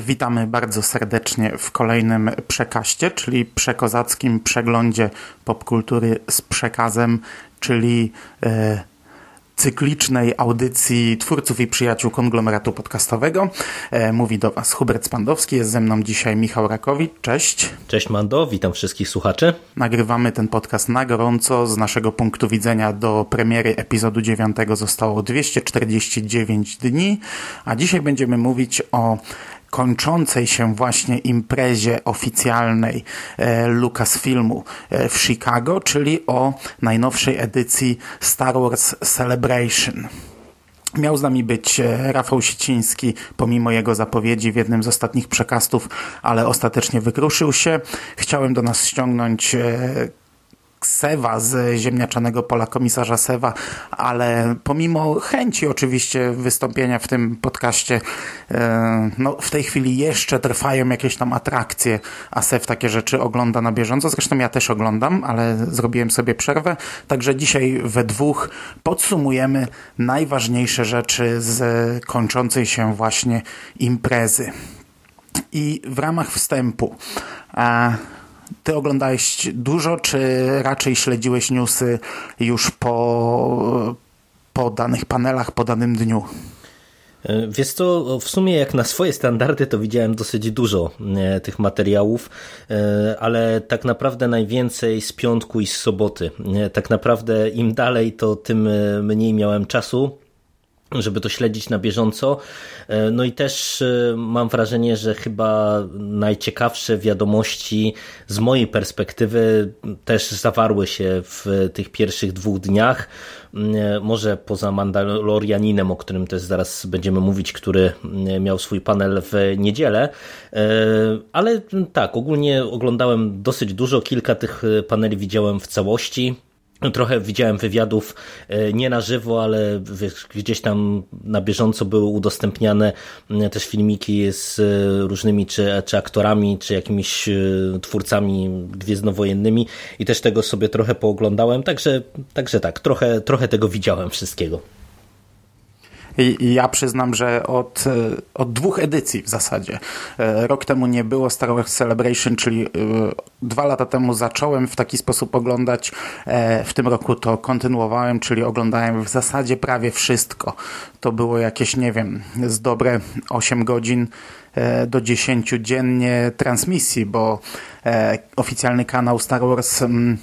Witamy bardzo serdecznie w kolejnym przekaście, czyli przekozackim przeglądzie popkultury z przekazem, czyli e, cyklicznej audycji twórców i przyjaciół konglomeratu podcastowego. E, mówi do Was Hubert Spandowski, jest ze mną dzisiaj Michał Rakowicz. Cześć. Cześć Mando, witam wszystkich słuchaczy. Nagrywamy ten podcast na gorąco. Z naszego punktu widzenia do premiery epizodu 9 zostało 249 dni, a dzisiaj będziemy mówić o kończącej się właśnie imprezie oficjalnej e, Lucasfilmu e, w Chicago, czyli o najnowszej edycji Star Wars Celebration. Miał z nami być e, Rafał Siciński, pomimo jego zapowiedzi w jednym z ostatnich przekastów, ale ostatecznie wykruszył się. Chciałem do nas ściągnąć Sewa z ziemniaczanego pola komisarza Sewa, ale pomimo chęci oczywiście wystąpienia w tym podcaście, e, no w tej chwili jeszcze trwają jakieś tam atrakcje, a Sew takie rzeczy ogląda na bieżąco. Zresztą ja też oglądam, ale zrobiłem sobie przerwę. Także dzisiaj we dwóch podsumujemy najważniejsze rzeczy z kończącej się właśnie imprezy. I w ramach wstępu ty oglądałeś dużo, czy raczej śledziłeś newsy już po, po danych panelach, po danym dniu? E, wiesz co, w sumie jak na swoje standardy to widziałem dosyć dużo e, tych materiałów, e, ale tak naprawdę najwięcej z piątku i z soboty. Tak naprawdę im dalej to tym mniej miałem czasu żeby to śledzić na bieżąco. E, no i też e, mam wrażenie, że chyba najciekawsze wiadomości z mojej perspektywy też zawarły się w tych pierwszych dwóch dniach. E, może poza Mandalorianinem, o którym też zaraz będziemy mówić, który miał swój panel w niedzielę. Ale tak, ogólnie oglądałem dosyć dużo, kilka tych paneli widziałem w całości. Trochę widziałem wywiadów e, nie na żywo, ale gdzieś tam na bieżąco były udostępniane też filmiki z e, różnymi czy, czy aktorami, czy jakimiś e, twórcami gwiezdnowojennymi i też tego sobie trochę pooglądałem, także, także tak, trochę, trochę tego widziałem wszystkiego. I, ja przyznam, że od, e, od dwóch edycji w zasadzie. E, rok temu nie było Star Wars Celebration, czyli e, dwa lata temu zacząłem w taki sposób oglądać. W tym roku to kontynuowałem, czyli oglądałem w zasadzie prawie wszystko. To było jakieś, nie wiem, z dobre 8 godzin do 10 dziennie transmisji, bo oficjalny kanał Star Wars mm,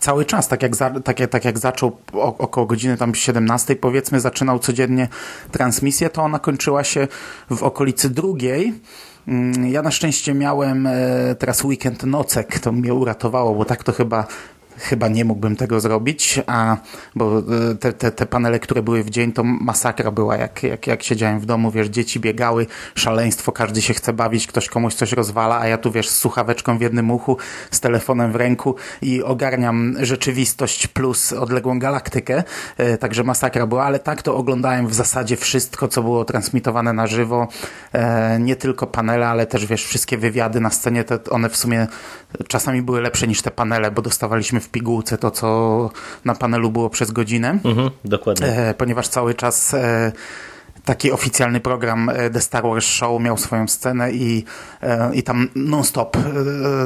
cały czas, tak jak, za, tak, jak, tak jak zaczął około godziny tam 17 powiedzmy, zaczynał codziennie transmisję, to ona kończyła się w okolicy drugiej. Mm, ja na szczęście miałem e, teraz weekend nocek, to mnie uratowało, bo tak to chyba chyba nie mógłbym tego zrobić, a bo e, te, te, te panele, które były w dzień, to masakra była, jak, jak, jak siedziałem w domu, wiesz, dzieci biegały, szaleństwo, każdy się chce bawić, ktoś komuś coś rozwala, a ja tu, wiesz, z słuchaweczką w jednym uchu, z telefonem w ręku i ogarniam rzeczywistość plus odległą galaktykę, e, także masakra była, ale tak to oglądałem w zasadzie wszystko, co było transmitowane na żywo, e, nie tylko panele, ale też, wiesz, wszystkie wywiady na scenie, te, one w sumie czasami były lepsze niż te panele, bo dostawaliśmy w pigułce to, co na panelu było przez godzinę. Mhm, dokładnie. E, ponieważ cały czas e, taki oficjalny program e, The Star Wars Show miał swoją scenę i, i tam non-stop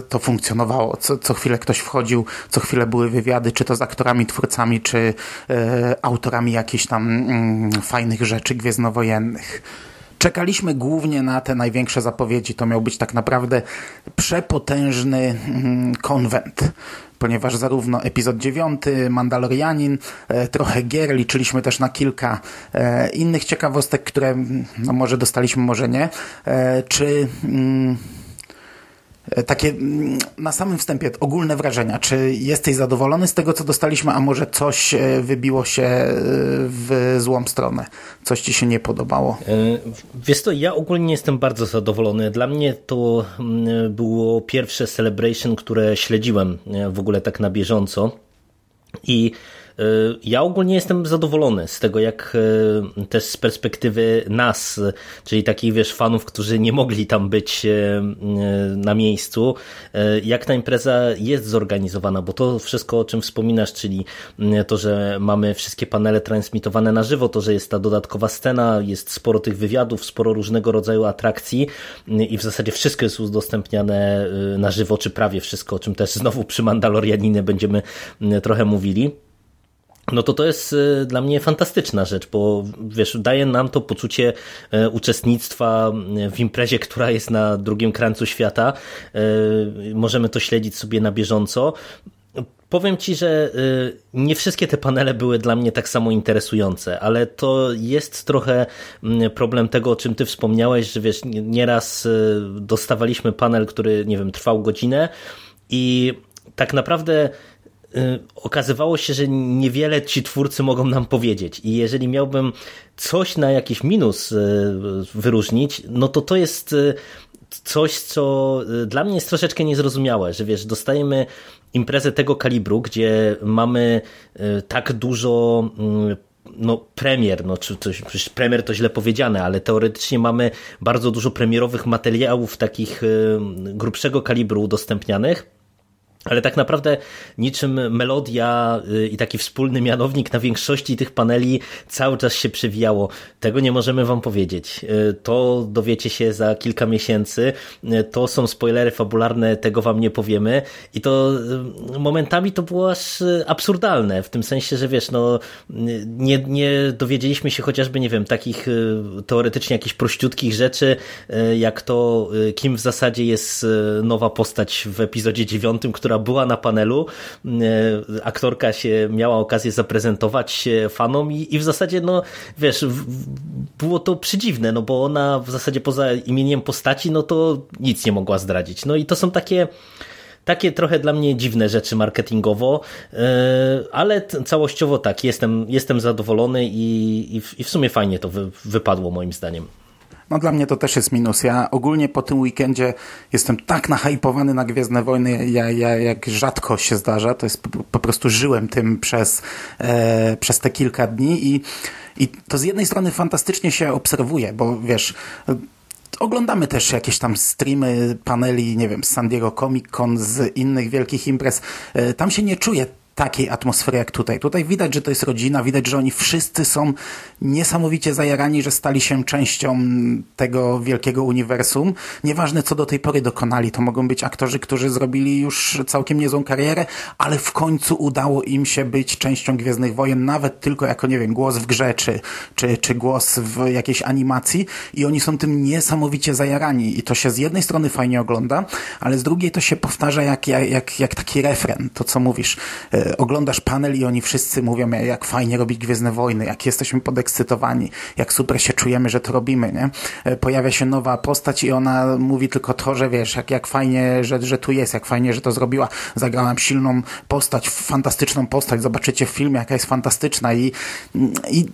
to funkcjonowało. Co, co chwilę ktoś wchodził, co chwilę były wywiady, czy to z aktorami, twórcami, czy autorami jakichś tam mm, fajnych rzeczy gwiezdnowojennych. Czekaliśmy głównie na te największe zapowiedzi. To miał być tak naprawdę przepotężny mm, konwent ponieważ zarówno epizod 9, Mandalorianin, e, trochę gier, liczyliśmy też na kilka e, innych ciekawostek, które no może dostaliśmy, może nie, e, czy mm, takie mm, na samym wstępie ogólne wrażenia. Czy jesteś zadowolony z tego, co dostaliśmy, a może coś e, wybiło się e, w złą stronę? Coś ci się nie podobało? Wiesz to, ja ogólnie jestem bardzo zadowolony. Dla mnie to mm, było pierwsze Celebration, które śledziłem w ogóle tak na bieżąco. I ja ogólnie jestem zadowolony z tego, jak y, też z perspektywy nas, czyli takich wiesz, fanów, którzy nie mogli tam być y, na miejscu, jak ta impreza jest zorganizowana, bo to wszystko, o czym wspominasz, czyli to, że mamy wszystkie panele transmitowane na żywo, to, że jest ta dodatkowa scena, jest sporo tych wywiadów, sporo różnego rodzaju atrakcji i w zasadzie wszystko jest udostępniane na żywo, czy prawie wszystko, o czym też znowu przy Mandalorianinie będziemy trochę mówili no to to jest y, dla mnie fantastyczna rzecz, bo wiesz, daje nam to poczucie e, uczestnictwa w imprezie, która jest na drugim krańcu świata. Możemy to śledzić sobie na bieżąco. Powiem ci, że y, nie wszystkie te panele były dla mnie tak samo interesujące, ale to jest trochę mm, problem tego, o czym ty wspomniałeś, że wiesz, nieraz y, dostawaliśmy panel, który, nie wiem, trwał godzinę i tak naprawdę Y, okazywało się, że niewiele ci twórcy mogą nam powiedzieć. I jeżeli miałbym coś na jakiś minus y, wyróżnić, no to to jest y, coś, co dla mnie jest troszeczkę niezrozumiałe, że wiesz, dostajemy imprezę tego kalibru, gdzie mamy tak dużo no, premier, no, czy coś, premier to źle powiedziane, ale teoretycznie mamy bardzo dużo premierowych materiałów takich grubszego kalibru udostępnianych ale tak naprawdę niczym melodia y, i taki wspólny mianownik na większości tych paneli cały czas się przewijało. Tego nie możemy wam powiedzieć. Y, to dowiecie się za kilka miesięcy. Y, to są spoilery fabularne, tego wam nie powiemy. I to momentami to było aż absurdalne, w tym sensie, że wiesz, no nie, nie dowiedzieliśmy się chociażby, nie wiem, takich teoretycznie jakichś prościutkich rzeczy, jak to, kim w zasadzie jest nowa postać w epizodzie dziewiątym, która była na panelu. E, aktorka się miała okazję zaprezentować fanom i, i w zasadzie, no wiesz, było to przedziwne, no bo ona w zasadzie poza imieniem postaci, no to nic nie mogła zdradzić. No i to są takie takie trochę dla mnie dziwne rzeczy marketingowo, e, ale całościowo tak, jestem, jestem zadowolony i, i w sumie fajnie to wypadło moim zdaniem. No dla mnie to też jest minus. Ja ogólnie po tym weekendzie jestem tak nahypowany na Gwiezdne Wojny, ja, ja, jak rzadko się zdarza. To jest po, po prostu żyłem tym przez, e, przez te kilka dni i, i to z jednej strony fantastycznie się obserwuje, bo wiesz, oglądamy też jakieś tam streamy, paneli, nie wiem, z San Diego Comic Con, z innych wielkich imprez. E, tam się nie czuję takiej atmosfery jak tutaj. Tutaj widać, że to jest rodzina, widać, że oni wszyscy są niesamowicie zajarani, że stali się częścią tego wielkiego uniwersum. Nieważne, co do tej pory dokonali, to mogą być aktorzy, którzy zrobili już całkiem niezłą karierę, ale w końcu udało im się być częścią Gwiezdnych Wojen, nawet tylko jako, nie wiem, głos w grze, czy, czy, czy głos w jakiejś animacji i oni są tym niesamowicie zajarani i to się z jednej strony fajnie ogląda, ale z drugiej to się powtarza jak, jak, jak taki refren, to co mówisz e, oglądasz panel i oni wszyscy mówią, jak fajnie robić Gwiezdne Wojny, jak jesteśmy podekscytowani, jak super się czujemy, że to robimy, nie? E, pojawia się nowa postać i ona mówi tylko to, że wiesz, jak, jak fajnie, że, że tu jest, jak fajnie, że to zrobiła. Zagrałam silną postać, fantastyczną postać, zobaczycie w filmie, jaka jest fantastyczna i, i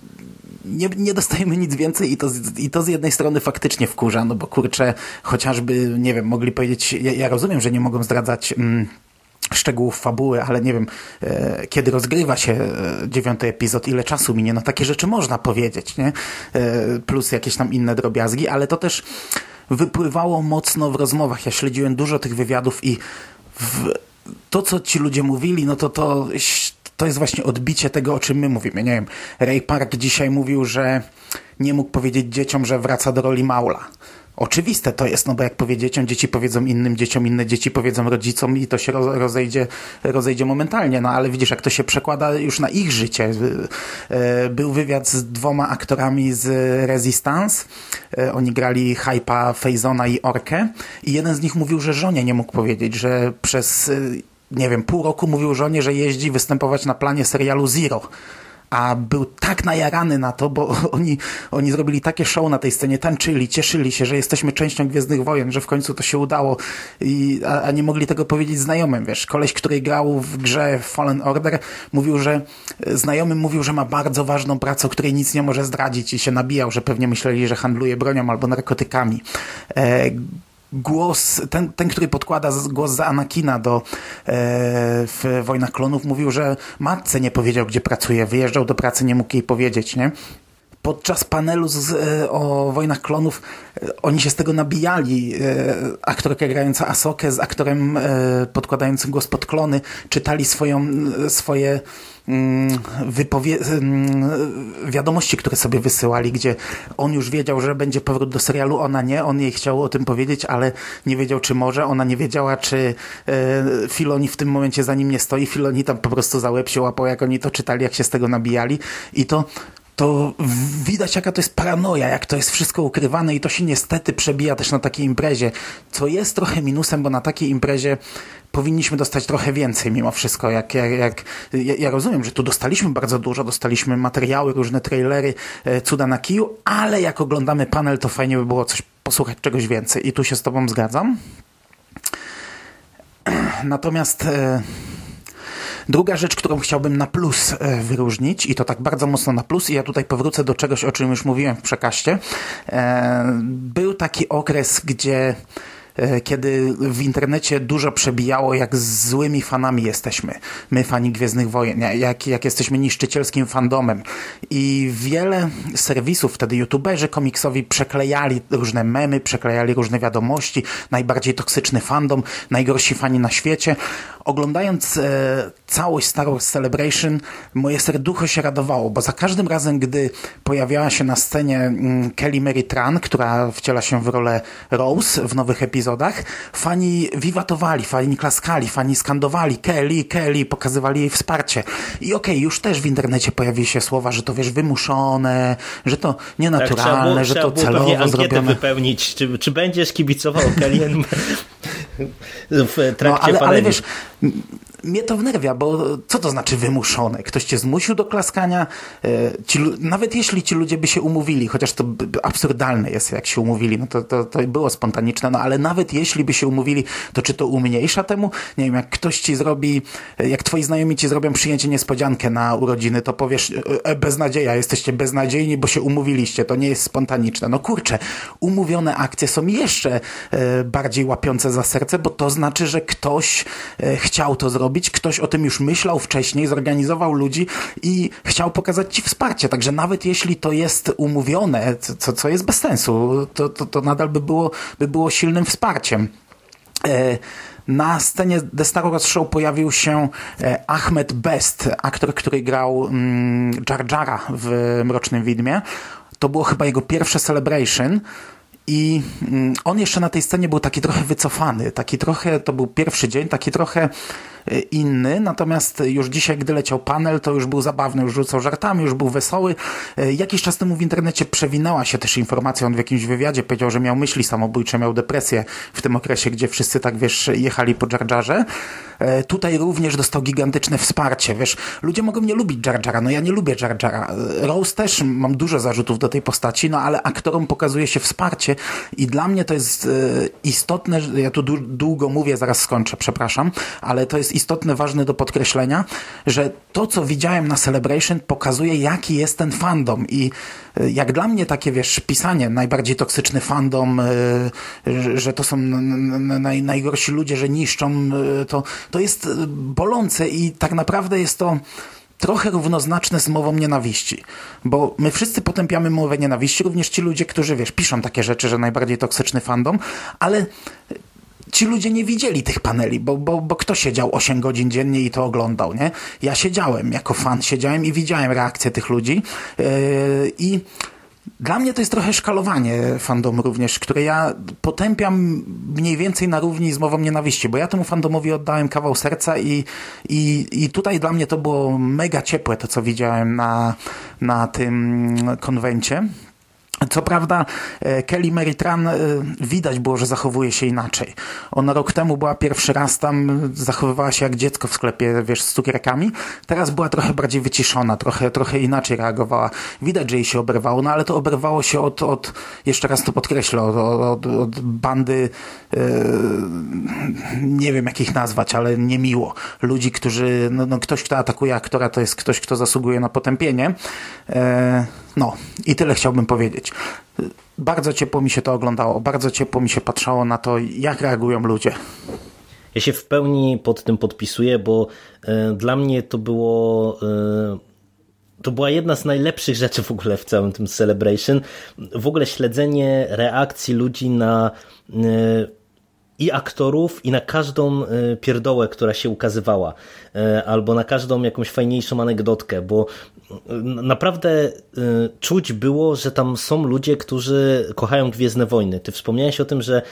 nie, nie dostajemy nic więcej i to, i to z jednej strony faktycznie wkurza, no bo kurczę, chociażby, nie wiem, mogli powiedzieć, ja, ja rozumiem, że nie mogą zdradzać... Mm, szczegółów fabuły, ale nie wiem, e, kiedy rozgrywa się e, dziewiąty epizod, ile czasu minie, no takie rzeczy można powiedzieć, nie? E, plus jakieś tam inne drobiazgi, ale to też wypływało mocno w rozmowach. Ja śledziłem dużo tych wywiadów i to, co ci ludzie mówili, no to to to jest właśnie odbicie tego, o czym my mówimy. Nie wiem, Ray Park dzisiaj mówił, że nie mógł powiedzieć dzieciom, że wraca do roli Maula. Oczywiste to jest, no bo jak powie dzieciom, dzieci powiedzą innym dzieciom, inne dzieci powiedzą rodzicom i to się rozejdzie, rozejdzie momentalnie. No ale widzisz, jak to się przekłada już na ich życie. E, był wywiad z dwoma aktorami z Resistance. E, oni grali Hypa, Fejzona i Orkę i jeden z nich mówił, że żonie nie mógł powiedzieć, że przez, e, nie wiem, pół roku mówił żonie, że jeździ występować na planie serialu Zero a był tak najarany na to, bo oni, oni zrobili takie show na tej scenie, tańczyli, cieszyli się, że jesteśmy częścią Gwiezdnych Wojen, że w końcu to się udało, I, a, a nie mogli tego powiedzieć znajomym, wiesz. Koleś, który grał w grze Fallen Order, mówił, że znajomym mówił, że ma bardzo ważną pracę, o której nic nie może zdradzić i się nabijał, że pewnie myśleli, że handluje bronią albo narkotykami. E, głos, ten, ten, który podkłada głos za Anakina do, e, w Wojnach Klonów, mówił, że matce nie powiedział, gdzie pracuje, wyjeżdżał do pracy, nie mógł jej powiedzieć, nie? podczas panelu z, e, o Wojnach Klonów e, oni się z tego nabijali. E, aktorka grająca Asokę z aktorem podkładającym głos pod klony czytali swoją, swoje wiadomości, które sobie wysyłali, gdzie on już wiedział, że będzie powrót do serialu, ona nie, on jej chciał o tym powiedzieć, ale nie wiedział, czy może, ona nie wiedziała, czy Filoni w tym momencie za nim nie stoi, Filoni tam po prostu za łeb się łapał, jak oni to czytali, jak się z tego nabijali. I to to widać jaka to jest paranoja, jak to jest wszystko ukrywane i to się niestety przebija też na takiej imprezie, co jest trochę minusem, bo na takiej imprezie powinniśmy dostać trochę więcej mimo wszystko. Jak, jak, jak, ja rozumiem, że tu dostaliśmy bardzo dużo, dostaliśmy materiały, różne trailery, e, cuda na kiju, ale jak oglądamy panel, to fajnie by było coś posłuchać czegoś więcej i tu się z tobą zgadzam. Natomiast... E, Druga rzecz, którą chciałbym na plus e, wyróżnić i to tak bardzo mocno na plus i ja tutaj powrócę do czegoś, o czym już mówiłem w przekaście. E, był taki okres, gdzie kiedy w internecie dużo przebijało, jak złymi fanami jesteśmy. My, fani Gwiezdnych Wojen, jak, jak jesteśmy niszczycielskim fandomem. I wiele serwisów, wtedy youtuberzy komiksowi przeklejali różne memy, przeklejali różne wiadomości, najbardziej toksyczny fandom, najgorsi fani na świecie. Oglądając e, całość Star Wars Celebration, moje serducho się radowało, bo za każdym razem, gdy pojawiała się na scenie mm, Kelly Mary Tran, która wciela się w rolę Rose w nowych epizodach, epizodach fani wiwatowali, fani klaskali, fani skandowali Kelly, Kelly, pokazywali jej wsparcie. I okej, okay, już też w internecie pojawiły się słowa, że to wiesz, wymuszone, że to nienaturalne, tak, że to celowo zrobione. wypełnić, czy, czy będziesz kibicował Kelly w trakcie no, ale, ale wiesz, mnie to wnerwia, bo co to znaczy wymuszone? Ktoś cię zmusił do klaskania? E, ci, nawet jeśli ci ludzie by się umówili, chociaż to absurdalne jest, jak się umówili, no to, to, to było spontaniczne, no ale nawet jeśli by się umówili, to czy to umniejsza temu? Nie wiem, jak ktoś ci zrobi, jak twoi znajomi ci zrobią przyjęcie niespodziankę na urodziny, to powiesz e, e, beznadzieja, jesteście beznadziejni, bo się umówiliście, to nie jest spontaniczne. No kurczę, umówione akcje są jeszcze bardziej łapiące za serce, bo to znaczy, że ktoś chciał to zrobić, zrobić, ktoś o tym już myślał wcześniej, zorganizował ludzi i chciał pokazać ci wsparcie. Także nawet jeśli to jest umówione, co, co jest bez sensu, to, to, to nadal by było, by było silnym wsparciem. E, na scenie The Star Wars Show pojawił się e, Ahmed Best, aktor, który grał mm, Jar Jara w Mrocznym Widmie. To było chyba jego pierwsze Celebration. I mm, on jeszcze na tej scenie był taki trochę wycofany, taki trochę, to był pierwszy dzień, taki trochę E, inny, natomiast już dzisiaj, gdy leciał panel, to już był zabawny, już rzucał żartami, już był wesoły. E, jakiś czas temu w internecie przewinęła się też informacja, on w jakimś wywiadzie powiedział, że miał myśli samobójcze, miał depresję w tym okresie, gdzie wszyscy tak, wiesz, jechali po Jar. E, tutaj również dostał gigantyczne wsparcie, wiesz, ludzie mogą nie lubić Jar no ja nie lubię Jar. Rose też mam dużo zarzutów do tej postaci, no ale aktorom pokazuje się wsparcie i dla mnie to jest istotne, ja tu długo mówię, zaraz skończę, przepraszam, ale to jest istotne, ważne do podkreślenia, że to, co widziałem na Celebration, pokazuje, jaki jest ten fandom. I e, jak dla mnie takie, wiesz, pisanie, najbardziej toksyczny fandom, e, że to są naj, najgorsi ludzie, że niszczą, e, to, to jest bolące i tak naprawdę jest to trochę równoznaczne z mową nienawiści. Bo my wszyscy potępiamy mowę nienawiści, również ci ludzie, którzy, wiesz, piszą takie rzeczy, że najbardziej toksyczny fandom, ale ci ludzie nie widzieli tych paneli, bo, bo, bo kto siedział 8 godzin dziennie i to oglądał, nie? Ja siedziałem, jako fan siedziałem i widziałem reakcję tych ludzi yy, i dla mnie to jest trochę szkalowanie fandom również, które ja potępiam mniej więcej na równi z mową nienawiści, bo ja temu fandomowi oddałem kawał serca i, i, i tutaj dla mnie to było mega ciepłe to, co widziałem na, na tym konwencie Co prawda e, Kelly Mary Tran e, widać było, że zachowuje się inaczej. Ona rok temu była pierwszy raz tam, zachowywała się jak dziecko w sklepie, wiesz, z cukierkami. Teraz była trochę bardziej wyciszona, trochę, trochę inaczej reagowała. Widać, że jej się oberwało, no ale to oberwało się od, od jeszcze raz to podkreślę, od, od, od bandy, e, nie wiem jak ich nazwać, ale niemiło. Ludzi, którzy, no, no ktoś, kto atakuje aktora, to jest ktoś, kto zasługuje na potępienie. E, no i tyle chciałbym powiedzieć. Bardzo ciepło mi się to oglądało, bardzo ciepło mi się patrzało na to, jak reagują ludzie. Ja się w pełni pod tym podpisuję, bo y, dla mnie to było. Y, to była jedna z najlepszych rzeczy w ogóle w całym tym Celebration. W ogóle śledzenie reakcji ludzi na y, i aktorów, i na każdą e, pierdołę, która się ukazywała, e, albo na każdą jakąś fajniejszą anegdotkę, bo naprawdę e, czuć było, że tam są ludzie, którzy kochają Gwiezdne Wojny. Ty wspomniałeś o tym, że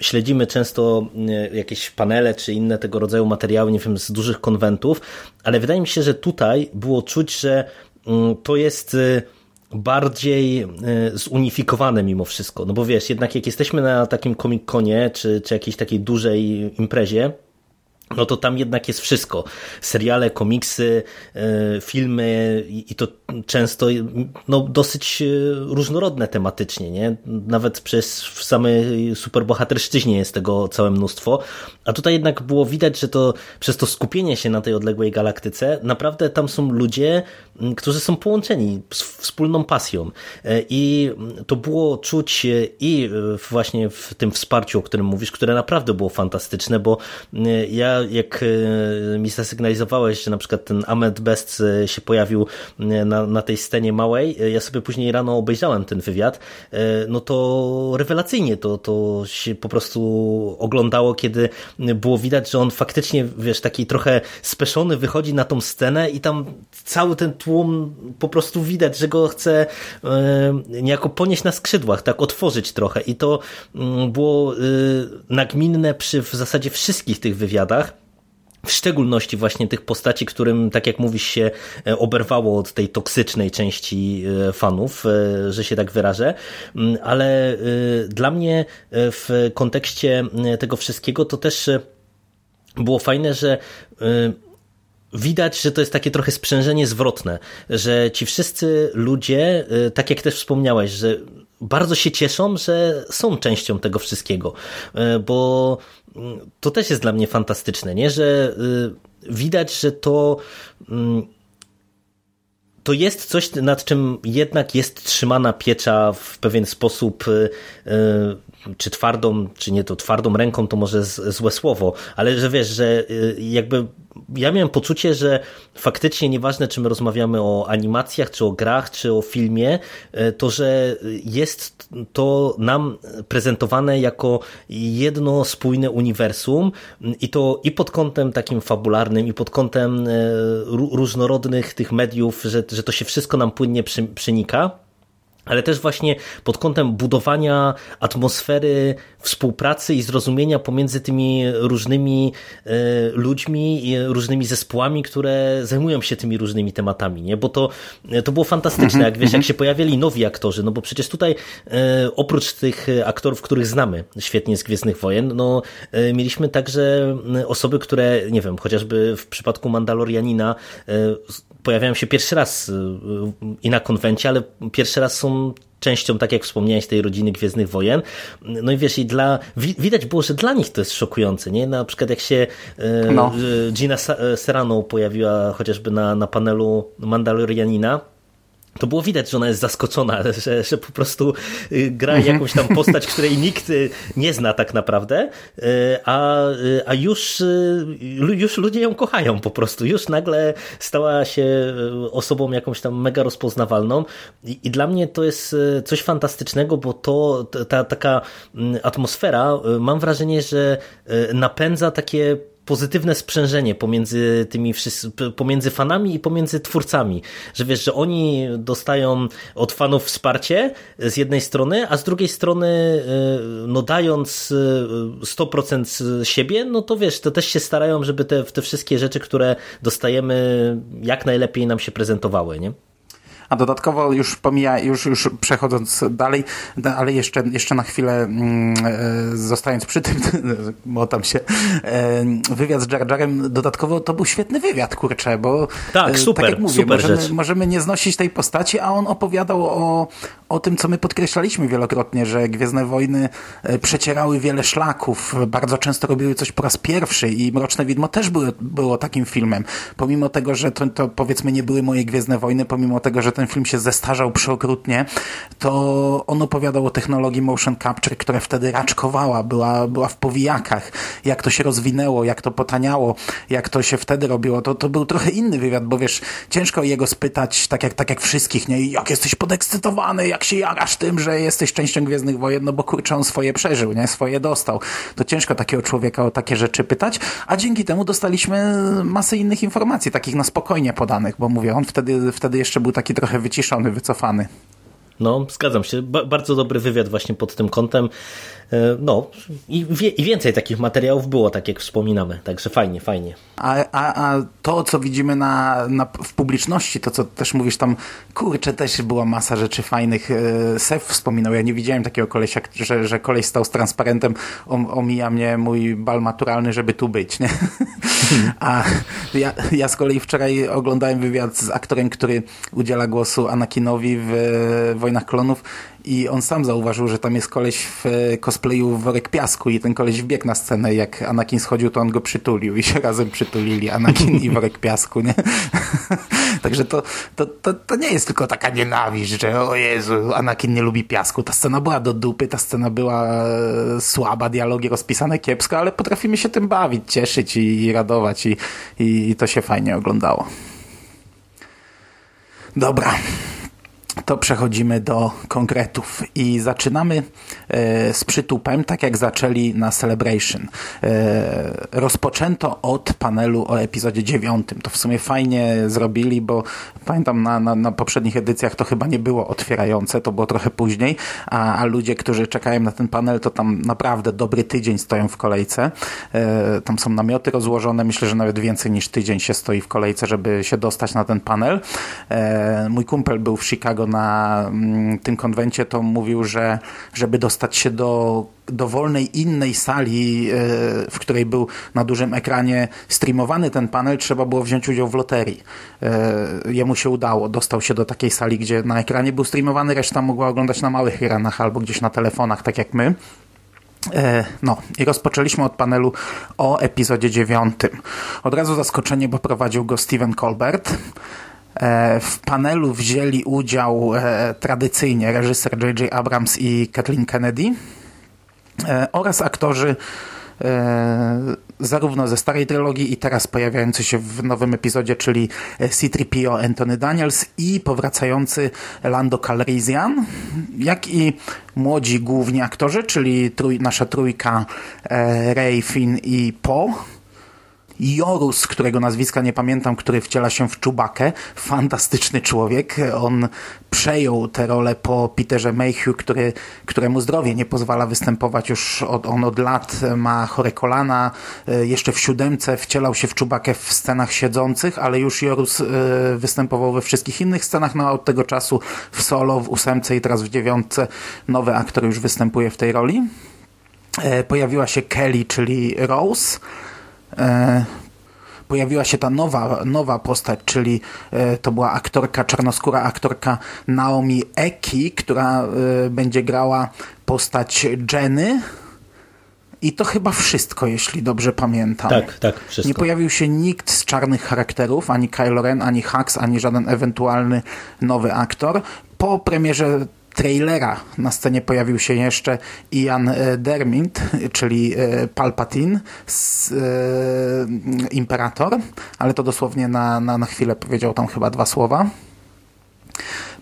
śledzimy często jakieś panele czy inne tego rodzaju materiały, nie wiem, z dużych konwentów, ale wydaje mi się, że tutaj było czuć, że to jest bardziej e, zunifikowane mimo wszystko. No bo wiesz, jednak jak jesteśmy na takim Comic-Conie, czy, czy jakiejś takiej dużej imprezie, no to tam jednak jest wszystko. Seriale, komiksy, e, filmy i to często no, dosyć e, różnorodne tematycznie, nie? Nawet przez w samej superbohaterszczyźnie jest tego całe mnóstwo, a tutaj jednak było widać, że to przez to skupienie się na tej odległej galaktyce, naprawdę tam są ludzie, którzy są połączeni z wspólną pasją e, i to było czuć i właśnie w tym wsparciu, o którym mówisz, które naprawdę było fantastyczne, bo ja jak e, mi zasygnalizowałeś, że na przykład ten Ahmed Best e, się pojawił e, na, na tej scenie małej, ja sobie później rano obejrzałem ten wywiad, no to rewelacyjnie to, to się po prostu oglądało, kiedy było widać, że on faktycznie, wiesz, taki trochę speszony wychodzi na tą scenę i tam cały ten tłum po prostu widać, że go chce niejako ponieść na skrzydłach, tak otworzyć trochę. I to mm, było nagminne przy w zasadzie wszystkich tych wywiadach, w szczególności właśnie tych postaci, którym, tak jak mówisz, się e, oberwało od tej toksycznej części e, fanów, e, że się tak wyrażę, mm, ale dla mnie w kontekście tego wszystkiego to też było fajne, że widać, że to jest takie trochę sprzężenie zwrotne, że ci wszyscy ludzie, tak jak też wspomniałeś, że bardzo się cieszą, że są częścią tego wszystkiego, bo to też jest dla mnie fantastyczne, nie? że y, widać, że to mm, to jest coś, nad czym jednak jest trzymana piecza w pewien sposób, y, y, czy twardą, czy nie to twardą ręką, to może złe słowo, ale że wiesz, że jakby ja miałem poczucie, że faktycznie nieważne, czy my rozmawiamy o animacjach, czy o grach, czy o filmie, e, to, że jest to nam prezentowane jako jedno spójne uniwersum i to i pod kątem takim fabularnym, i pod kątem e, różnorodnych tych mediów, że, że to się wszystko nam płynnie przenika ale też właśnie pod kątem budowania atmosfery współpracy i zrozumienia pomiędzy tymi różnymi e, ludźmi i różnymi zespołami, które zajmują się tymi różnymi tematami, nie? Bo to, to było fantastyczne, jak wiesz, jak się pojawiali nowi aktorzy, no bo przecież tutaj e, oprócz tych aktorów, których znamy świetnie z Gwiezdnych Wojen, no e, mieliśmy także osoby, które, nie wiem, chociażby w przypadku Mandalorianina pojawiają się pierwszy raz i na konwencie, ale pierwszy raz są częścią, tak jak wspomniałeś, tej rodziny Gwiezdnych Wojen. No i wiesz, i dla, widać było, że dla nich to jest szokujące, nie? Na przykład jak się e, no. Gina Serrano pojawiła chociażby na, na panelu Mandalorianina, to było widać, że ona jest zaskoczona, że, że po prostu y, gra mhm. jakąś tam postać, której nikt y, nie zna tak naprawdę, y, a, a już, już ludzie ją kochają po prostu. Już nagle stała się osobą jakąś tam mega rozpoznawalną i, i dla mnie to jest coś fantastycznego, bo to ta taka mm, atmosfera, mam wrażenie, że napędza takie pozytywne sprzężenie pomiędzy tymi pomiędzy fanami i pomiędzy twórcami, że wiesz, że oni dostają od fanów wsparcie z jednej strony, a z drugiej strony y, no dając 100% y, siebie, no to wiesz, to też się starają, żeby te, te wszystkie rzeczy, które dostajemy jak najlepiej nam się prezentowały, nie? A dodatkowo już pomija, już, już przechodząc dalej, ale jeszcze, jeszcze na chwilę mm, e, zostając przy tym, motam się, e, wywiad z Jar Jarem, dodatkowo to był świetny wywiad, kurczę, bo tak, super, tak jak mówię, super możemy, rzecz. możemy nie znosić tej postaci, a on opowiadał o, o tym, co my podkreślaliśmy wielokrotnie, że Gwiezdne Wojny przecierały wiele szlaków, bardzo często robiły coś po raz pierwszy i Mroczne Widmo też było, było takim filmem. Pomimo tego, że to, to powiedzmy nie były moje Gwiezdne Wojny, pomimo tego, że ten film się zestarzał przeokrutnie, to on opowiadał o technologii motion capture, która wtedy raczkowała, była, była w powijakach, jak to się rozwinęło, jak to potaniało, jak to się wtedy robiło. To, to był trochę inny wywiad, bo wiesz, ciężko jego spytać, tak jak, tak jak wszystkich, nie? Jak jesteś podekscytowany, jak się jarasz tym, że jesteś częścią Gwiezdnych Wojen, no bo kurczę, on swoje przeżył, nie? Swoje dostał. To ciężko takiego człowieka o takie rzeczy pytać, a dzięki temu dostaliśmy masę innych informacji, takich na spokojnie podanych, bo mówię, on wtedy, wtedy jeszcze był taki trochę wyciszony, wycofany. No, zgadzam się. Ba bardzo dobry wywiad właśnie pod tym kątem. E, no i, wie, i, więcej takich materiałów było, tak jak wspominamy, także fajnie, fajnie. A, a, a to, co widzimy na, na, w publiczności, to co też mówisz tam, kurczę, też była masa rzeczy fajnych. E, Sef wspominał, ja nie widziałem takiego kolesia, że, że koleś stał z transparentem, omija mnie mój bal maturalny, żeby tu być, nie? A ja, ja z kolei wczoraj oglądałem wywiad z aktorem, który udziela głosu Anakinowi w Wojnach Klonów i on sam zauważył, że tam jest koleś w cosplayu worek piasku i ten koleś wbiegł na scenę, jak Anakin schodził, to on go przytulił i się razem przytulili, Anakin i worek piasku, nie? Także to, to, to, to nie jest tylko taka nienawiść, że o Jezu, Anakin nie lubi piasku. Ta scena była do dupy, ta scena była słaba, dialogi rozpisane kiepsko, ale potrafimy się tym bawić, cieszyć i, i radować i, i, i to się fajnie oglądało. Dobra, to przechodzimy do konkretów i zaczynamy e, z przytupem, tak jak zaczęli na Celebration. E, rozpoczęto od panelu o epizodzie dziewiątym. To w sumie fajnie zrobili, bo pamiętam na, na, na, poprzednich edycjach to chyba nie było otwierające, to było trochę później, a, a, ludzie, którzy czekają na ten panel, to tam naprawdę dobry tydzień stoją w kolejce. E, tam są namioty rozłożone, myślę, że nawet więcej niż tydzień się stoi w kolejce, żeby się dostać na ten panel. mój kumpel był w Chicago na mm, tym konwencie, to mówił, że żeby dostać się do dowolnej innej sali, e, w której był na dużym ekranie streamowany ten panel, trzeba było wziąć udział w loterii. E, jemu się udało. Dostał się do takiej sali, gdzie na ekranie był streamowany, reszta mogła oglądać na małych ekranach albo gdzieś na telefonach, tak jak my. E, no i rozpoczęliśmy od panelu o epizodzie dziewiątym. Od razu zaskoczenie, bo prowadził go Steven Colbert. E, w panelu wzięli udział e, tradycyjnie reżyser J.J. Abrams i Kathleen Kennedy e, oraz aktorzy zarówno ze starej trylogii i teraz pojawiający się w nowym epizodzie, czyli C-3PO Anthony Daniels i powracający Lando Calrissian, jak i młodzi główni aktorzy, czyli trój, nasza trójka Rey, Finn i Poe Jorus, którego nazwiska nie pamiętam, który wciela się w Czubakę. Fantastyczny człowiek. On przejął tę rolę po Peterze Mayhew, który, któremu zdrowie nie pozwala występować już od, on od lat, ma chore kolana. E, jeszcze w siódemce wcielał się w Czubakę w scenach siedzących, ale już Jorus e, występował we wszystkich innych scenach, no od tego czasu w solo, w ósemce i teraz w dziewiątce nowy aktor już występuje w tej roli. E, pojawiła się Kelly, czyli Rose pojawiła się ta nowa, nowa postać, czyli e, to była aktorka, czarnoskóra aktorka Naomi Eki, która e, będzie grała postać Jenny. I to chyba wszystko, jeśli dobrze pamiętam. Tak, tak, wszystko. Nie pojawił się nikt z czarnych charakterów, ani Kylo Ren, ani Hux, ani żaden ewentualny nowy aktor. Po premierze trailera na scenie pojawił się jeszcze Ian e, Dermint, czyli e, Palpatine, z, e, Imperator, ale to dosłownie na, na, na chwilę powiedział tam chyba dwa słowa.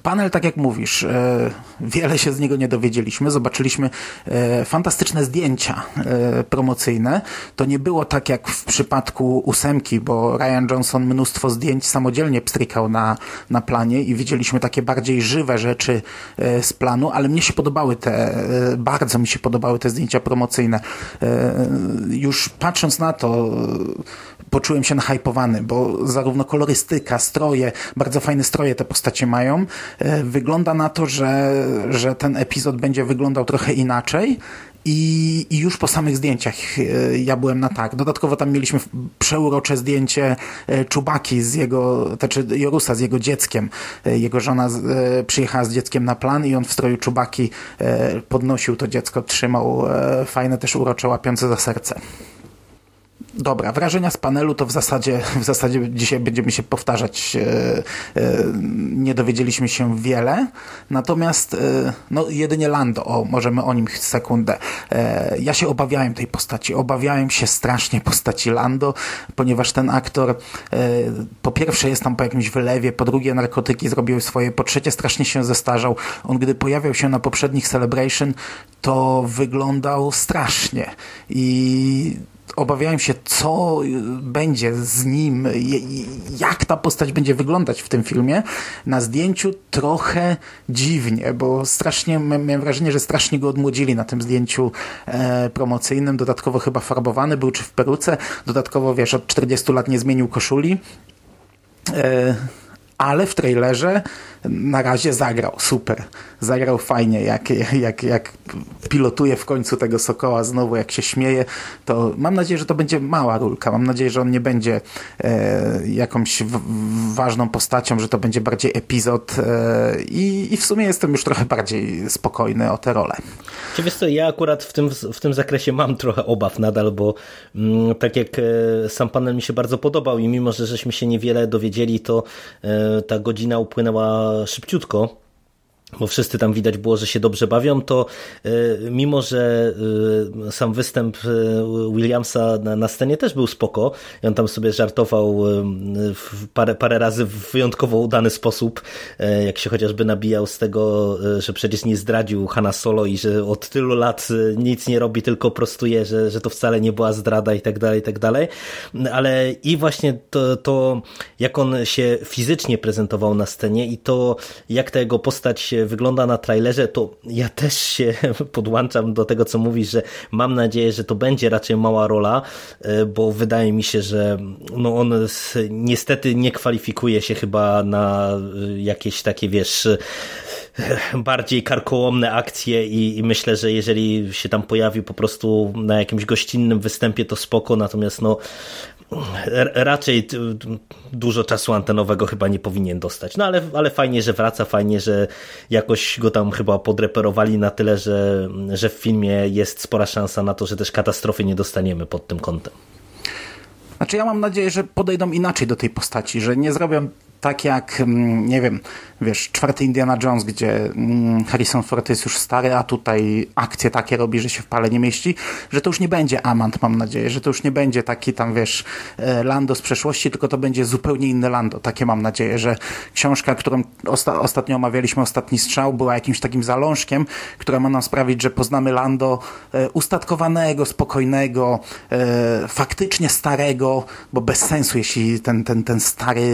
Panel, tak jak mówisz, e, wiele się z niego nie dowiedzieliśmy. Zobaczyliśmy e, fantastyczne zdjęcia e, promocyjne. To nie było tak jak w przypadku ósemki, bo Ryan Johnson mnóstwo zdjęć samodzielnie pstrykał na, na planie i widzieliśmy takie bardziej żywe rzeczy z planu, ale mnie się podobały te, bardzo mi się podobały te zdjęcia promocyjne. Już patrząc na to, poczułem się nahypowany, bo zarówno kolorystyka, stroje, bardzo fajne stroje te postacie mają. E, wygląda na to, że, że ten epizod będzie wyglądał trochę inaczej i, już po samych zdjęciach e, ja byłem na tak. Dodatkowo tam mieliśmy przeurocze zdjęcie e, Czubaki z jego, znaczy Jorusa z jego dzieckiem. Jego żona przyjechała z dzieckiem na plan i on w stroju Czubaki podnosił to dziecko, trzymał fajne też urocze łapiące za serce. Dobra, wrażenia z panelu to w zasadzie, w zasadzie dzisiaj będziemy się powtarzać. E, e, nie dowiedzieliśmy się wiele, natomiast e, no, jedynie Lando, o, możemy o nim sekundę. Ja się obawiałem tej postaci, obawiałem się strasznie postaci Lando, ponieważ ten aktor po pierwsze jest tam po jakimś wylewie, po drugie narkotyki zrobiły swoje, po trzecie strasznie się zestarzał. On gdy pojawiał się na poprzednich Celebration, to wyglądał strasznie i obawiałem się, co będzie z nim, jak ta postać będzie wyglądać w tym filmie. Na zdjęciu trochę dziwnie, bo strasznie, miałem wrażenie, że strasznie go odmłodzili na tym zdjęciu e, promocyjnym. Dodatkowo chyba farbowany był, czy w peruce. Dodatkowo, wiesz, od 40 lat nie zmienił koszuli. E, ale w trailerze na razie zagrał super. Zagrał fajnie, jak, jak, jak pilotuje w końcu tego Sokoła znowu, jak się śmieje, to mam nadzieję, że to będzie mała rulka. Mam nadzieję, że on nie będzie e, jakąś w, ważną postacią, że to będzie bardziej epizod e, i, i w sumie jestem już trochę bardziej spokojny o tę rolę. Czy wiesz co, ja akurat w tym, w tym zakresie mam trochę obaw nadal, bo mm, tak jak e, sam panel mi się bardzo podobał i mimo, że żeśmy się niewiele dowiedzieli, to e, ta godzina upłynęła szybciutko bo wszyscy tam widać było, że się dobrze bawią, to e, mimo, że e, sam występ e, Williamsa na, scenie też był spoko, on tam sobie żartował parę, parę razy w wyjątkowo udany sposób, jak się chociażby nabijał z tego, że przecież nie zdradził Hanna Solo i że od tylu lat nic nie robi, tylko prostuje, że, że to wcale nie była zdrada i tak dalej, i tak dalej. Ale i właśnie to, to jak on się fizycznie prezentował na scenie i to jak ta jego postać wygląda na trailerze, to ja też się podłączam do tego, co mówisz, że mam nadzieję, że to będzie raczej mała rola, e, bo wydaje mi się, że no on niestety nie kwalifikuje się chyba na e, jakieś takie, wiesz, e, bardziej karkołomne akcje i, i, myślę, że jeżeli się tam pojawi po prostu na jakimś gościnnym występie, to spoko, natomiast no raczej dużo czasu antenowego chyba nie powinien dostać. No ale, ale fajnie, że wraca, fajnie, że jakoś go tam chyba podreperowali na tyle, że, że w filmie jest spora szansa na to, że też katastrofy nie dostaniemy pod tym kątem. Znaczy ja mam nadzieję, że podejdą inaczej do tej postaci, że nie zrobią tak jak, mm, nie wiem, wiesz, czwarty Indiana Jones, gdzie mm, Harrison Ford jest już stary, a tutaj akcje takie robi, że się w pale nie mieści, że to już nie będzie Amant, mam nadzieję, że to już nie będzie taki tam, wiesz, e, Lando z przeszłości, tylko to będzie zupełnie inny Lando. Takie mam nadzieję, że książka, którą osta ostatnio omawialiśmy, Ostatni Strzał, była jakimś takim zalążkiem, która ma nam sprawić, że poznamy Lando e, ustatkowanego, spokojnego, e, faktycznie starego, bo bez sensu, jeśli ten, ten, ten stary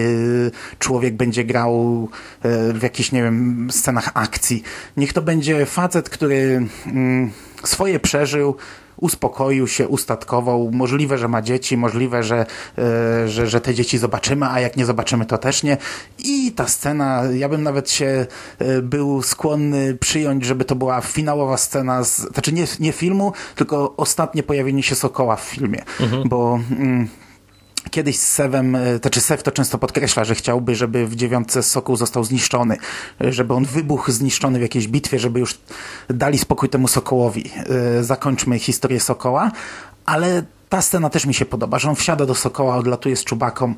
człowiek będzie grał e, w jakichś, nie wiem, scenach akcji. Niech to będzie facet, który mm, swoje przeżył, uspokoił się, ustatkował. Możliwe, że ma dzieci, możliwe, że, e, że, że te dzieci zobaczymy, a jak nie zobaczymy, to też nie. I ta scena, ja bym nawet się e, był skłonny przyjąć, żeby to była finałowa scena, z, znaczy nie, nie filmu, tylko ostatnie pojawienie się Sokoła w filmie, mhm. bo... Mm, Kiedyś z Sewem, e, to czy Sew to często podkreśla, że chciałby, żeby w dziewiątce Sokół został zniszczony, e, żeby on wybuchł zniszczony w jakiejś bitwie, żeby już dali spokój temu Sokołowi. E, zakończmy historię Sokoła, ale ta scena też mi się podoba, że on wsiada do Sokoła, odlatuje z czubaką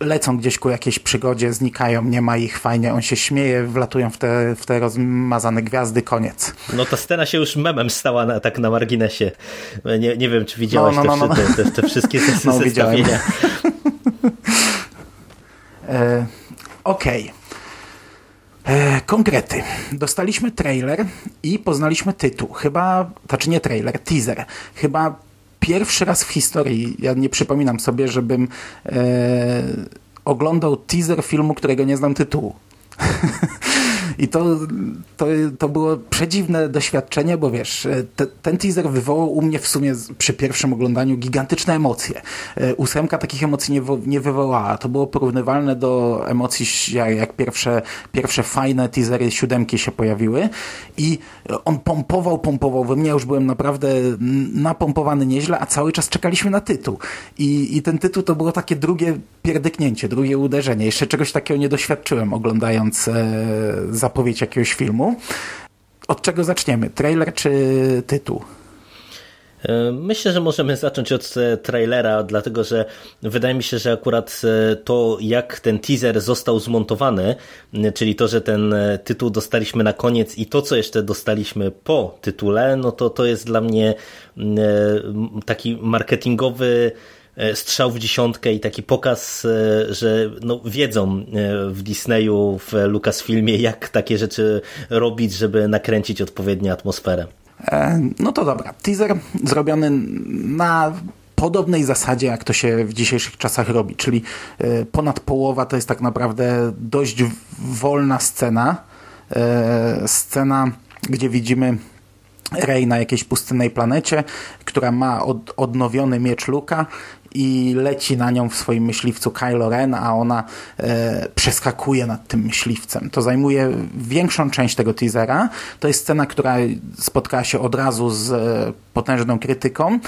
lecą gdzieś ku jakiejś przygodzie, znikają, nie ma ich, fajnie, on się śmieje, wlatują w te, w te rozmazane gwiazdy, koniec. No ta scena się już memem stała na, tak na marginesie. Nie, nie wiem, czy widziałeś no, no, no, te, te, te, wszystkie te, no, zestawienia. e, Okej. Okay. E, konkrety. Dostaliśmy trailer i poznaliśmy tytuł. Chyba, znaczy nie trailer, teaser. Chyba pierwszy raz w historii, ja nie przypominam sobie, żebym e, oglądał teaser filmu, którego nie znam tytułu. I to, to, to było przedziwne doświadczenie, bo wiesz, te, ten teaser wywołał u mnie w sumie przy pierwszym oglądaniu gigantyczne emocje. Ósemka takich emocji nie, nie wywołała. To było porównywalne do emocji, jak, jak pierwsze, pierwsze fajne teasery siódemki się pojawiły i on pompował, pompował we mnie. Ja już byłem naprawdę napompowany nieźle, a cały czas czekaliśmy na tytuł. I, i ten tytuł to było takie drugie pierdyknięcie, drugie uderzenie. Jeszcze czegoś takiego nie doświadczyłem oglądając e, zapowiedź jakiegoś filmu. Od czego zaczniemy? Trailer czy tytuł? E, myślę, że możemy zacząć od e, trailera, dlatego że wydaje mi się, że akurat e, to, jak ten teaser został zmontowany, czyli to, że ten tytuł dostaliśmy na koniec i to, co jeszcze dostaliśmy po tytule, no to to jest dla mnie taki marketingowy strzał w dziesiątkę i taki pokaz, że no, wiedzą w Disneyu, w Lucasfilmie, jak takie rzeczy robić, żeby nakręcić odpowiednią atmosferę. E, no to dobra. Teaser zrobiony na podobnej zasadzie, jak to się w dzisiejszych czasach robi, czyli e, ponad połowa to jest tak naprawdę dość wolna scena. E, scena, gdzie widzimy Rey na jakiejś pustynnej planecie, która ma od, odnowiony miecz Luka i leci na nią w swoim myśliwcu Kylo Ren, a ona e, przeskakuje nad tym myśliwcem. To zajmuje większą część tego teasera. To jest scena, która spotkała się od razu z e, potężną krytyką.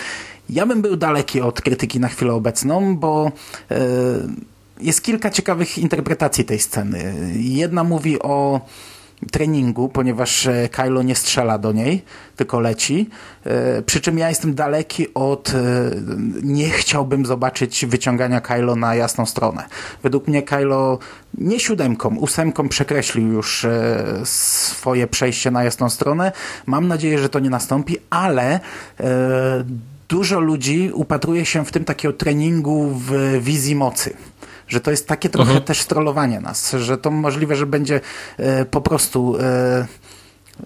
Ja bym był daleki od krytyki na chwilę obecną, bo e, jest kilka ciekawych interpretacji tej sceny. Jedna mówi o treningu, ponieważ e, Kylo nie strzela do niej, tylko leci. E, przy czym ja jestem daleki od. E, nie chciałbym zobaczyć wyciągania Kylo na jasną stronę. Według mnie Kylo nie siódemką, ósemką przekreślił już swoje przejście na jasną stronę. Mam nadzieję, że to nie nastąpi, ale dużo ludzi upatruje się w tym takiego treningu w wizji mocy że to jest takie trochę mhm. też strollowanie nas, że to możliwe, że będzie e, po prostu e,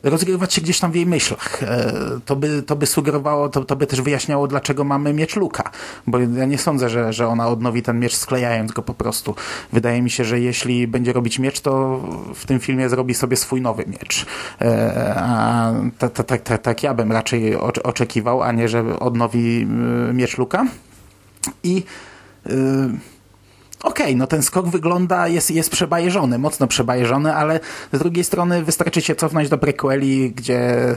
rozgrywać się gdzieś tam w jej myślach. E, to by, to by sugerowało, to, to by też wyjaśniało, dlaczego mamy miecz Luka, bo ja nie sądzę, że, że ona odnowi ten miecz sklejając go po prostu. Wydaje mi się, że jeśli będzie robić miecz, to w tym filmie zrobi sobie swój nowy miecz. A tak, tak, tak, tak ja bym raczej oczekiwał, a nie, że odnowi miecz Luka. I okej, okay, no ten skok wygląda, jest, jest przebajeżony, mocno przebajeżony, ale z drugiej strony wystarczy się cofnąć do prequeli, gdzie e,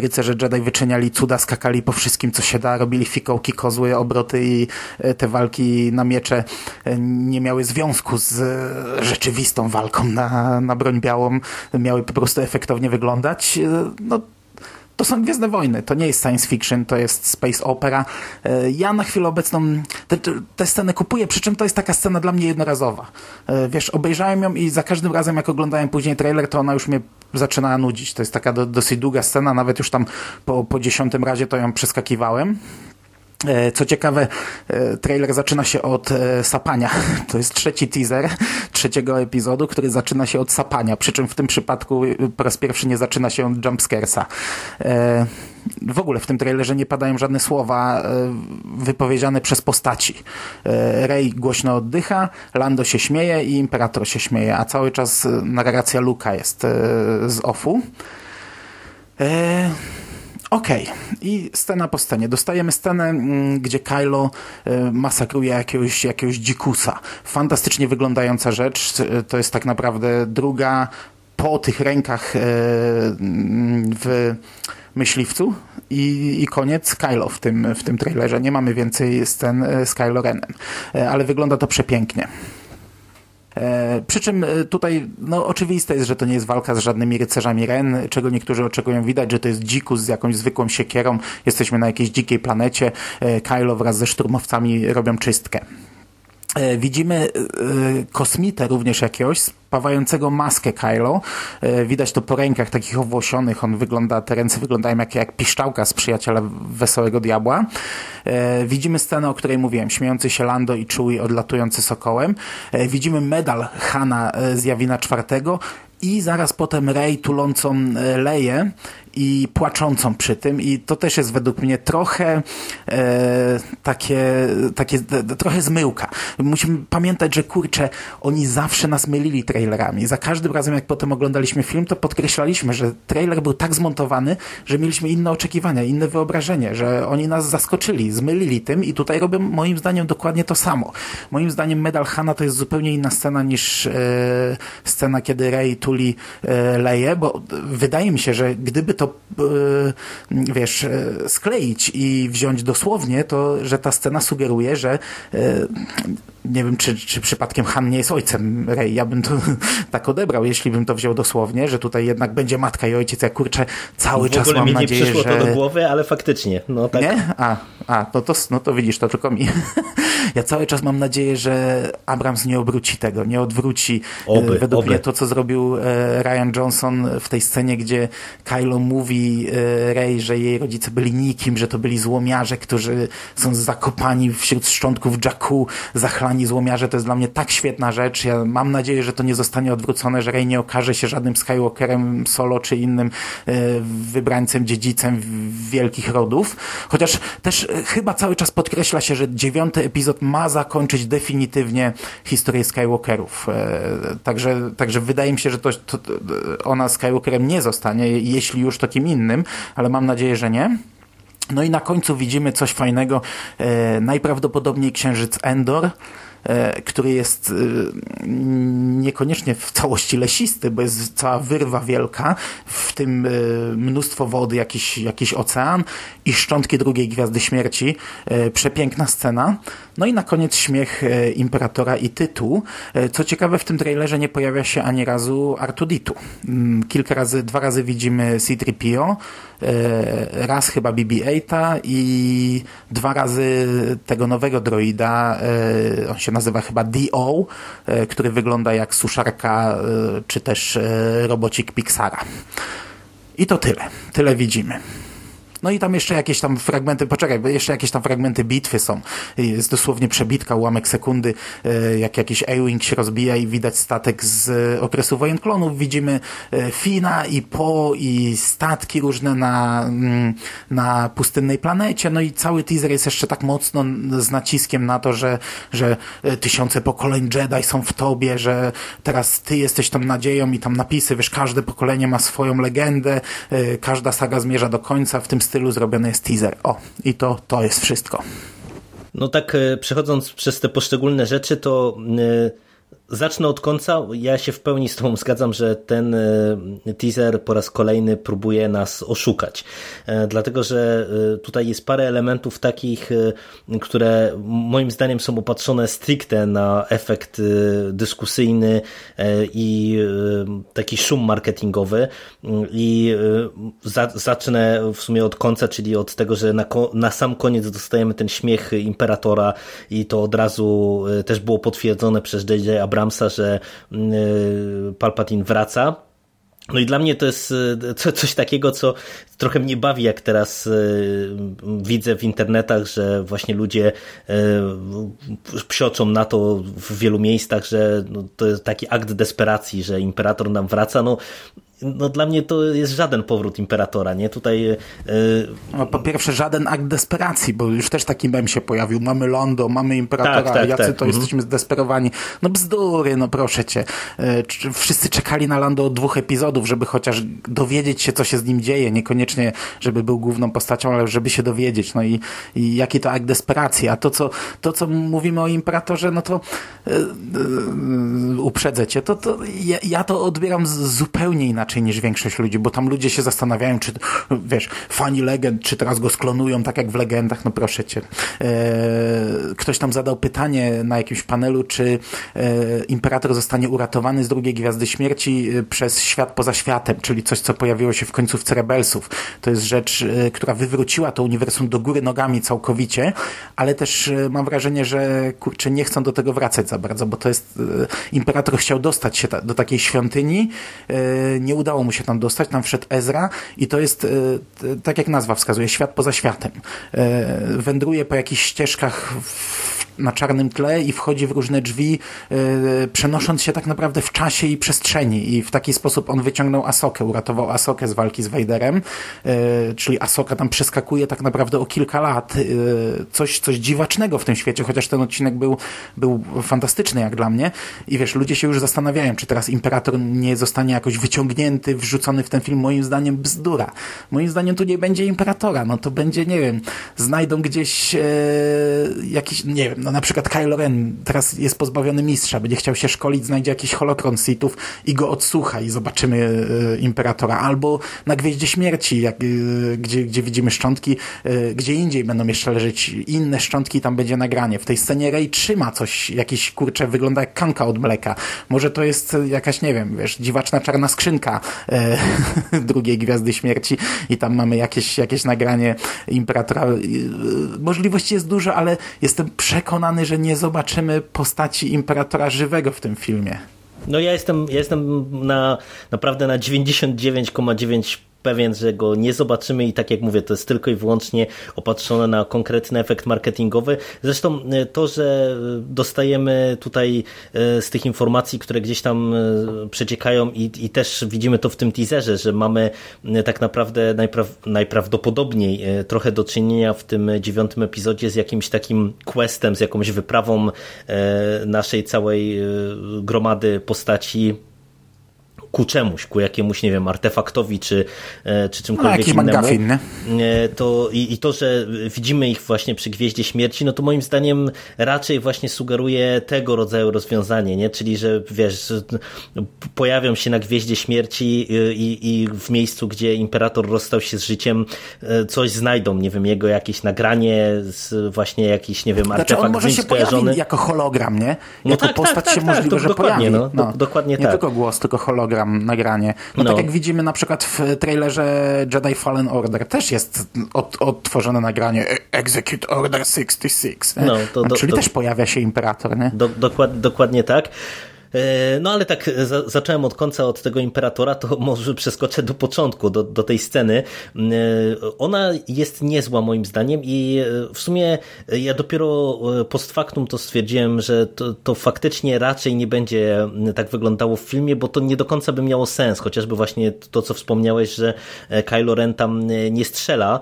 rycerze Jedi wyczyniali cuda, skakali po wszystkim, co się da, robili fikołki, kozły, obroty i e, te walki na miecze e, nie miały związku z rzeczywistą walką na, na broń białą, miały po prostu efektownie wyglądać. No to są Gwiezdne Wojny, to nie jest science fiction, to jest space opera. E, ja na chwilę obecną te, te scenę kupuję, przy czym to jest taka scena dla mnie jednorazowa. E, wiesz, obejrzałem ją i za każdym razem, jak oglądałem później trailer, to ona już mnie zaczynała nudzić. To jest taka do, dosyć długa scena, nawet już tam po, po dziesiątym razie to ją przeskakiwałem. E, co ciekawe, e, trailer zaczyna się od e, sapania. To jest trzeci teaser trzeciego epizodu, który zaczyna się od sapania, przy czym w tym przypadku po raz pierwszy nie zaczyna się od jumpscaresa. W ogóle w tym trailerze nie padają żadne słowa wypowiedziane przez postaci. Rey głośno oddycha, Lando się śmieje i Imperator się śmieje, a cały czas narracja Luka jest z offu. Okej. Okay. I scena po scenie. Dostajemy scenę, mm, gdzie Kylo e, masakruje jakiegoś, jakiegoś dzikusa. Fantastycznie wyglądająca rzecz. E, to jest tak naprawdę druga po tych rękach e, mm, w myśliwcu i, i koniec Kylo w tym, w tym trailerze. Nie mamy więcej scen z Kylo Renem, ale wygląda to przepięknie. E, przy czym e, tutaj no, oczywiste jest, że to nie jest walka z żadnymi rycerzami Ren, czego niektórzy oczekują. Widać, że to jest dzikus z jakąś zwykłą siekierą. Jesteśmy na jakiejś dzikiej planecie. E, Kylo wraz ze szturmowcami robią czystkę. E, widzimy e, kosmitę również jakiegoś, spawającego maskę Kylo. E, widać to po rękach takich owłosionych. On wygląda, te ręce wyglądają jak, jak piszczałka z przyjaciela Wesołego Diabła. Widzimy scenę, o której mówiłem. Śmiejący się Lando i Chewie odlatujący sokołem. Widzimy medal Hana z Jawina czwartego i zaraz potem Rey tulącą Leję i płaczącą przy tym i to też jest według mnie trochę e, takie, takie trochę zmyłka. Musimy pamiętać, że kurczę, oni zawsze nas mylili trailerami. Za każdym razem, jak potem oglądaliśmy film, to podkreślaliśmy, że trailer był tak zmontowany, że mieliśmy inne oczekiwania, inne wyobrażenie, że oni nas zaskoczyli, zmylili tym i tutaj robią moim zdaniem dokładnie to samo. Moim zdaniem Medal Hanna to jest zupełnie inna scena niż e, scena, kiedy Rey tuli e, leje, bo wydaje mi się, że gdyby to e, wiesz, e, skleić i wziąć dosłownie, to że ta scena sugeruje, że e, nie wiem, czy, czy przypadkiem Han nie jest ojcem Rey. Ja bym to tak odebrał, jeśli bym to wziął dosłownie, że tutaj jednak będzie matka i ojciec. Ja kurczę, cały w czas ogóle mam mi nie nadzieję, przyszło że... to do głowy, ale faktycznie. No tak. Nie? A, a no, to, no to widzisz, to tylko mi. ja cały czas mam nadzieję, że Abrams nie obróci tego, nie odwróci Oby, e, według oby. mnie to, co zrobił e, Ryan Johnson w tej scenie, gdzie Kylo mówi e, Rey, że jej rodzice byli nikim, że to byli złomiarze, którzy są zakopani wśród szczątków Jakku, zachlani złomiarze. To jest dla mnie tak świetna rzecz. Ja mam nadzieję, że to nie zostanie odwrócone, że Rey nie okaże się żadnym Skywalkerem solo czy innym e, wybrańcem, dziedzicem wielkich rodów. Chociaż też e, chyba cały czas podkreśla się, że dziewiąty epizod ma zakończyć definitywnie historię Skywalkerów. E, Także, także wydaje mi się, że to, to ona Skywalkerem nie zostanie, jeśli już to kim innym, ale mam nadzieję, że nie. No i na końcu widzimy coś fajnego. E, najprawdopodobniej księżyc Endor który jest e, niekoniecznie w całości lesisty, bo jest cała wyrwa wielka, w tym e, mnóstwo wody, jakiś, jakiś ocean i szczątki drugiej Gwiazdy Śmierci. E, Przepiękna scena. No i na koniec śmiech e, Imperatora i tytuł. E, Co ciekawe, w tym trailerze nie pojawia się ani razu Artuditu. Mm, Kilka razy, dwa razy widzimy C-3PO, e, raz chyba BB-8 i dwa razy tego nowego droida, e, on się nazywa chyba D.O., e, który wygląda jak suszarka, e, czy też e, robocik Pixara. I to tyle. Tyle widzimy. No i tam jeszcze jakieś tam fragmenty, poczekaj, jeszcze jakieś tam fragmenty bitwy są. Jest dosłownie przebitka, ułamek sekundy, e, jak jakiś A-Wing się rozbija i widać statek z e, okresu wojen klonów. Widzimy e, Fina i Po i statki różne na, mm, na pustynnej planecie. No i cały teaser jest jeszcze tak mocno z naciskiem na to, że, że tysiące pokoleń Jedi są w tobie, że teraz ty jesteś tą nadzieją i tam napisy, wiesz, każde pokolenie ma swoją legendę, każda saga zmierza do końca, w tym stylu zrobiony jest teaser. O, i to, to jest wszystko. No tak, e, przechodząc przez te poszczególne rzeczy, to e, zacznę od końca. Ja się w pełni z Tobą zgadzam, że ten e, teaser po raz kolejny próbuje nas oszukać. E, Dlatego, że e, tutaj jest parę elementów takich, które moim zdaniem są opatrzone stricte na efekt dyskusyjny i taki szum marketingowy. I e, za, zacznę w sumie od końca, czyli od tego, że na, na sam koniec dostajemy ten śmiech Imperatora i to od razu też było potwierdzone przez J.J. Abramsa, że mm, e, Palpatine wraca. No i dla mnie to jest co- coś takiego, co trochę mnie bawi, jak teraz e, widzę w internetach, że właśnie ludzie psioczą na to w wielu miejscach, że no, to jest taki akt desperacji, że imperator nam wraca. No, no dla mnie to jest żaden powrót imperatora, nie? Tutaj e, No, po pierwsze, żaden akt desperacji, bo już też taki mem się pojawił. Mamy Londo, mamy Imperatora, Tak, tak, jacy tak. to Mhm. jesteśmy zdesperowani. No bzdury, no proszę cię. E, Wszyscy czekali na Lando od dwóch epizodów, żeby chociaż dowiedzieć się, co się z nim dzieje. Niekoniecznie, żeby był główną postacią, ale żeby się dowiedzieć. No i, i jaki to akt desperacji. A to, co, to, co mówimy o Imperatorze, no to e, e, uprzedzę cię, to, to ja, ja to odbieram zupełnie inaczej niż większość ludzi, bo tam ludzie się zastanawiają, czy, wiesz, fani legend, czy teraz go sklonują, tak jak w legendach, no proszę cię. E, ktoś tam zadał pytanie na jakimś panelu, czy e, Imperator zostanie uratowany z drugiej Gwiazdy Śmierci e, przez świat poza światem, czyli coś, co pojawiło się w końcówce Rebelsów. To jest rzecz, e, która wywróciła to uniwersum do góry nogami całkowicie, ale też e, mam wrażenie, że kurczę, nie chcą do tego wracać za bardzo, bo to jest e, Imperator chciał dostać się ta, do takiej świątyni, nie udało mu się tam dostać, tam wszedł Ezra i to jest, e, tak jak nazwa wskazuje, świat poza światem. E, wędruje po jakichś ścieżkach w na czarnym tle i wchodzi w różne drzwi, yy, przenosząc się tak naprawdę w czasie i przestrzeni i w taki sposób on wyciągnął Asokę, uratował Asokę z walki z Vaderem, yy, czyli Asoka tam przeskakuje tak naprawdę o kilka lat. Yy, coś, coś dziwacznego w tym świecie, chociaż ten odcinek był, był fantastyczny jak dla mnie i wiesz, ludzie się już zastanawiają, czy teraz Imperator nie zostanie jakoś wyciągnięty, wrzucony w ten film. Moim zdaniem bzdura. Moim zdaniem tu nie będzie Imperatora, no to będzie, nie wiem, znajdą gdzieś e, jakiś, nie wiem, no na przykład Kylo Ren teraz jest pozbawiony mistrza, będzie chciał się szkolić, znajdzie jakiś holokron Sithów i go odsłucha i zobaczymy e, Imperatora. Albo na Gwieździe Śmierci, jak, e, gdzie, gdzie widzimy szczątki, e, gdzie indziej będą jeszcze leżeć inne szczątki, tam będzie nagranie. W tej scenie Rey trzyma coś, jakiś kurczę, wygląda jak kanka od mleka. Może to jest jakaś, nie wiem, wiesz, dziwaczna czarna skrzynka drugiej Gwiazdy Śmierci i tam mamy jakieś, jakieś nagranie Imperatora. Możliwości jest dużo, ale jestem przekonany, że nie zobaczymy postaci Imperatora żywego w tym filmie. No ja jestem, ja jestem na, naprawdę na 99,9 pewien, że go nie zobaczymy i tak jak mówię, to jest tylko i wyłącznie opatrzone na konkretny efekt marketingowy. Zresztą e, to, że dostajemy tutaj e, z tych informacji, które gdzieś tam e, przeciekają i, i też widzimy to w tym teaserze, że mamy tak naprawdę najpraw najprawdopodobniej trochę do czynienia w tym dziewiątym epizodzie z jakimś takim questem, z jakąś wyprawą naszej całej gromady postaci ku czemuś, ku jakiemuś, nie wiem, artefaktowi czy, e, czy czymkolwiek no, innemu. McGuffin, e, to, i, I to, że widzimy ich właśnie przy Gwieździe Śmierci, no to moim zdaniem raczej właśnie sugeruje tego rodzaju rozwiązanie, nie? Czyli, że wiesz, pojawią się na Gwieździe Śmierci e, i, i w miejscu, gdzie Imperator rozstał się z życiem, coś znajdą, nie wiem, jego jakieś nagranie, z właśnie jakiś, nie wiem, artefakt znaczy on może się pojawi jako hologram, nie? No jako no tak, postać tak, tak, się tak, możliwe, że pojawi. No, no, dokładnie nie tak. Nie tylko głos, tylko hologram nagram, nagranie. No, no, tak jak widzimy na przykład w trailerze Jedi Fallen Order też jest od, odtworzone nagranie Execute Order 66. No, to, do, czyli też pojawia się Imperator, nie? Do, dokład, dokładnie tak. E, no ale tak za, zacząłem od końca od tego Imperatora, to może przeskoczę do początku, do, do tej sceny. E, ona jest niezła moim zdaniem i e, w sumie ja dopiero post factum to stwierdziłem, że to, to faktycznie raczej nie będzie tak wyglądało w filmie, bo to nie do końca by miało sens, chociażby właśnie to, co wspomniałeś, że Kylo Ren tam nie strzela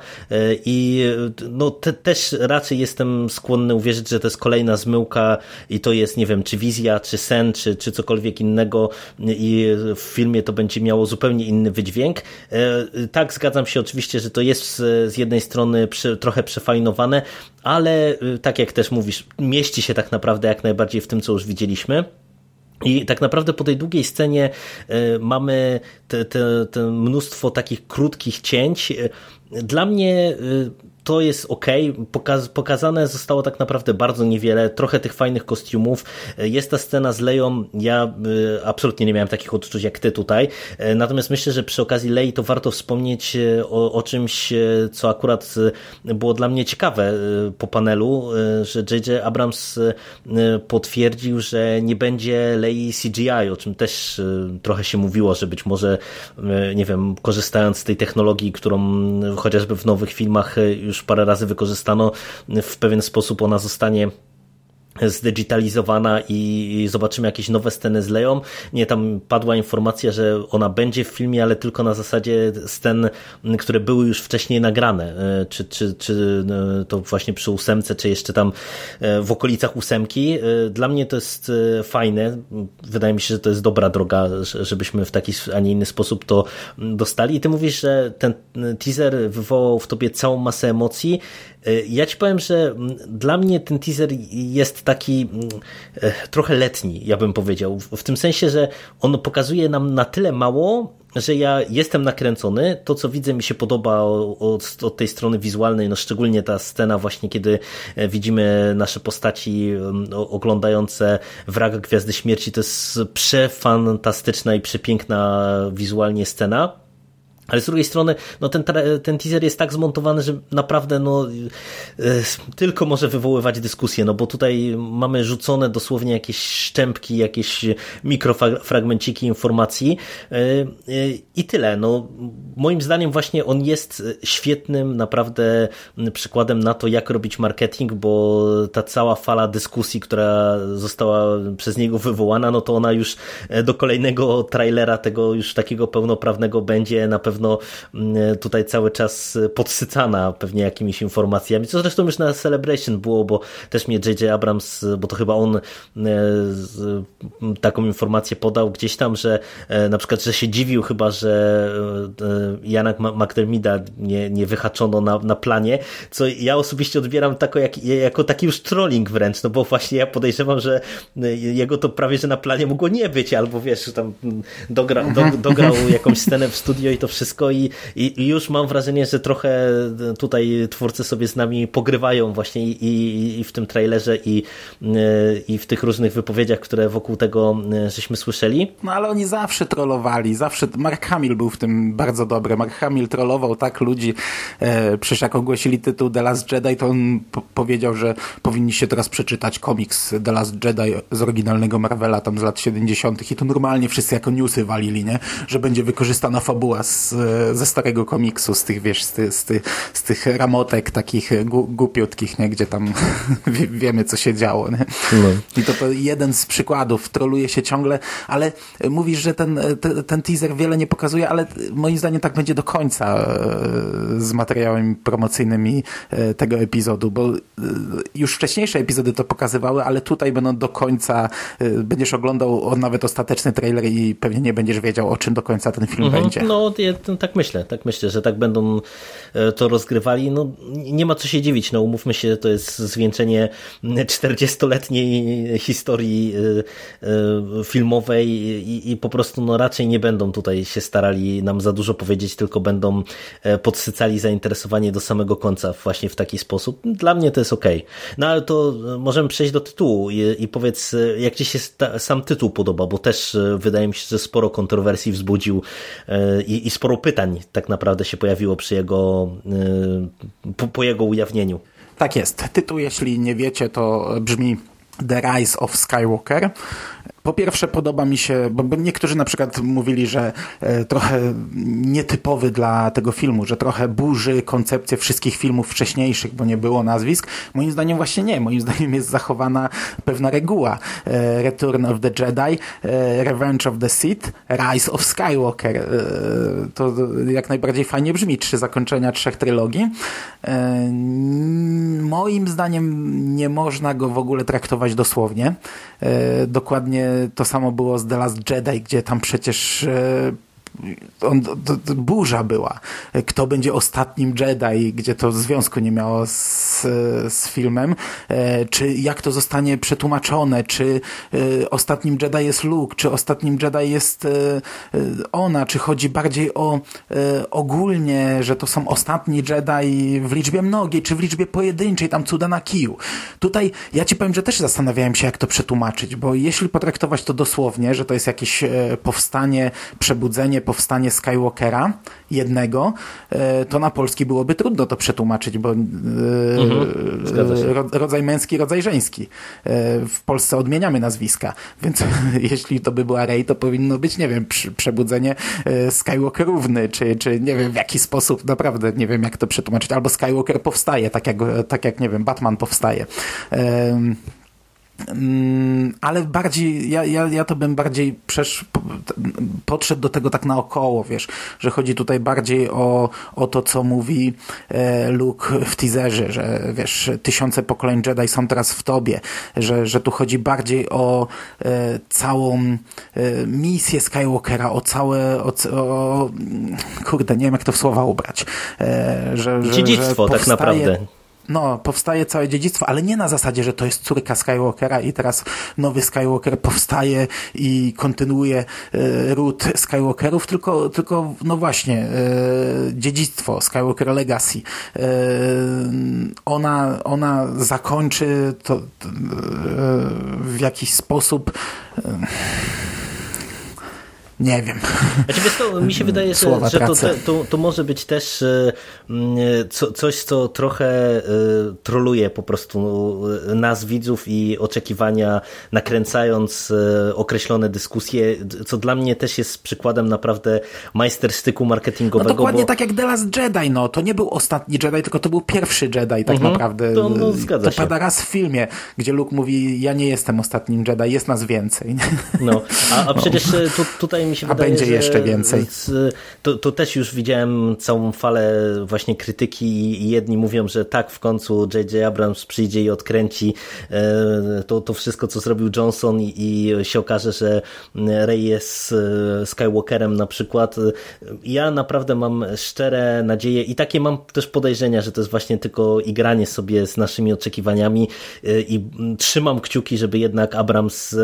i no te, też raczej jestem skłonny uwierzyć, że to jest kolejna zmyłka i to jest, nie wiem, czy wizja, czy sen, czy, czy cokolwiek innego i w filmie to będzie miało zupełnie inny wydźwięk. E, tak, zgadzam się oczywiście, że to jest z jednej strony trochę przefajnowane, ale e, tak jak też mówisz, mieści się tak naprawdę jak najbardziej w tym, co już widzieliśmy. I tak naprawdę po tej długiej scenie e, mamy te, te, te mnóstwo takich krótkich cięć. Dla mnie to jest ok. Pokaz, pokazane zostało tak naprawdę bardzo niewiele, trochę tych fajnych kostiumów. Jest ta scena z Leją, ja y, absolutnie nie miałem takich odczuć jak ty tutaj. Y, natomiast myślę, że przy okazji Lei to warto wspomnieć y, o, o czymś, co akurat było dla mnie ciekawe po panelu, że J.J. Abrams potwierdził, że nie będzie Lei CGI, o czym też trochę się mówiło, że być może, nie wiem, korzystając z tej technologii, którą chociażby w nowych filmach już już parę razy wykorzystano, w pewien sposób ona zostanie zdigitalizowana i zobaczymy jakieś nowe sceny z Leją. Nie, tam padła informacja, że ona będzie w filmie, ale tylko na zasadzie scen, które były już wcześniej nagrane. E, czy, czy, czy e, to właśnie przy ósemce, czy jeszcze tam e, w okolicach ósemki. Dla mnie to jest fajne. Wydaje mi się, że to jest dobra droga, żebyśmy w taki, a nie inny sposób to dostali. I ty mówisz, że ten teaser wywołał w tobie całą masę emocji. Ja ci powiem, że dla mnie ten teaser jest taki trochę letni, ja bym powiedział. W tym sensie, że on pokazuje nam na tyle mało, że ja jestem nakręcony. To, co widzę, mi się podoba od, od, tej strony wizualnej, no szczególnie ta scena właśnie, kiedy e, widzimy nasze postaci oglądające wrag Gwiazdy Śmierci. To jest przefantastyczna i przepiękna wizualnie scena. Ale z drugiej strony, no ten, ten teaser jest tak zmontowany, że naprawdę no, e, tylko może wywoływać dyskusję, no bo tutaj mamy rzucone dosłownie jakieś szczępki, jakieś mikrofragmenciki informacji e, e, i tyle. No, moim zdaniem właśnie on jest świetnym naprawdę przykładem na to, jak robić marketing, bo ta cała fala dyskusji, która została przez niego wywołana, no to ona już do kolejnego trailera tego już takiego pełnoprawnego będzie na pewno pewno mm, tutaj cały czas podsycana pewnie jakimiś informacjami, co zresztą już na Celebration było, bo też mnie J.J. Abrams, bo to chyba on e, taką informację podał gdzieś tam, że e, na przykład, że się dziwił chyba, że e, Janak McDermida nie, nie wyhaczono na, na planie, co ja osobiście odbieram tako jak, jako taki już trolling wręcz, no bo właśnie ja podejrzewam, że jego to prawie, że na planie mogło nie być, albo wiesz, tam dogra, do, dograł jakąś scenę w studio i to wszystko wszystko i, i, już mam wrażenie, że trochę tutaj twórcy sobie z nami pogrywają właśnie i, i, i w tym trailerze i, i w tych różnych wypowiedziach, które wokół tego żeśmy słyszeli. No ale oni zawsze trollowali, zawsze Mark Hamill był w tym bardzo dobry. Mark Hamill trollował tak ludzi, e, przecież jak ogłosili tytuł The Last Jedi, to on powiedział, że powinniście teraz przeczytać komiks The Last Jedi z oryginalnego Marvela tam z lat 70. i to normalnie wszyscy jako newsy walili, nie? Że będzie wykorzystana fabuła z ze starego komiksu, z tych, wiesz, z, ty, z, ty, z tych ramotek takich głupiutkich, nie? gdzie tam wiemy, co się działo. Nie? No. I to, to jeden z przykładów, troluje się ciągle, ale mówisz, że ten, ten, ten teaser wiele nie pokazuje, ale moim zdaniem tak będzie do końca e, z materiałami promocyjnymi e, tego epizodu, bo e, już wcześniejsze epizody to pokazywały, ale tutaj będą do końca, będziesz oglądał nawet ostateczny trailer i pewnie nie będziesz wiedział, o czym do końca ten film mhm. będzie. No, tak myślę, tak myślę, że tak będą e, to rozgrywali. No, nie ma co się dziwić, no umówmy się, to jest zwieńczenie 40-letniej historii e, e, filmowej i, i po prostu no, raczej nie będą tutaj się starali nam za dużo powiedzieć, tylko będą podsycali zainteresowanie do samego końca właśnie w taki sposób. Dla mnie to jest ok. No ale to możemy przejść do tytułu i, i powiedz, jak Ci się sam tytuł podoba, bo też wydaje mi się, że sporo kontrowersji wzbudził i, i sporo pytań tak naprawdę się pojawiło przy jego, y, po, po jego ujawnieniu. Tak jest. Tytuł, jeśli nie wiecie, to brzmi The Rise of Skywalker. Po pierwsze podoba mi się, bo niektórzy na przykład mówili, że e, trochę nietypowy dla tego filmu, że trochę burzy koncepcję wszystkich filmów wcześniejszych, bo nie było nazwisk. Moim zdaniem właśnie nie. Moim zdaniem jest zachowana pewna reguła. E, Return of the Jedi, e, Revenge of the Sith, Rise of Skywalker. To jak najbardziej fajnie brzmi. Trzy zakończenia trzech trylogii. Moim zdaniem nie można go w ogóle traktować dosłownie. Dokładnie dokładnie to samo było z The Last Jedi, gdzie tam przecież e, on, to, to burza była. Kto będzie ostatnim Jedi, gdzie to związku nie miało z, z filmem, e, czy jak to zostanie przetłumaczone, czy e, ostatnim Jedi jest Luke, czy ostatnim Jedi jest e, ona, czy chodzi bardziej o ogólnie, że to są ostatni Jedi w liczbie mnogiej, czy w liczbie pojedynczej, tam cuda na kiju. Tutaj ja ci powiem, że też zastanawiałem się, jak to przetłumaczyć, bo jeśli potraktować to dosłownie, że to jest jakieś powstanie, przebudzenie, powstanie Skywalkera jednego, e, to na polski byłoby trudno to przetłumaczyć, bo e, mhm, rodzaj męski, rodzaj żeński. E, w Polsce odmieniamy nazwiska, więc jeśli to by była Rey, to powinno być, nie wiem, przebudzenie Skywalkerówny, czy, czy nie wiem w jaki sposób, naprawdę nie wiem jak to przetłumaczyć, albo Skywalker powstaje, tak jak, tak jak nie wiem, Batman powstaje. Mm, ale bardziej, ja, ja, ja to bym bardziej przesz, podszedł do tego tak naokoło, wiesz, że chodzi tutaj bardziej o, o to, co mówi e, Luke w teaserze, że wiesz, tysiące pokoleń Jedi są teraz w tobie, że, że tu chodzi bardziej o e, całą e, misję Skywalkera, o całe, o, o, kurde, nie wiem jak to w słowa ubrać. E, że, że, Dziedzictwo że tak naprawdę no, powstaje całe dziedzictwo, ale nie na zasadzie, że to jest córka Skywalkera i teraz nowy Skywalker powstaje i kontynuuje e, ród Skywalkerów, tylko, tylko no właśnie, e, dziedzictwo Skywalker Legacy. E, ona, ona zakończy to e, w jakiś sposób e, nie wiem. Znaczy, wiesz, to, mi się wydaje, że, że to, to, to, może być też e, co, coś, co trochę e, troluje po prostu nas, widzów i oczekiwania, nakręcając e, określone dyskusje, co dla mnie też jest przykładem naprawdę majsterstyku marketingowego. No dokładnie bo... tak jak The Last Jedi, no to nie był ostatni Jedi, tylko to był pierwszy Jedi tak mhm, naprawdę. To, no, zgadza to się. pada raz w filmie, gdzie Luke mówi, ja nie jestem ostatnim Jedi, jest nas więcej. No, a, a przecież tu, tutaj mi się A wydaje, będzie jeszcze więcej. To, to też już widziałem całą falę właśnie krytyki i jedni mówią, że tak, w końcu J.J. Abrams przyjdzie i odkręci e, to, to wszystko, co zrobił Johnson i, i się okaże, że Rey jest e, Skywalkerem na przykład. Ja naprawdę mam szczere nadzieje i takie mam też podejrzenia, że to jest właśnie tylko igranie sobie z naszymi oczekiwaniami e, i trzymam kciuki, żeby jednak Abrams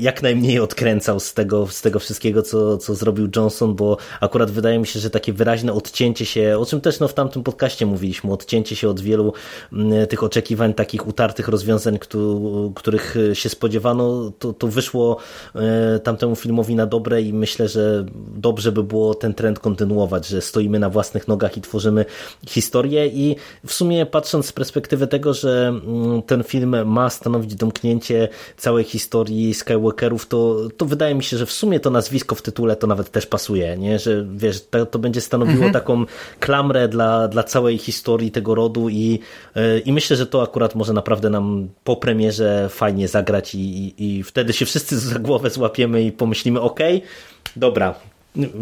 jak najmniej odkręcał z tego, z tego wszystkiego, co, co zrobił Johnson, bo akurat wydaje mi się, że takie wyraźne odcięcie się, o czym też no, w tamtym podcaście mówiliśmy, odcięcie się od wielu mm, tych oczekiwań, takich utartych rozwiązań, których się spodziewano, to, to wyszło e, tamtemu filmowi na dobre i myślę, że dobrze by było ten trend kontynuować, że stoimy na własnych nogach i tworzymy historię. I w sumie patrząc z perspektywy tego, że mm, ten film ma stanowić domknięcie całej historii Skywalkerów, to, to wydaje mi się, że w sumie to nazwisko w tytule to nawet też pasuje, nie? że wiesz, to, to będzie stanowiło mhm. taką klamrę dla, dla całej historii tego rodu i, e, i myślę, że to akurat może naprawdę nam po premierze fajnie zagrać i, i, i wtedy się wszyscy za głowę złapiemy i pomyślimy, ok, dobra,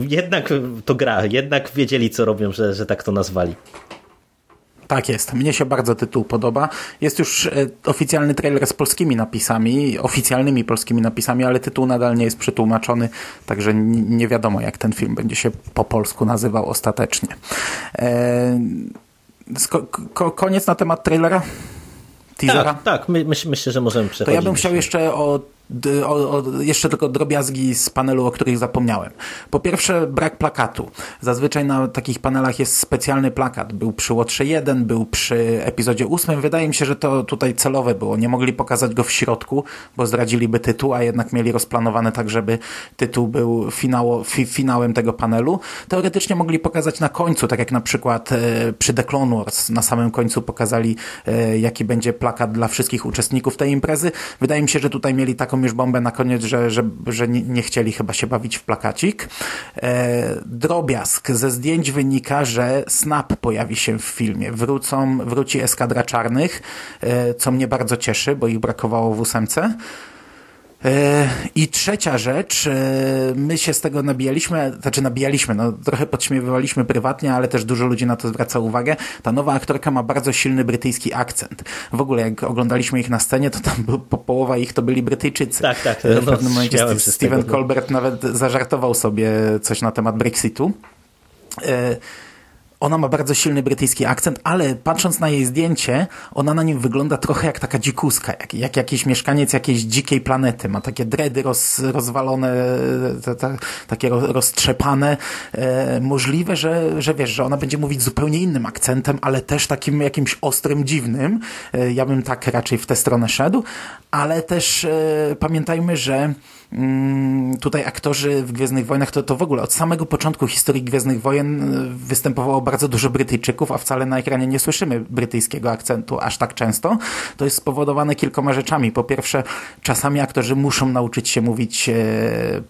jednak to gra, jednak wiedzieli co robią, że, że tak to nazwali. Tak jest. Mnie się bardzo tytuł podoba. Jest już e, oficjalny trailer z polskimi napisami, oficjalnymi polskimi napisami, ale tytuł nadal nie jest przetłumaczony, także nie wiadomo, jak ten film będzie się po polsku nazywał ostatecznie. E, koniec na temat trailera? Teasera? Tak, tak. My, myślę, że możemy przechodzić. To ja bym chciał jeszcze o o, o, jeszcze tylko drobiazgi z panelu, o których zapomniałem. Po pierwsze, brak plakatu. Zazwyczaj na takich panelach jest specjalny plakat. Był przy Łotrze 1, był przy epizodzie 8. Wydaje mi się, że to tutaj celowe było. Nie mogli pokazać go w środku, bo zdradziliby tytuł, a jednak mieli rozplanowane tak, żeby tytuł był finało, fi, finałem tego panelu. Teoretycznie mogli pokazać na końcu, tak jak na przykład e, przy The Clone Wars. Na samym końcu pokazali, e, jaki będzie plakat dla wszystkich uczestników tej imprezy. Wydaje mi się, że tutaj mieli taką już bombę na koniec, że, że, że nie, chcieli chyba się bawić w plakacik. E, drobiazg. Ze zdjęć wynika, że Snap pojawi się w filmie. Wrócą, wróci Eskadra Czarnych, e, co mnie bardzo cieszy, bo ich brakowało w ósemce. E, I trzecia rzecz, e, my się z tego nabijaliśmy, znaczy nabijaliśmy, no trochę podśmiewywaliśmy prywatnie, ale też dużo ludzi na to zwraca uwagę. Ta nowa aktorka ma bardzo silny brytyjski akcent. W ogóle jak oglądaliśmy ich na scenie, to tam po połowa ich to byli Brytyjczycy. Tak, tak. E, w pewnym no, momencie Steven no. Colbert nawet zażartował sobie coś na temat Brexitu. Ona ma bardzo silny brytyjski akcent, ale patrząc na jej zdjęcie, ona na nim wygląda trochę jak taka dzikuska, jak, jak jakiś mieszkaniec jakiejś dzikiej planety. Ma takie dredy roz, rozwalone, te, te, takie roztrzepane. E, możliwe, że, że wiesz, że ona będzie mówić zupełnie innym akcentem, ale też takim jakimś ostrym, dziwnym. E, ja bym tak raczej w tę stronę szedł, ale też e, pamiętajmy, że tutaj aktorzy w Gwiezdnych Wojnach, to, to w ogóle od samego początku historii Gwiezdnych Wojen y, występowało bardzo dużo Brytyjczyków, a wcale na ekranie nie słyszymy brytyjskiego akcentu aż tak często. To jest spowodowane kilkoma rzeczami. Po pierwsze, czasami aktorzy muszą nauczyć się mówić e,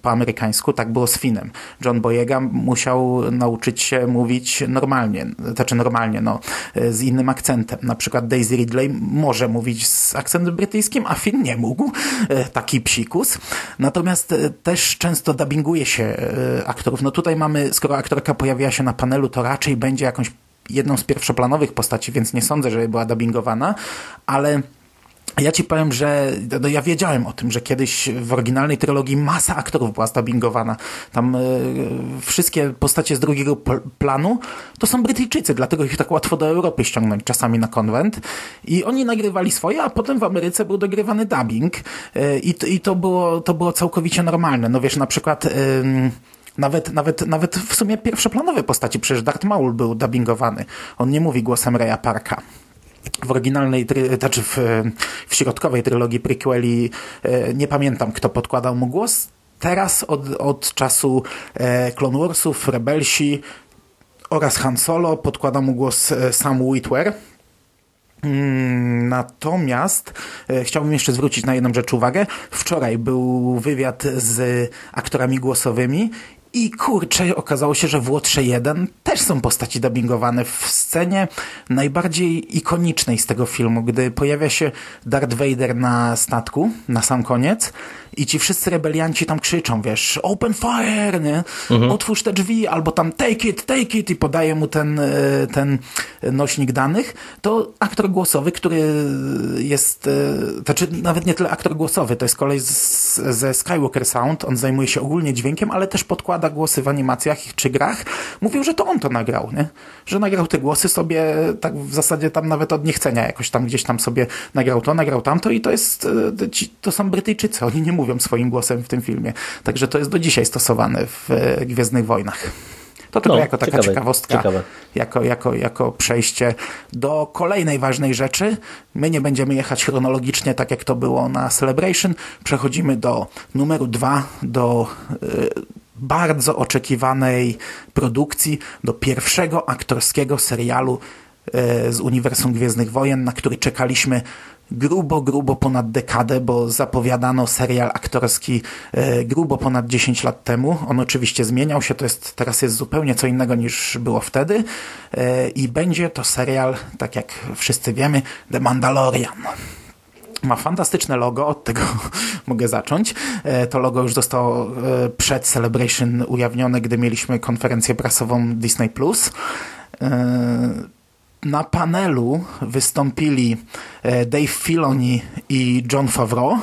po amerykańsku. Tak było z Finem. John Boyega musiał nauczyć się mówić normalnie, znaczy normalnie, no, e, z innym akcentem. Na przykład Daisy Ridley może mówić z akcentem brytyjskim, a Finn nie mógł. E, taki psikus. Natomiast e, też często dubbinguje się e, aktorów. No tutaj mamy, skoro aktorka pojawiła się na panelu, to raczej będzie jakąś jedną z pierwszoplanowych postaci, więc nie sądzę, żeby była dubbingowana, ale ja ci powiem, że no ja wiedziałem o tym, że kiedyś w oryginalnej trylogii masa aktorów była zdabingowana. Tam y, wszystkie postacie z drugiego planu to są Brytyjczycy, dlatego ich tak łatwo do Europy ściągnąć czasami na konwent. I oni nagrywali swoje, a potem w Ameryce był dogrywany dubbing. Y, i, to, było, to było całkowicie normalne. No wiesz, na przykład... Nawet, nawet, nawet w sumie pierwszoplanowe postaci, przecież Darth Maul był dubbingowany. On nie mówi głosem Reya Parka w oryginalnej, znaczy w, w środkowej trylogii prequeli e, nie pamiętam, kto podkładał mu głos. teraz od, od czasu e, Clone Warsów, Rebelsi oraz Han Solo podkłada mu głos e, Sam Witwer. Mm, natomiast chciałbym jeszcze zwrócić na jedną rzecz uwagę. Wczoraj był wywiad z aktorami głosowymi i kurczę, okazało się, że w Łotrze 1 też są postaci dubbingowane w scenie najbardziej ikonicznej z tego filmu, gdy pojawia się Darth Vader na statku na sam koniec i ci wszyscy rebelianci tam krzyczą, wiesz, open fire, nie? Mhm. Otwórz te drzwi, albo tam take it, take it i podaje mu ten, e, ten nośnik danych, to aktor głosowy, który jest, e, znaczy nawet nie tyle aktor głosowy, to jest kolej z, ze Skywalker Sound, on zajmuje się ogólnie dźwiękiem, ale też podkłada głosy w animacjach czy grach, mówił, że to on to nagrał, nie? Że nagrał te głosy sobie tak w zasadzie tam nawet od niechcenia jakoś tam gdzieś tam sobie nagrał to, nagrał tamto i to jest, e, to są Brytyjczycy, oni nie mówią swoim głosem w tym filmie. Także to jest do dzisiaj stosowane w e, Gwiezdnych Wojnach. To tylko no, jako taka ciekawe, ciekawostka, ciekawe. Jako, jako, jako przejście do kolejnej ważnej rzeczy. My nie będziemy jechać chronologicznie, tak jak to było na Celebration. Przechodzimy do numeru dwa, do y, bardzo oczekiwanej produkcji, do pierwszego aktorskiego serialu y, z uniwersum Gwiezdnych Wojen, na który czekaliśmy grubo, grubo ponad dekadę, bo zapowiadano serial aktorski e, grubo ponad 10 lat temu. On oczywiście zmieniał się, to jest, teraz jest zupełnie co innego niż było wtedy e, i będzie to serial, tak jak wszyscy wiemy, The Mandalorian. Ma fantastyczne logo, od tego mogę zacząć. E, to logo już zostało przed Celebration ujawnione, gdy mieliśmy konferencję prasową Disney+. Na panelu wystąpili e, Dave Filoni i John Favreau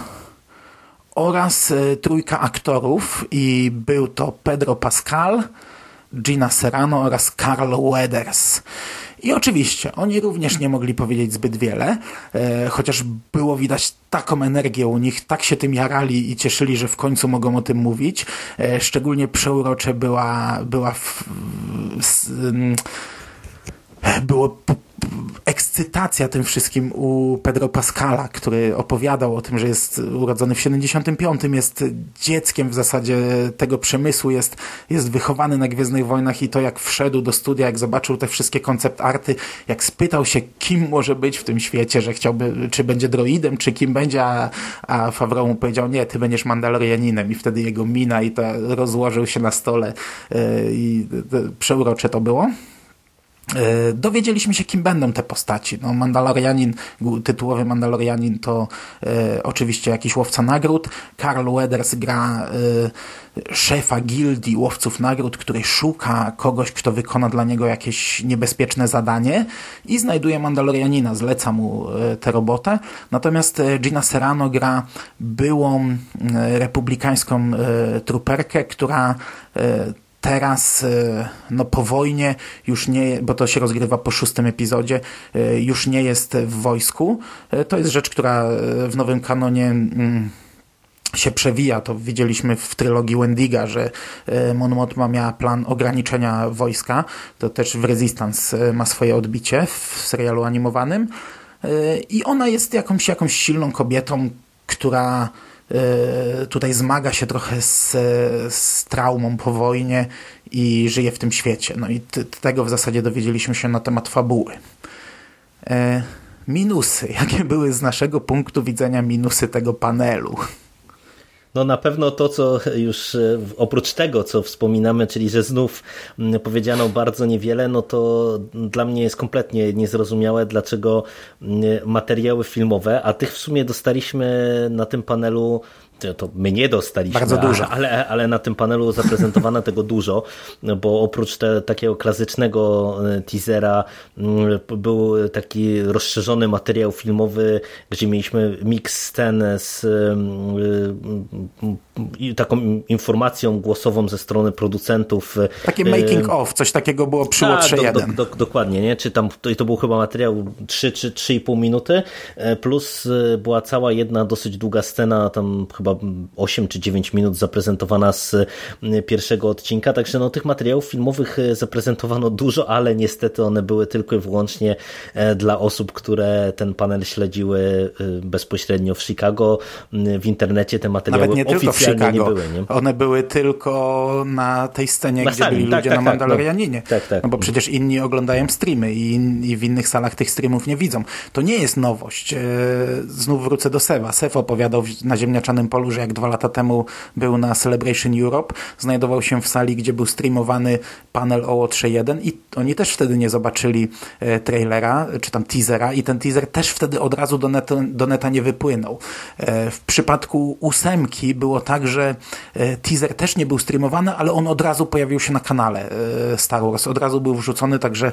oraz e, trójka aktorów i był to Pedro Pascal, Gina Serrano oraz Carl Weathers. I oczywiście oni również nie mogli powiedzieć zbyt wiele, e, chociaż było widać taką energię u nich, tak się tym jarali i cieszyli, że w końcu mogą o tym mówić. E, szczególnie przeurocze była, była w, w, było ekscytacja tym wszystkim u Pedro Pascala, który opowiadał o tym, że jest urodzony w 75, jest dzieckiem w zasadzie tego przemysłu, jest, jest wychowany na Gwiezdnych Wojnach i to jak wszedł do studia, jak zobaczył te wszystkie koncept arty, jak spytał się, kim może być w tym świecie, że chciałby, czy będzie droidem, czy kim będzie, a, a Favreau mu powiedział, nie, ty będziesz Mandalorianinem i wtedy jego mina i to rozłożył się na stole yy, i yy, przeurocze to było. E, dowiedzieliśmy się, kim będą te postaci. No, Mandalorianin, tytułowy Mandalorianin to e, oczywiście jakiś łowca nagród. Carl Weathers gra e, szefa gildii łowców nagród, który szuka kogoś, kto wykona dla niego jakieś niebezpieczne zadanie i znajduje Mandalorianina, zleca mu tę robotę. Natomiast Gina Serrano gra byłą republikańską truperkę, która teraz e, no po wojnie już nie, bo to się rozgrywa po szóstym epizodzie, e, już nie jest w wojsku. E, to jest rzecz, która w nowym kanonie mm, się przewija. To widzieliśmy w trylogii Wendiga, że Mon Mothma miała plan ograniczenia wojska. To też w Resistance ma swoje odbicie w serialu animowanym. I ona jest jakąś, jakąś silną kobietą, która tutaj zmaga się trochę z, z traumą po wojnie i żyje w tym świecie. No i tego w zasadzie dowiedzieliśmy się na temat fabuły. E, minusy. Jakie były z naszego punktu widzenia minusy tego panelu? No na pewno to, co już e, oprócz tego, co wspominamy, czyli że znów powiedziano bardzo niewiele, no to dla mnie jest kompletnie niezrozumiałe, dlaczego materiały filmowe, a tych w sumie dostaliśmy na tym panelu to my nie dostaliśmy, Bardzo dużo. Ale, ale na tym panelu zaprezentowano tego dużo, bo oprócz te, takiego klasycznego e, teasera mm, był taki rozszerzony materiał filmowy, gdzie mieliśmy mix scen z mm, taką informacją głosową ze strony producentów. Takie making of, coś takiego było przy tak, Łotrze do, 1. Do, do, dokładnie, nie? Czy tam, to, to był chyba materiał 3 czy 3,5 minuty, e, plus e, była cała jedna dosyć długa scena, tam chyba chyba 8 czy 9 minut zaprezentowana z pierwszego odcinka, także no tych materiałów filmowych zaprezentowano dużo, ale niestety one były tylko i wyłącznie dla osób, które ten panel śledziły bezpośrednio w Chicago. W internecie te materiały Nawet nie tylko w Chicago. nie były. Nie? One były tylko na tej scenie, na gdzie sali, byli tak, ludzie tak, na tak, Mandalorianinie. Tak, tak. No bo przecież inni oglądają streamy i, i, w innych salach tych streamów nie widzą. To nie jest nowość. E, znów wrócę do Sewa. Sew opowiadał na ziemniaczanym polu, że jak dwa lata temu był na Celebration Europe, znajdował się w sali, gdzie był streamowany panel OO 3.1 i oni też wtedy nie zobaczyli e, trailera, czy tam teasera i ten teaser też wtedy od razu do, do neta nie wypłynął. E, w przypadku ósemki było tak, że teaser też nie był streamowany, ale on od razu pojawił się na kanale Star Wars. Od razu był wrzucony, także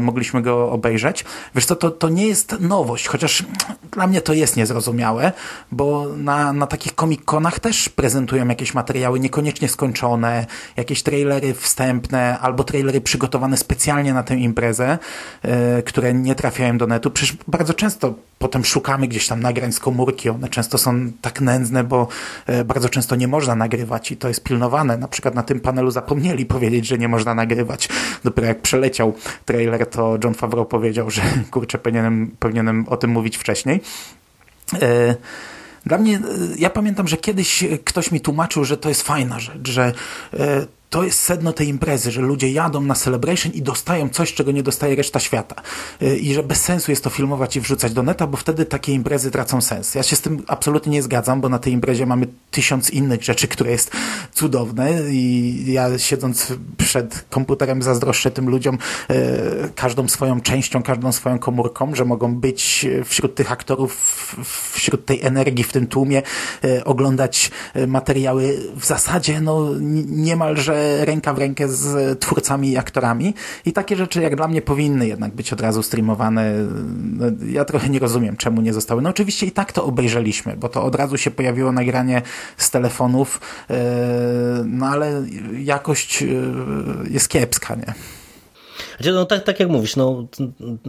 mogliśmy go obejrzeć. Wiesz co, to, to nie jest nowość, chociaż dla mnie to jest niezrozumiałe, bo na, na takich komik-konach też prezentują jakieś materiały niekoniecznie skończone, jakieś trailery wstępne albo trailery przygotowane specjalnie na tę imprezę, yy, które nie trafiają do netu. Przecież bardzo często potem szukamy gdzieś tam nagrań z komórki, one często są tak nędzne, bo yy, bardzo często nie można nagrywać i to jest pilnowane. Na przykład na tym panelu zapomnieli powiedzieć, że nie można nagrywać. Dopiero jak przeleciał trailer, to John Favreau powiedział, że kurczę, powinienem, powinienem o tym mówić wcześniej. E, dla mnie, e, ja pamiętam, że kiedyś ktoś mi tłumaczył, że to jest fajna rzecz, że e, to jest sedno tej imprezy, że ludzie jadą na Celebration i dostają coś, czego nie dostaje reszta świata. Y, I że bez sensu jest to filmować i wrzucać do neta, bo wtedy takie imprezy tracą sens. Ja się z tym absolutnie nie zgadzam, bo na tej imprezie mamy tysiąc innych rzeczy, które jest cudowne i ja siedząc przed komputerem zazdroszczę tym ludziom y, każdą swoją częścią, każdą swoją komórką, że mogą być wśród tych aktorów, wśród tej energii w tym tłumie, y, oglądać materiały w zasadzie no niemalże ręka w rękę z twórcami i aktorami i takie rzeczy jak dla mnie powinny jednak być od razu streamowane. Ja trochę nie rozumiem, czemu nie zostały. No oczywiście i tak to obejrzeliśmy, bo to od razu się pojawiło nagranie z telefonów, e, no ale jakość e, jest kiepska, nie? Znaczy, no tak, tak jak mówisz, no,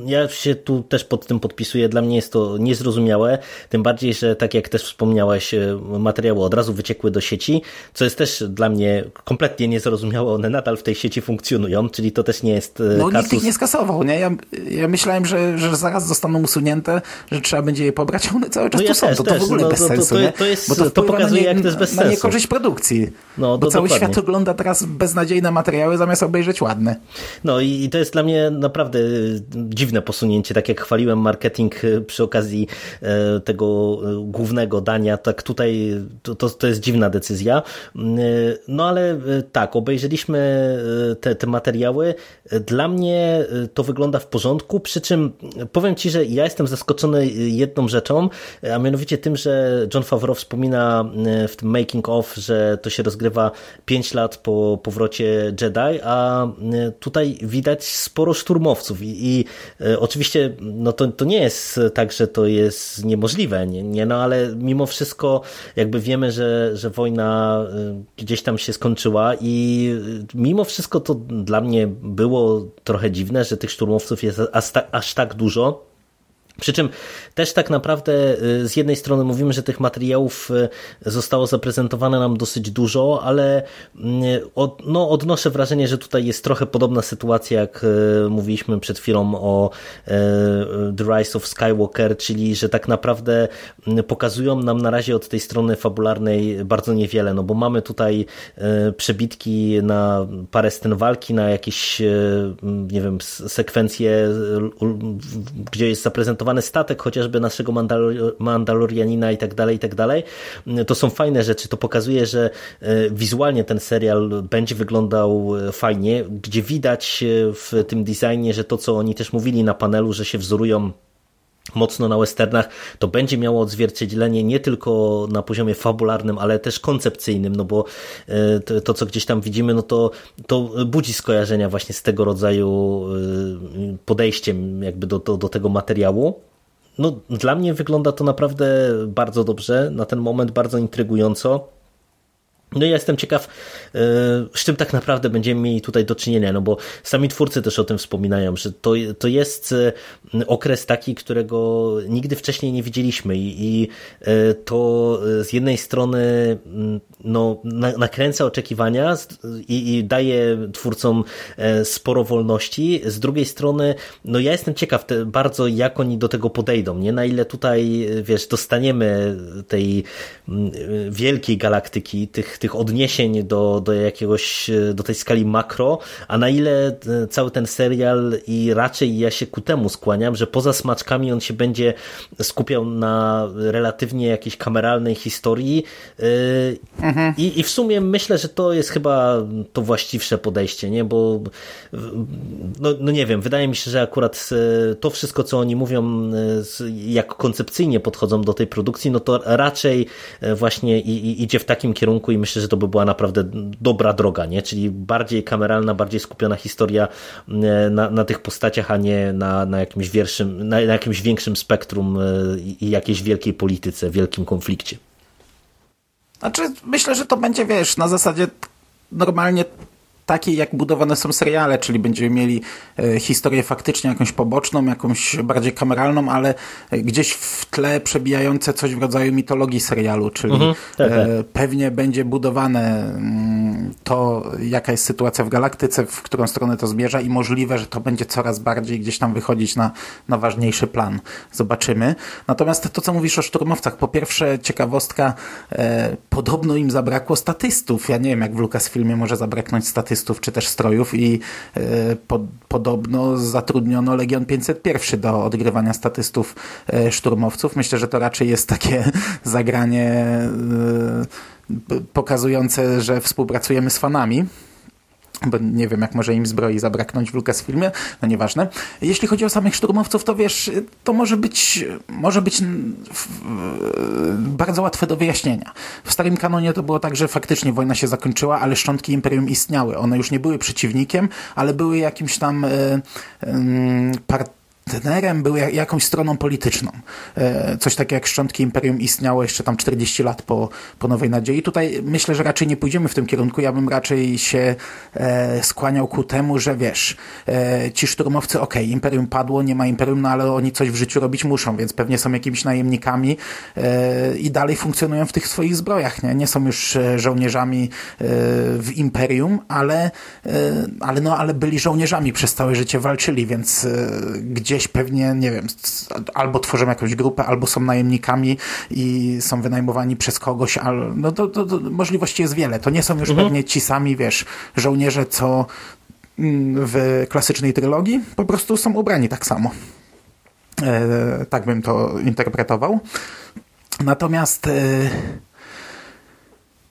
ja się tu też pod tym podpisuję. Dla mnie jest to niezrozumiałe, tym bardziej, że tak jak też wspomniałeś, e, materiały od razu wyciekły do sieci, co jest też dla mnie kompletnie niezrozumiałe. One nadal w tej sieci funkcjonują, czyli to też nie jest e, No kasus... nikt ich nie skasował, nie? Ja, ja myślałem, że, że zaraz zostaną usunięte, że trzeba będzie je pobrać, one cały czas no tu są. to, to w ogóle no, bez to, sensu, to, to, jest, Bo to, to pokazuje, nie, jak to jest bez sensu. Na niekorzyść produkcji. No, bo cały dokładnie. świat ogląda teraz beznadziejne materiały, zamiast obejrzeć ładne. No i to jest dla mnie naprawdę dziwne posunięcie. Tak jak chwaliłem marketing e, przy okazji e, tego głównego dania, tak tutaj to, to, to jest dziwna decyzja. No ale tak, obejrzeliśmy te, te materiały. Dla mnie to wygląda w porządku, przy czym powiem Ci, że ja jestem zaskoczony jedną rzeczą, a mianowicie tym, że John Favreau wspomina w tym making of, że to się rozgrywa 5 lat po powrocie Jedi, a tutaj widać sporo szturmowców i, i e, oczywiście no to, to nie jest tak, że to jest niemożliwe, nie, nie, no ale mimo wszystko jakby wiemy, że, że wojna e, gdzieś tam się skończyła i e, mimo wszystko to dla mnie było trochę dziwne, że tych szturmowców jest aż, aż tak dużo. Przy czym też tak naprawdę y, z jednej strony mówimy, że tych materiałów y, zostało zaprezentowane nam dosyć dużo, ale y, od, no, odnoszę wrażenie, że tutaj jest trochę podobna sytuacja, jak mówiliśmy przed chwilą o The Rise of Skywalker, czyli że tak naprawdę pokazują nam na razie od tej strony fabularnej bardzo niewiele, no bo mamy tutaj przebitki na parę scen walki, na jakieś nie wiem, sekwencje, gdzie jest zaprezentowany prezentowany statek chociażby naszego Mandalor Mandalorianina i tak dalej, i tak dalej. To są fajne rzeczy, to pokazuje, że e, wizualnie ten serial będzie wyglądał e, fajnie, gdzie widać e, w tym designie, że to co oni też mówili na panelu, że się wzorują mocno na westernach, to będzie miało odzwierciedlenie nie tylko na poziomie fabularnym, ale też koncepcyjnym, no bo to, to, co gdzieś tam widzimy, no to, to budzi skojarzenia właśnie z tego rodzaju podejściem jakby do, do, do tego materiału. No, dla mnie wygląda to naprawdę bardzo dobrze, na ten moment bardzo intrygująco. No i ja jestem ciekaw, e, z czym tak naprawdę będziemy mieli tutaj do czynienia, no bo sami twórcy też o tym wspominają, że to, to jest e, okres taki, którego nigdy wcześniej nie widzieliśmy i, i e, to z jednej strony no, nakręca oczekiwania i, i daje twórcom sporo wolności, z drugiej strony no ja jestem ciekaw bardzo jak oni do tego podejdą, nie? Na ile tutaj, wiesz, dostaniemy tej mm, wielkiej galaktyki, tych tych odniesień do, do jakiegoś, do tej skali makro, a na ile e, cały ten serial i raczej ja się ku temu skłaniam, że poza smaczkami on się będzie skupiał na relatywnie jakiejś kameralnej historii e, mhm. I, i w sumie myślę, że to jest chyba to właściwsze podejście, nie, bo no, no nie wiem, wydaje mi się, że akurat e, to wszystko, co oni mówią, jak koncepcyjnie podchodzą do tej produkcji, no to raczej właśnie idzie w takim kierunku i myślę, że to by była naprawdę dobra droga, nie? czyli bardziej kameralna, bardziej skupiona historia e, na, na tych postaciach, a nie na, na, jakimś, wierszym, na, na jakimś większym spektrum e, i jakiejś wielkiej polityce, wielkim konflikcie. Znaczy, myślę, że to będzie, wiesz, na zasadzie normalnie takiej, jak budowane są seriale, czyli będziemy mieli e, historię faktycznie jakąś poboczną, jakąś bardziej kameralną, ale gdzieś w tle przebijające coś w rodzaju mitologii serialu, czyli mhm, tak, tak. E, pewnie będzie budowane mm, to, jaka jest sytuacja w galaktyce, w którą stronę to zmierza i możliwe, że to będzie coraz bardziej gdzieś tam wychodzić na, na ważniejszy plan. Zobaczymy. Natomiast to, co mówisz o szturmowcach, po pierwsze ciekawostka, e, podobno im zabrakło statystów. Ja nie wiem, jak w Lucasfilmie może zabraknąć statystów, statystów czy też strojów i e, po, podobno zatrudniono Legion 501 do odgrywania statystów e, szturmowców. Myślę, że to raczej jest takie zagranie e, pokazujące, że współpracujemy z fanami bo nie wiem, jak może im zbroi zabraknąć w Lucasfilmie, no nieważne. Jeśli chodzi o samych szturmowców, to wiesz, to może być, może być bardzo łatwe do wyjaśnienia. W starym kanonie to było tak, że faktycznie wojna się zakończyła, ale szczątki Imperium istniały. One już nie były przeciwnikiem, ale były jakimś tam y, y, partnerem był jakąś stroną polityczną. E, coś takiego jak szczątki imperium istniało jeszcze tam 40 lat po, po Nowej Nadziei. Tutaj myślę, że raczej nie pójdziemy w tym kierunku. Ja bym raczej się e, skłaniał ku temu, że wiesz, e, ci szturmowcy, okay, imperium padło, nie ma imperium, no ale oni coś w życiu robić muszą, więc pewnie są jakimiś najemnikami i dalej funkcjonują w tych swoich zbrojach. Nie, nie są już żołnierzami w imperium, ale, ale, no, ale byli żołnierzami przez całe życie, walczyli, więc gdzie gdzieś pewnie, nie wiem, albo tworzą jakąś grupę, albo są najemnikami i są wynajmowani przez kogoś, ale no to, to, to możliwości jest wiele. To nie są już mhm. pewnie ci sami, wiesz, żołnierze, co mm, w klasycznej trylogii, po prostu są ubrani tak samo. E, tak bym to interpretował. Natomiast e,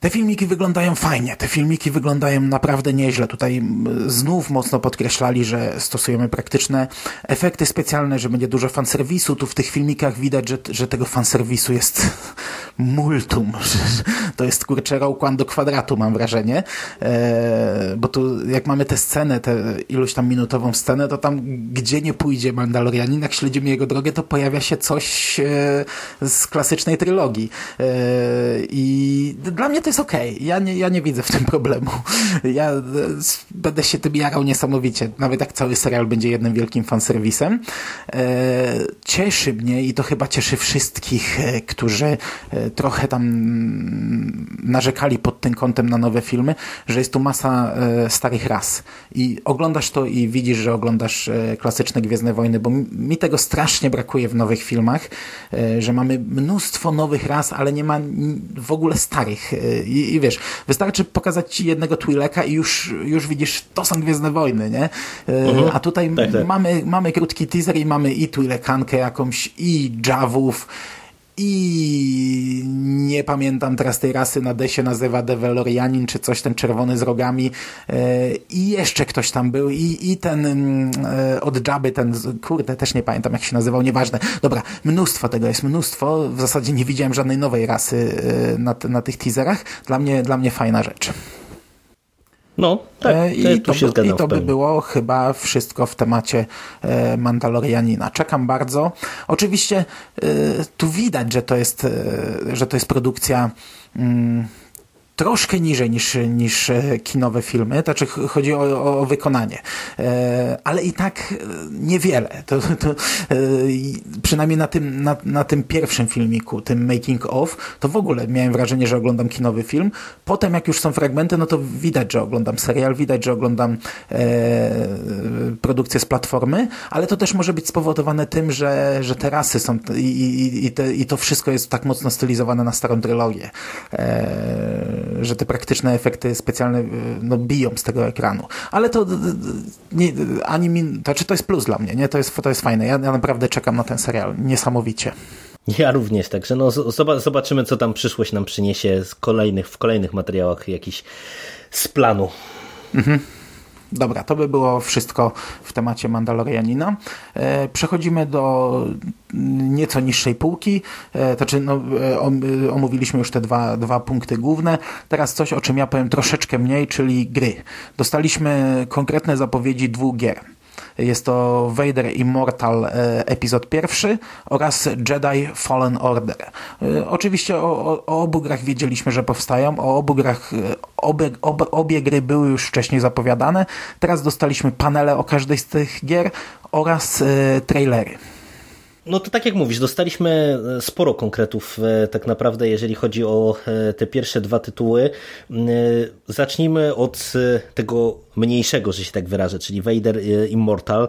te filmiki wyglądają fajnie, te filmiki wyglądają naprawdę nieźle. Tutaj znów mocno podkreślali, że stosujemy praktyczne efekty specjalne, że będzie dużo fanserwisu. Tu w tych filmikach widać, że, że tego fanserwisu jest multum. To jest kurczę Rogue do kwadratu, mam wrażenie. E, bo tu jak mamy tę scenę, tę iluś tam minutową scenę, to tam gdzie nie pójdzie Mandalorianin, jak śledzimy jego drogę, to pojawia się coś e, z klasycznej trylogii. E, I dla mnie to jest okej. Okay. Ja, nie, ja nie widzę w tym problemu. Ja e, będę się tym jarał niesamowicie. Nawet jak cały serial będzie jednym wielkim fanserwisem. E, cieszy mnie i to chyba cieszy wszystkich, e, którzy trochę tam narzekali pod tym kątem na nowe filmy, że jest tu masa starych ras. I oglądasz to i widzisz, że oglądasz klasyczne Gwiezdne Wojny, bo mi tego strasznie brakuje w nowych filmach, że mamy mnóstwo nowych ras, ale nie ma w ogóle starych i, i wiesz, wystarczy pokazać ci jednego Twileka i już, już widzisz, to są Gwiezdne Wojny, nie? Uh mhm. A tutaj tak, tak. Mamy, mamy krótki teaser i mamy i Twilekankę jakąś, i Javów, i nie pamiętam teraz tej rasy na desie nazywa Develorianin, czy coś, ten czerwony z rogami e, i jeszcze ktoś tam był i, i ten e, od Jabby, ten, kurde, też nie pamiętam jak się nazywał, nieważne. Dobra, mnóstwo tego jest, mnóstwo. W zasadzie nie widziałem żadnej nowej rasy e, na, na tych teaserach. Dla mnie, dla mnie fajna rzecz. No, tak. E, I to, by, i to by było chyba wszystko w temacie e, Mandalorianina. Czekam bardzo. Oczywiście e, tu widać, że to jest, że to jest produkcja mm, troszkę niżej niż, niż e, kinowe filmy, znaczy chodzi o, o wykonanie, e, ale i tak e, niewiele. To, to, przynajmniej na tym, na, na tym pierwszym filmiku, tym making of, to w ogóle miałem wrażenie, że oglądam kinowy film. Potem jak już są fragmenty, no to widać, że oglądam serial, widać, że oglądam produkcję z platformy, ale to też może być spowodowane tym, że, że te rasy są i, i, i, te, i to wszystko jest tak mocno stylizowane na starą trylogię. E, że te praktyczne efekty specjalne y, no, biją z tego ekranu. Ale to nie, ani mi, to, czy to jest plus dla mnie, nie? To jest, to jest fajne. Ja, ja naprawdę czekam na ten serial. Niesamowicie. Ja również, także no, zobaczymy, co tam przyszłość nam przyniesie z kolejnych, w kolejnych materiałach jakiś z planu. Mhm. Dobra, to by było wszystko w temacie Mandalorianina. E, przechodzimy do nieco niższej półki. E, to znaczy, no, e, omówiliśmy już te dwa, dwa punkty główne. Teraz coś, o czym ja powiem troszeczkę mniej, czyli gry. Dostaliśmy konkretne zapowiedzi dwóch gier. Jest to Vader Immortal e, epizod pierwszy oraz Jedi Fallen Order. E, oczywiście o, o, obu grach wiedzieliśmy, że powstają. O obu grach, e, obie, obie, obie gry były już wcześniej zapowiadane. Teraz dostaliśmy panele o każdej z tych gier oraz trailery. No to tak jak mówisz, dostaliśmy e, sporo konkretów e, tak naprawdę, jeżeli chodzi o e, te pierwsze dwa tytuły. Zacznijmy od tego mniejszego, że się tak wyrażę, czyli Vader Immortal.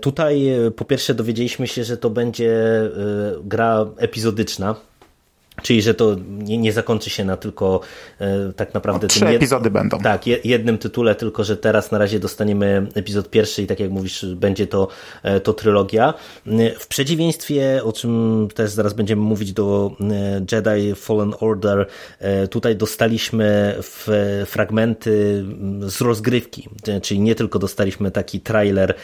Tutaj po pierwsze dowiedzieliśmy się, że to będzie gra epizodyczna, Czyli, że to nie, nie zakończy się na tylko e, tak naprawdę... trzy jed... epizody będą. Tak, jednym tytule, tylko że teraz na razie dostaniemy epizod pierwszy i tak jak mówisz, będzie to, e, to trylogia. W przeciwieństwie, o czym też zaraz będziemy mówić do Jedi Fallen Order, e, tutaj dostaliśmy w, fragmenty z rozgrywki, e, czyli nie tylko dostaliśmy taki trailer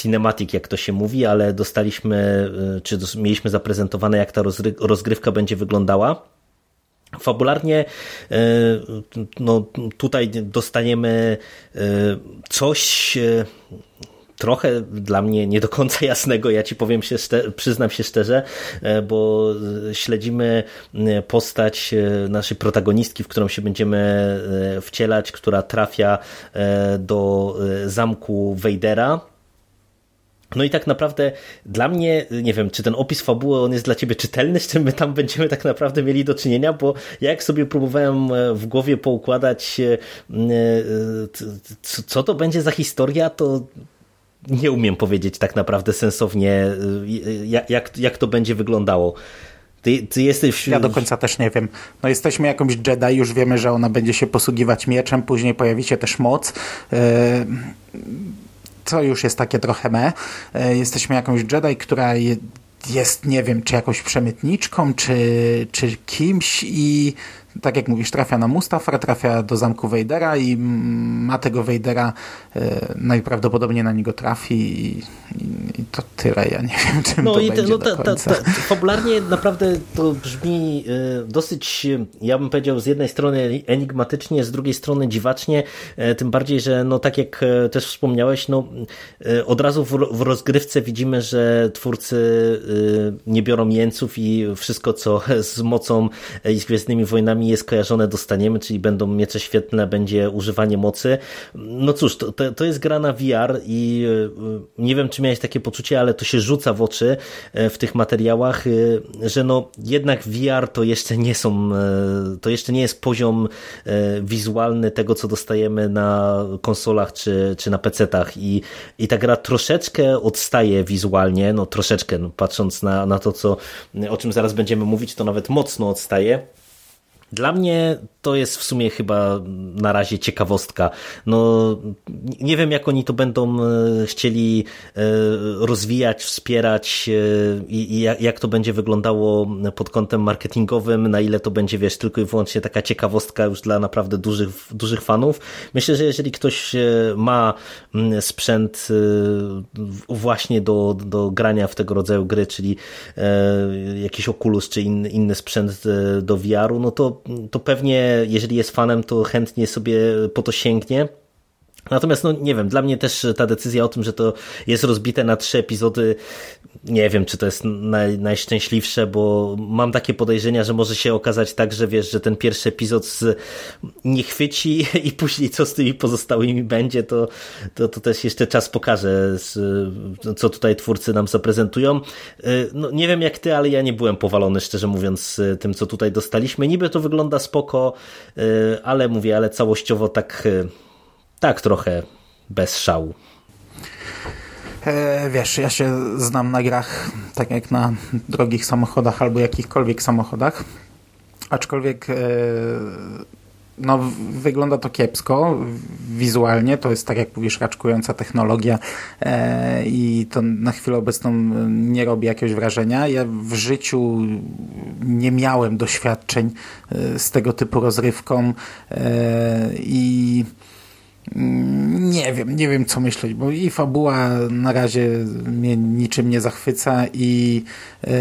cinematic, jak to się mówi, ale dostaliśmy, e, czy mieliśmy zaprezentowane, jak ta rozgrywka będzie wyglądała. Fabularnie e, no, tutaj dostaniemy e, coś e, trochę dla mnie nie do końca jasnego, ja ci powiem się, przyznam się szczerze, bo śledzimy postać naszej protagonistki, w którą się będziemy wcielać, która trafia do zamku Wejdera no i tak naprawdę dla mnie, nie wiem, czy ten opis fabuły on jest dla ciebie czytelny, z czym my tam będziemy tak naprawdę mieli do czynienia, bo ja jak sobie próbowałem e, w głowie poukładać, e, e, co to będzie za historia, to nie umiem powiedzieć tak naprawdę sensownie, jak, jak to będzie wyglądało. Ty, ty, jesteś... Ja do końca też nie wiem. No jesteśmy jakąś Jedi, już wiemy, że ona będzie się posługiwać mieczem, później pojawi się też moc. Yy co już jest takie trochę me. E, jesteśmy jakąś Jedi, która jest, nie wiem, czy jakąś przemytniczką, czy, czy kimś i tak jak mówisz, trafia na Mustafar, trafia do zamku Wejdera i ma tego Wejdera e, najprawdopodobniej na niego trafi i, i, i, to tyle. Ja nie wiem, czym no to i będzie no, ta, ta, ta, Fabularnie naprawdę to brzmi e, dosyć, ja bym powiedział, z jednej strony enigmatycznie, z drugiej strony dziwacznie, e, tym bardziej, że no tak jak e, też wspomniałeś, no e, od razu w, rozgrywce widzimy, że twórcy e, nie biorą jeńców i wszystko, co z mocą i z Gwiezdnymi Wojnami jest kojarzone, dostaniemy, czyli będą miecze świetne, będzie używanie mocy. No cóż, to, to, to jest gra na VR i e, nie wiem, czy miałeś takie poczucie, ale to się rzuca w oczy e, w tych materiałach, e, że no jednak VR to jeszcze nie są, to jeszcze nie jest poziom wizualny tego, co dostajemy na konsolach czy, czy na PC-tach i, i ta gra troszeczkę odstaje wizualnie, no troszeczkę, no, patrząc na, na to, co, o czym zaraz będziemy mówić, to nawet mocno odstaje. Dla mnie to jest w sumie chyba na razie ciekawostka. No, nie wiem, jak oni to będą e, chcieli e, rozwijać, wspierać e, i jak to będzie wyglądało pod kątem marketingowym, na ile to będzie, wiesz, tylko i wyłącznie taka ciekawostka już dla naprawdę dużych, dużych fanów. Myślę, że jeżeli ktoś ma sprzęt właśnie do, do grania w tego rodzaju gry, czyli jakiś Oculus czy inny, inny sprzęt do VR-u, no to, to pewnie jeżeli jest fanem, to chętnie sobie po to sięgnie. Natomiast, no nie wiem, dla mnie też ta decyzja o tym, że to jest rozbite na trzy epizody, nie wiem, czy to jest naj, najszczęśliwsze, bo mam takie podejrzenia, że może się okazać tak, że wiesz, że ten pierwszy epizod nie chwyci i później co z tymi pozostałymi będzie, to, to, to też jeszcze czas pokaże, co tutaj twórcy nam zaprezentują. No, nie wiem jak ty, ale ja nie byłem powalony, szczerze mówiąc, tym, co tutaj dostaliśmy. Niby to wygląda spoko, ale mówię, ale całościowo tak tak trochę bez szału. E, wiesz, ja się znam na grach tak jak na drogich samochodach albo jakichkolwiek samochodach, aczkolwiek e, no, wygląda to kiepsko wizualnie, to jest tak jak mówisz raczkująca technologia e, i to na chwilę obecną nie robi jakiegoś wrażenia. Ja w życiu nie miałem doświadczeń e, z tego typu rozrywką e, i nie wiem, nie wiem co myśleć, bo i fabuła na razie mnie niczym nie zachwyca i yy,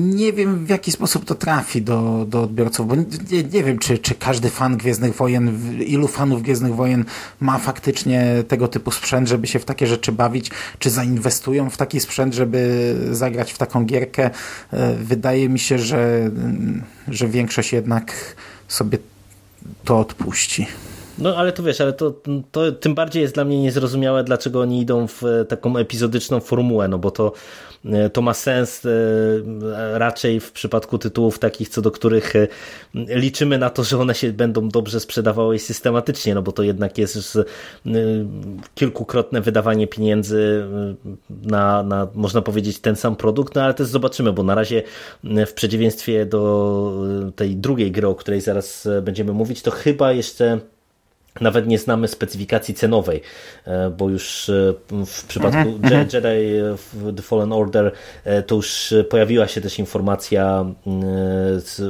nie wiem w jaki sposób to trafi do, do odbiorców, bo nie, nie wiem czy, czy każdy fan Gwiezdnych Wojen, ilu fanów Gwiezdnych Wojen ma faktycznie tego typu sprzęt, żeby się w takie rzeczy bawić, czy zainwestują w taki sprzęt, żeby zagrać w taką gierkę. Yy, wydaje mi się, że, że większość jednak sobie to odpuści. No ale to wiesz, ale to, to tym bardziej jest dla mnie niezrozumiałe, dlaczego oni idą w e, taką epizodyczną formułę, no bo to, e, to ma sens e, raczej w przypadku tytułów takich, co do których liczymy na to, że one się będą dobrze sprzedawały systematycznie, no bo to jednak jest kilkukrotne wydawanie pieniędzy na, na można powiedzieć, ten sam produkt, no ale też zobaczymy, bo na razie w przeciwieństwie do tej drugiej gry, o której zaraz będziemy mówić, to chyba jeszcze nawet nie znamy specyfikacji cenowej, e, bo już e, w przypadku mhm, mhm. Jedi The Fallen Order e, to już pojawiła się też informacja,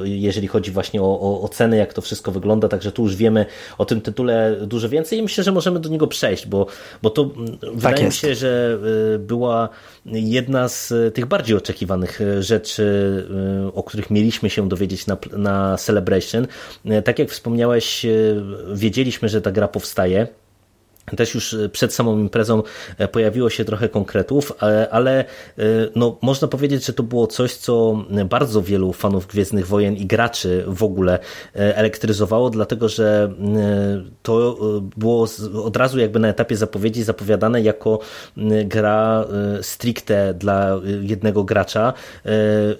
jeżeli chodzi właśnie o, o, o ceny, jak to wszystko wygląda, także tu już wiemy o tym tytule dużo więcej i myślę, że możemy do niego przejść, bo, bo to tak wydaje mi się, że była jedna z tych bardziej oczekiwanych rzeczy, o których mieliśmy się dowiedzieć na, na Celebration. Tak jak wspomniałeś, wiedzieliśmy, że ta gra powstaje. Też już e, przed samą imprezą e, pojawiło się trochę konkretów, e, ale no, można powiedzieć, że to było coś, co bardzo wielu fanów Gwiezdnych Wojen i graczy w ogóle elektryzowało, dlatego że to było od razu jakby na etapie zapowiedzi zapowiadane jako gra stricte dla jednego gracza,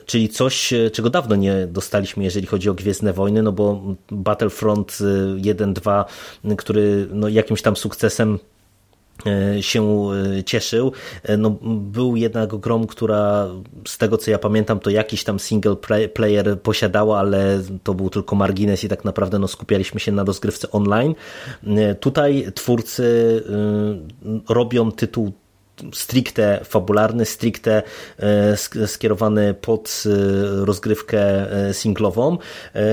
czyli coś, czego dawno nie dostaliśmy, jeżeli chodzi o Gwiezdne Wojny, no bo Battlefront 1.2, który no, jakimś tam sukcesem sukcesem e, się e, cieszył. E, no, był jednak grom, która z tego co ja pamiętam, to jakiś tam single player posiadała, ale to był tylko margines i tak naprawdę no, skupialiśmy się na rozgrywce online. Tutaj twórcy robią tytuł stricte fabularny, stricte e, skierowany pod e, rozgrywkę e, singlową.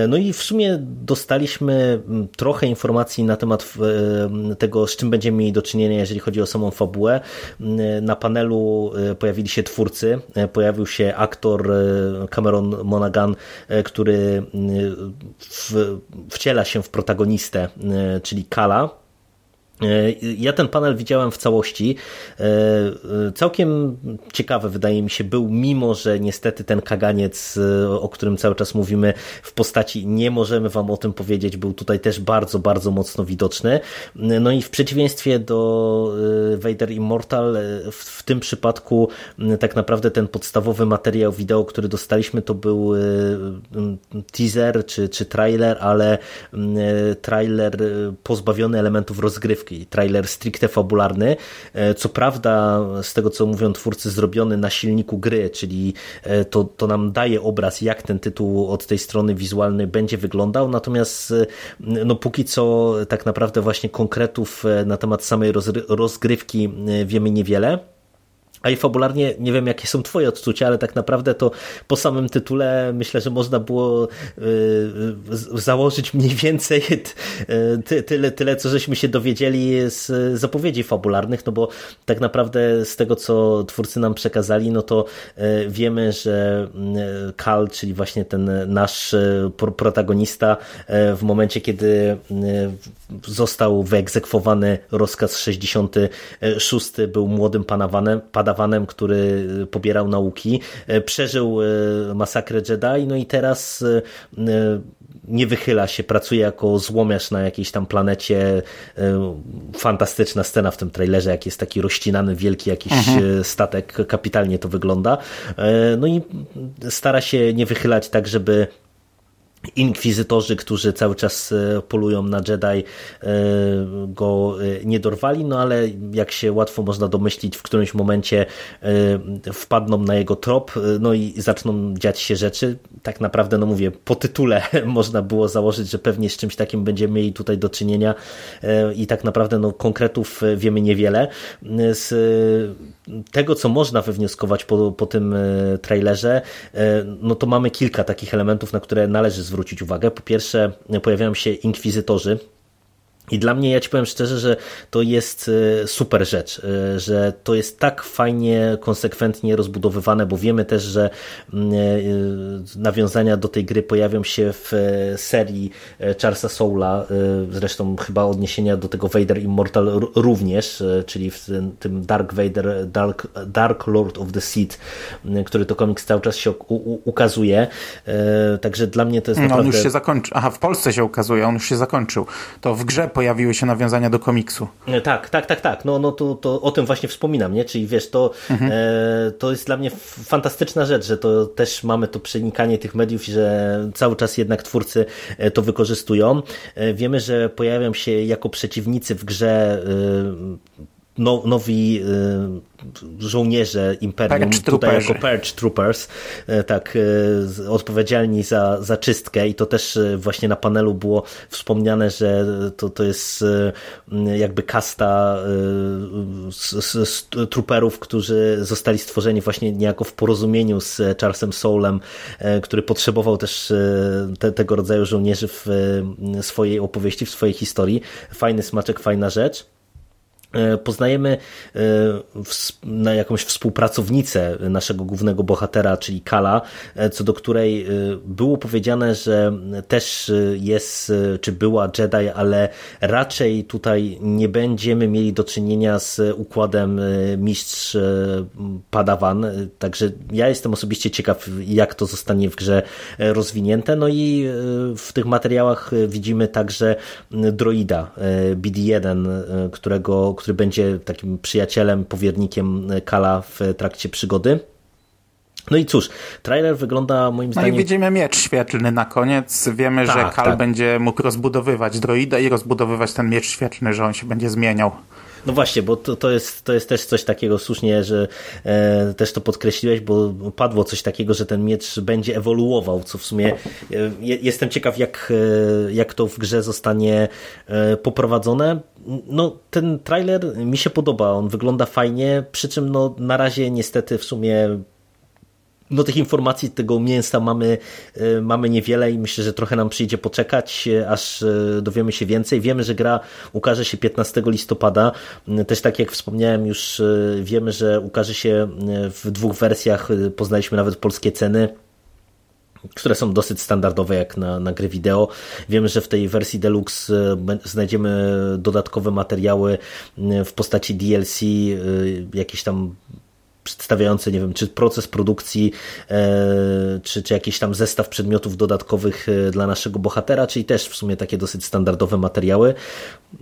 No i w sumie dostaliśmy trochę informacji na temat tego, z czym będziemy mieli do czynienia, jeżeli chodzi o samą fabułę. Na panelu pojawili się twórcy, pojawił się aktor Cameron Monaghan, który wciela się w protagonistę, czyli Kala ja ten panel widziałem w całości. E, e, całkiem ciekawy wydaje mi się był, mimo że niestety ten kaganiec, o którym cały czas mówimy w postaci nie możemy wam o tym powiedzieć, był tutaj też bardzo, bardzo mocno widoczny. No i w przeciwieństwie do Vader Immortal, w, tym przypadku tak naprawdę ten podstawowy materiał wideo, który dostaliśmy, to był teaser czy, czy trailer, ale trailer pozbawiony elementów rozgrywki trailer stricte fabularny. E, co prawda, z tego co mówią twórcy, zrobiony na silniku gry, czyli e, to, to nam daje obraz, jak ten tytuł od tej strony wizualnej będzie wyglądał, natomiast e, no póki co tak naprawdę właśnie konkretów na temat samej rozgrywki wiemy niewiele. A i fabularnie nie wiem, jakie są Twoje odczucia, ale tak naprawdę to po samym tytule myślę, że można było y, założyć mniej więcej ty, tyle, tyle, co żeśmy się dowiedzieli z zapowiedzi fabularnych, no bo tak naprawdę z tego, co twórcy nam przekazali, no to y, wiemy, że Kal, czyli właśnie ten nasz protagonista, w momencie, kiedy został wyegzekwowany rozkaz 66, był młodym panawanem, który pobierał nauki, e, przeżył e, masakrę Jedi, no i teraz e, nie wychyla się, pracuje jako złomiarz na jakiejś tam planecie. Fantastyczna scena w tym trailerze, jak jest taki rozcinany wielki jakiś mhm. statek, kapitalnie to wygląda. No i stara się nie wychylać tak, żeby inkwizytorzy, którzy cały czas e, polują na Jedi, e, go e, nie dorwali, no ale jak się łatwo można domyślić, w którymś momencie wpadną na jego trop, no i zaczną dziać się rzeczy. Tak naprawdę, no mówię, po tytule można było założyć, że pewnie z czymś takim będziemy mieli tutaj do czynienia i tak naprawdę no, konkretów wiemy niewiele. Z tego, co można wywnioskować po, po tym trailerze, no to mamy kilka takich elementów, na które należy zwrócić uwagę. Po pierwsze, pojawiają się inkwizytorzy, i dla mnie, ja ci powiem szczerze, że to jest e, super rzecz, e, że to jest tak fajnie, konsekwentnie rozbudowywane, bo wiemy też, że mm, e, nawiązania do tej gry pojawią się w serii Charlesa Soula, zresztą chyba odniesienia do tego Vader Immortal również, czyli w tym Dark Vader, Dark, Dark Lord of the Sith, który to komiks cały czas się ukazuje. Także dla mnie to jest naprawdę... No, on już się zakończył. Aha, w Polsce się ukazuje, on już się zakończył. To w grze pojawiły się nawiązania do komiksu. E, tak, tak, tak, tak. No, no to, to o tym właśnie wspominam, nie? Czyli wiesz, to, mhm. e, to jest dla mnie fantastyczna rzecz, że to też mamy to przenikanie tych mediów i że cały czas jednak twórcy e, to wykorzystują. E, wiemy, że pojawią się jako przeciwnicy w grze no, nowi żołnierze Imperium, tutaj jako Purge Troopers, e, tak, e, odpowiedzialni za, za czystkę i to też właśnie na panelu było wspomniane, że to, to jest jakby kasta z, z, z trooperów, którzy zostali stworzeni właśnie niejako w porozumieniu z Charlesem Soulem, który potrzebował też te, tego rodzaju żołnierzy w swojej opowieści, w swojej historii. Fajny smaczek, fajna rzecz. E, poznajemy e, na jakąś współpracownicę naszego głównego bohatera, czyli Kala, e, co do której było powiedziane, że też jest, czy była Jedi, ale raczej tutaj nie będziemy mieli do czynienia z układem mistrz Padawan, także ja jestem osobiście ciekaw, jak to zostanie w grze rozwinięte, no i w tych materiałach widzimy także droida BD-1, którego który będzie takim przyjacielem, powiernikiem Kala w trakcie przygody. No i cóż, trailer wygląda moim zdaniem... No i widzimy miecz świetlny na koniec. Wiemy, tak, że Kal tak. będzie mógł rozbudowywać droida i rozbudowywać ten miecz świetlny, że on się będzie zmieniał. No właśnie, bo to, to, jest, to jest też coś takiego słusznie, że e, też to podkreśliłeś, bo padło coś takiego, że ten miecz będzie ewoluował, co w sumie e, jestem ciekaw, jak, e, jak to w grze zostanie e, poprowadzone. No, ten trailer mi się podoba, on wygląda fajnie, przy czym no, na razie niestety w sumie no tych informacji, tego mięsa mamy, e, mamy niewiele i myślę, że trochę nam przyjdzie poczekać, e, aż e, dowiemy się więcej. Wiemy, że gra ukaże się 15 listopada. Też tak jak wspomniałem, już wiemy, że ukaże się w dwóch wersjach. Poznaliśmy nawet polskie ceny które są dosyć standardowe jak na, na gry wideo. Wiemy, że w tej wersji deluxe znajdziemy dodatkowe materiały w postaci DLC, jakieś tam przedstawiające, nie wiem, czy proces produkcji, e, czy, czy jakiś tam zestaw przedmiotów dodatkowych e, dla naszego bohatera, czyli też w sumie takie dosyć standardowe materiały.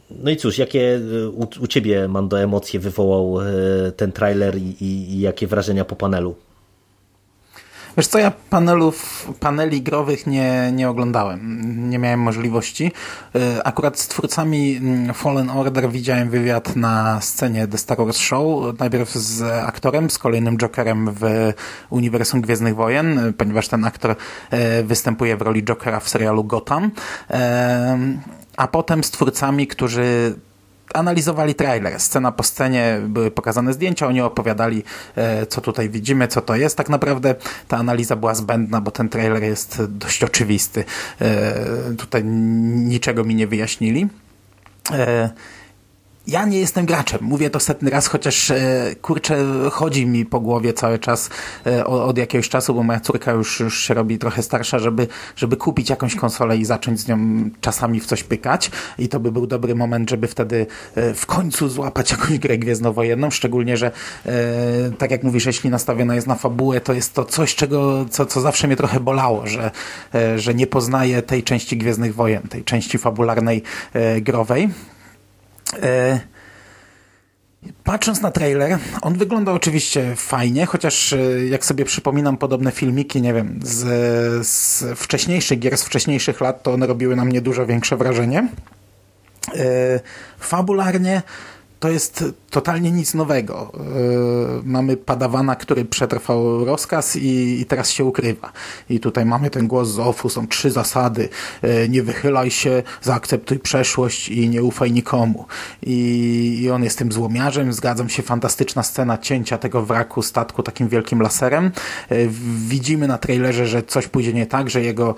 No i cóż, jakie e, u, u Ciebie, Mando, emocje wywołał ten trailer i, i, i jakie wrażenia po panelu? Wiesz co, ja panelów, paneli growych nie, nie oglądałem. Nie miałem możliwości. Y, akurat z twórcami mm, Fallen Order widziałem wywiad na scenie The Star Wars Show. Najpierw z aktorem, z kolejnym Jokerem w Uniwersum Gwiezdnych Wojen, ponieważ ten aktor y, występuje w roli Jokera w serialu Gotham. Y, a potem z twórcami, którzy analizowali trailer. Scena po scenie były pokazane zdjęcia, oni opowiadali, e, co tutaj widzimy, co to jest. Tak naprawdę ta analiza była zbędna, bo ten trailer jest dość oczywisty. E, tutaj niczego mi nie wyjaśnili. Ja nie jestem graczem. Mówię to setny raz, chociaż e, kurczę, chodzi mi po głowie cały czas e, od jakiegoś czasu, bo moja córka już, już się robi trochę starsza, żeby, żeby kupić jakąś konsolę i zacząć z nią czasami w coś pykać. I to by był dobry moment, żeby wtedy e, w końcu złapać jakąś grę gwiezdnowojenną, szczególnie, że tak jak mówisz, jeśli nastawiona jest na fabułę, to jest to coś, czego, co, co zawsze mnie trochę bolało, że, że nie poznaję tej części Gwiezdnych Wojen, tej części fabularnej growej. E, patrząc na trailer, on wygląda oczywiście fajnie, chociaż e, jak sobie przypominam podobne filmiki, nie wiem, z, z wcześniejszych gier, z wcześniejszych lat, to one robiły na mnie dużo większe wrażenie. E, fabularnie to jest totalnie nic nowego. Yy, mamy padawana, który przetrwał rozkaz i, i, teraz się ukrywa. I tutaj mamy ten głos z OFU, są trzy zasady. Yy, nie wychylaj się, zaakceptuj przeszłość i nie ufaj nikomu. I, I, on jest tym złomiarzem. Zgadzam się, fantastyczna scena cięcia tego wraku statku takim wielkim laserem. Yy, widzimy na trailerze, że coś pójdzie nie tak, że jego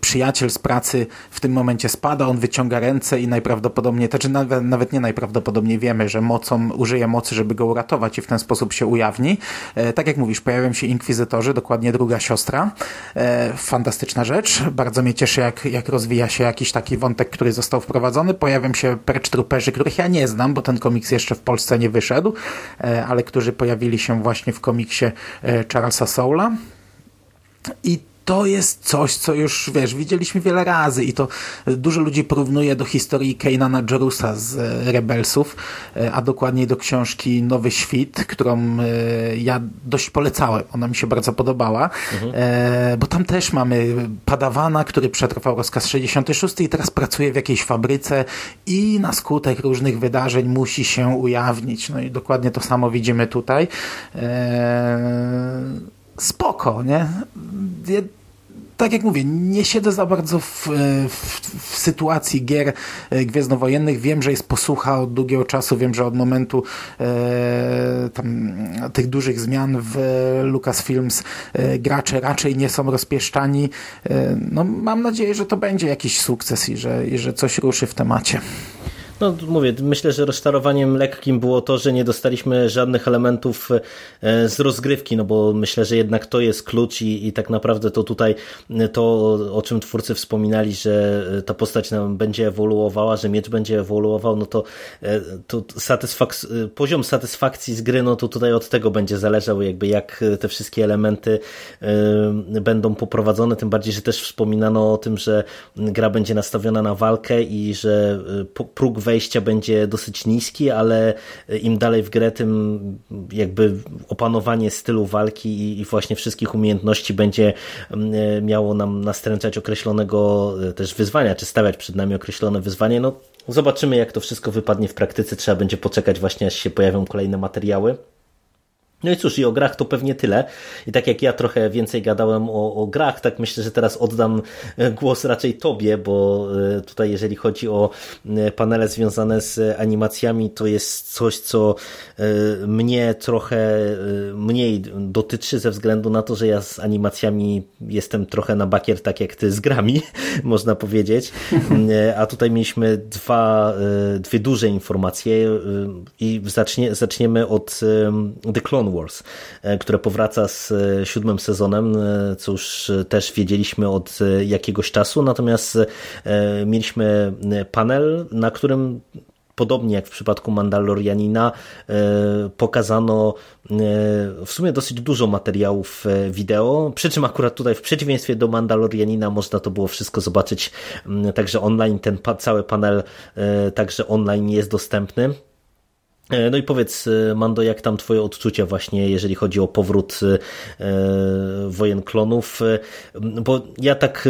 przyjaciel z pracy w tym momencie spada, on wyciąga ręce i najprawdopodobnie, to czy nawet, nawet nie najprawdopodobniej wiemy, że mocą, użyje mocy, żeby go uratować i w ten sposób się ujawni. E, tak jak mówisz, pojawią się inkwizytorzy, dokładnie druga siostra. E, fantastyczna rzecz. Bardzo mnie cieszy, jak, jak rozwija się jakiś taki wątek, który został wprowadzony. Pojawią się Perch Trooperzy, których ja nie znam, bo ten komiks jeszcze w Polsce nie wyszedł, e, ale którzy pojawili się właśnie w komiksie Charlesa Soula. I to jest coś, co już, wiesz, widzieliśmy wiele razy i to dużo ludzi porównuje do historii Kanana Jerusa z e, Rebelsów, e, a dokładniej do książki Nowy Świt, którą e, ja dość polecałem. Ona mi się bardzo podobała, mhm. bo tam też mamy Padawana, który przetrwał rozkaz 66 i teraz pracuje w jakiejś fabryce i na skutek różnych wydarzeń musi się ujawnić. No i dokładnie to samo widzimy tutaj. Spoko, nie? Tak jak mówię, nie siedzę za bardzo w, w, w, sytuacji gier e, gwiezdnowojennych. Wiem, że jest posłucha od długiego czasu. Wiem, że od momentu e, tam, tych dużych zmian w Lucasfilms e, gracze raczej nie są rozpieszczani. E, no, mam nadzieję, że to będzie jakiś sukces i że, i że coś ruszy w temacie. No mówię, myślę, że rozczarowaniem lekkim było to, że nie dostaliśmy żadnych elementów e, z rozgrywki, no bo myślę, że jednak to jest klucz i, i tak naprawdę to tutaj to, o czym twórcy wspominali, że e, ta postać nam będzie ewoluowała, że miecz będzie ewoluował, no to, e, to satysfak poziom satysfakcji z gry, no to tutaj od tego będzie zależał jakby jak te wszystkie elementy będą poprowadzone, tym bardziej, że też wspominano o tym, że gra będzie nastawiona na walkę i że próg wejścia będzie dosyć niski, ale im dalej w grę, tym jakby opanowanie stylu walki i właśnie wszystkich umiejętności będzie mm, e, miało nam nastręczać określonego e, też wyzwania, czy stawiać przed nami określone wyzwanie. No, zobaczymy, jak to wszystko wypadnie w praktyce. Trzeba będzie poczekać właśnie, aż się pojawią kolejne materiały. No i cóż, i o grach to pewnie tyle. I tak jak ja trochę więcej gadałem o, o, grach, tak myślę, że teraz oddam e, głos raczej Tobie, bo e, tutaj jeżeli chodzi o e, panele związane z animacjami, to jest coś, co mnie trochę mniej dotyczy ze względu na to, że ja z animacjami jestem trochę na bakier, tak jak Ty z grami, można powiedzieć. A tutaj mieliśmy dwa, dwie duże informacje i zacznie, zaczniemy od The Clone Clone Wars, e, które powraca z e, siódmym sezonem, e, co już też wiedzieliśmy od jakiegoś czasu, natomiast mieliśmy panel, na którym podobnie jak w przypadku Mandalorianina, pokazano w sumie dosyć dużo materiałów wideo, przy czym akurat tutaj w przeciwieństwie do Mandalorianina można to było wszystko zobaczyć także online, ten cały panel także online jest dostępny. E, no i powiedz, e, Mando, jak tam twoje odczucia właśnie, jeżeli chodzi o powrót e, wojen klonów, bo ja tak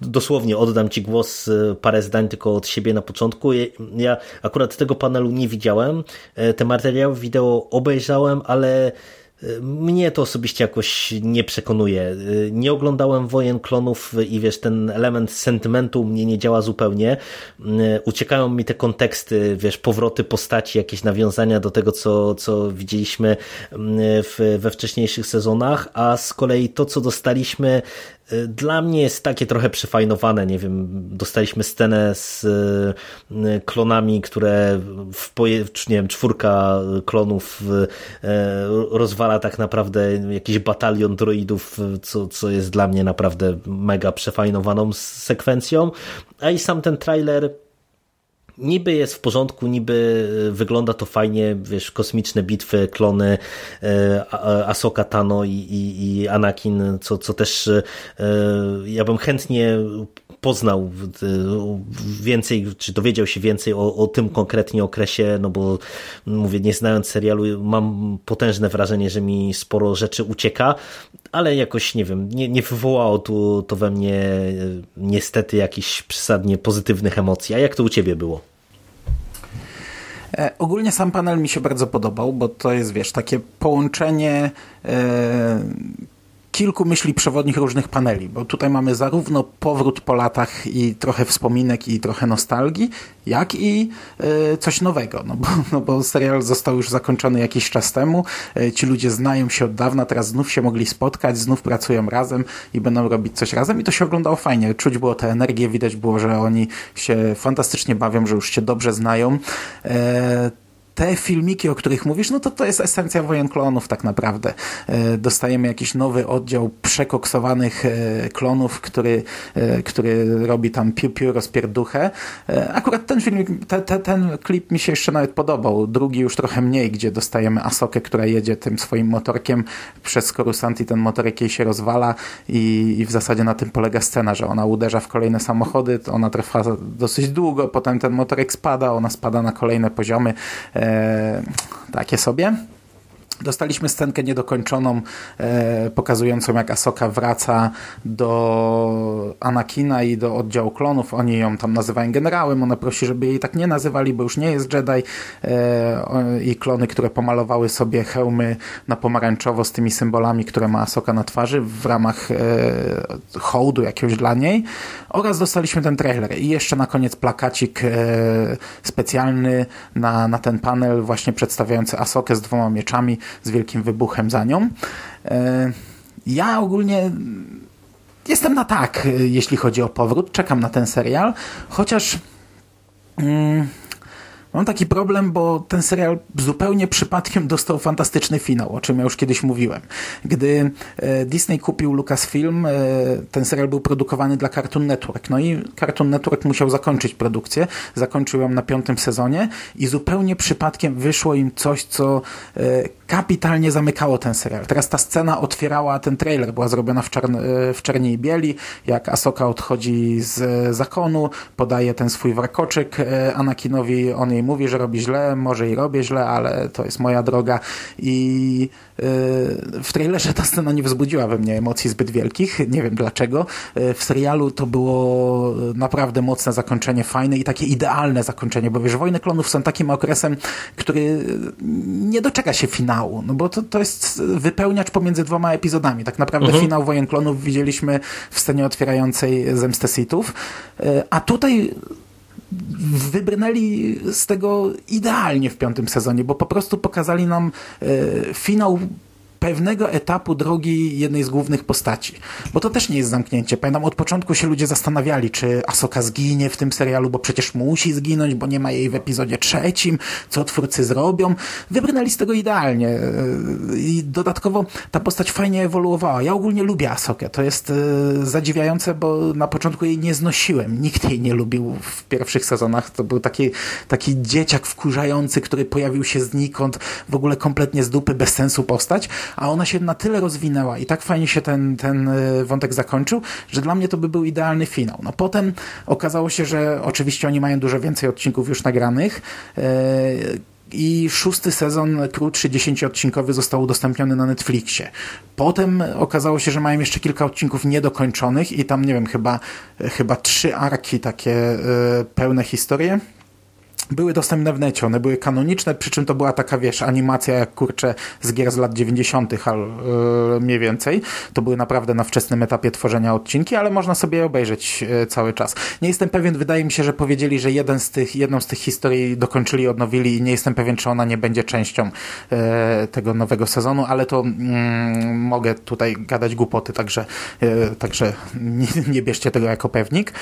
dosłownie oddam ci głos, parę zdań tylko od siebie na początku. Ja akurat tego panelu nie widziałem, te materiały wideo obejrzałem, ale mnie to osobiście jakoś nie przekonuje. Nie oglądałem Wojen Klonów i wiesz, ten element sentymentu mnie nie działa zupełnie. Uciekają mi te konteksty, wiesz, powroty postaci, jakieś nawiązania do tego, co, co widzieliśmy w, we wcześniejszych sezonach, a z kolei to, co dostaliśmy dla mnie jest takie trochę przefajnowane, nie wiem, dostaliśmy scenę z y, klonami, które w nie wiem, czwórka klonów y, rozwala tak naprawdę jakiś batalion droidów, co, co jest dla mnie naprawdę mega przefajnowaną sekwencją, a i sam ten trailer niby jest w porządku, niby e, wygląda to fajnie, wiesz, kosmiczne bitwy, klony e, Asoka Tano i, i, i Anakin, co, co też e, ja bym chętnie poznał więcej, czy dowiedział się więcej o, o tym konkretnie okresie, no bo mówię, nie znając serialu, mam potężne wrażenie, że mi sporo rzeczy ucieka, ale jakoś, nie wiem, nie, nie wywołało tu, to we mnie niestety jakichś przesadnie pozytywnych emocji. A jak to u ciebie było? E, ogólnie sam panel mi się bardzo podobał, bo to jest, wiesz, takie połączenie e, kilku myśli przewodnich różnych paneli, bo tutaj mamy zarówno powrót po latach i trochę wspominek i trochę nostalgii, jak i y, coś nowego, no bo, no bo serial został już zakończony jakiś czas temu, y, ci ludzie znają się od dawna, teraz znów się mogli spotkać, znów pracują razem i będą robić coś razem. I to się oglądało fajnie, czuć było tę energię, widać było, że oni się fantastycznie bawią, że już się dobrze znają. E, te filmiki, o których mówisz, no to to jest esencja wojen klonów tak naprawdę. E, dostajemy jakiś nowy oddział przekoksowanych e, klonów, który, e, który robi tam piu-piu rozpierduchę. Akurat ten filmik, te, te, ten klip mi się jeszcze nawet podobał. Drugi już trochę mniej, gdzie dostajemy Asokę, która jedzie tym swoim motorkiem przez Coruscant i ten motorek jej się rozwala i, i w zasadzie na tym polega scena, że ona uderza w kolejne samochody, ona trwa dosyć długo, potem ten motorek spada, ona spada na kolejne poziomy takie sobie. Dostaliśmy scenkę niedokończoną, e, pokazującą jak Asoka wraca do Anakina i do oddziału klonów. Oni ją tam nazywają generałem. Ona prosi, żeby jej tak nie nazywali, bo już nie jest Jedi. E, I klony, które pomalowały sobie hełmy na pomarańczowo z tymi symbolami, które ma Asoka na twarzy w ramach e, hołdu jakiegoś dla niej. Oraz dostaliśmy ten trailer. I jeszcze na koniec plakacik e, specjalny na, na ten panel właśnie przedstawiający Asokę z dwoma mieczami z wielkim wybuchem za nią. E, ja ogólnie jestem na tak, jeśli chodzi o powrót. Czekam na ten serial, chociaż. Mm, Mam taki problem, bo ten serial zupełnie przypadkiem dostał fantastyczny finał, o czym ja już kiedyś mówiłem. Gdy e, Disney kupił Lucasfilm, e, ten serial był produkowany dla Cartoon Network. No i Cartoon Network musiał zakończyć produkcję. Zakończył ją na piątym sezonie i zupełnie przypadkiem wyszło im coś, co e, kapitalnie zamykało ten serial. Teraz ta scena otwierała, ten trailer była zrobiona w, czarn w czerni i bieli, jak Asoka odchodzi z zakonu, podaje ten swój warkoczyk Anakinowi, on jej mówi, że robi źle, może i robię źle, ale to jest moja droga i w trailerze ta scena nie wzbudziła we mnie emocji zbyt wielkich, nie wiem dlaczego. W serialu to było naprawdę mocne zakończenie, fajne i takie idealne zakończenie, bo wiesz, Wojny Klonów są takim okresem, który nie doczeka się finału, no bo to, to jest wypełniacz pomiędzy dwoma epizodami. Tak naprawdę mhm. finał Wojen Klonów widzieliśmy w scenie otwierającej Zemstę Sithów, yy, a tutaj wybrnęli z tego idealnie w piątym sezonie, bo po prostu pokazali nam e, finał pewnego etapu drogi jednej z głównych postaci. Bo to też nie jest zamknięcie. Pamiętam, od początku się ludzie zastanawiali, czy Asoka zginie w tym serialu, bo przecież musi zginąć, bo nie ma jej w epizodzie trzecim, co twórcy zrobią. Wybrnęli z tego idealnie. I dodatkowo ta postać fajnie ewoluowała. Ja ogólnie lubię Asokę. To jest e, zadziwiające, bo na początku jej nie znosiłem. Nikt jej nie lubił w pierwszych sezonach. To był taki, taki dzieciak wkurzający, który pojawił się znikąd, w ogóle kompletnie z dupy, bez sensu postać, a ona się na tyle rozwinęła i tak fajnie się ten, ten e, wątek zakończył, że dla mnie to by był idealny finał. No potem okazało się, że oczywiście oni mają dużo więcej odcinków już nagranych, e, i szósty sezon, krótszy, dziesięcioodcinkowy, został udostępniony na Netflixie. Potem okazało się, że mają jeszcze kilka odcinków niedokończonych i tam, nie wiem, chyba, chyba trzy arki takie y, pełne historie były dostępne w necie, one były kanoniczne, przy czym to była taka, wiesz, animacja jak kurczę z gier z lat 90., ale yy, mniej więcej. To były naprawdę na wczesnym etapie tworzenia odcinki, ale można sobie je obejrzeć yy, cały czas. Nie jestem pewien, wydaje mi się, że powiedzieli, że jeden z tych, jedną z tych historii dokończyli, odnowili i nie jestem pewien, czy ona nie będzie częścią yy, tego nowego sezonu, ale to mm, mogę tutaj gadać głupoty, także, yy, także nie, nie bierzcie tego jako pewnik.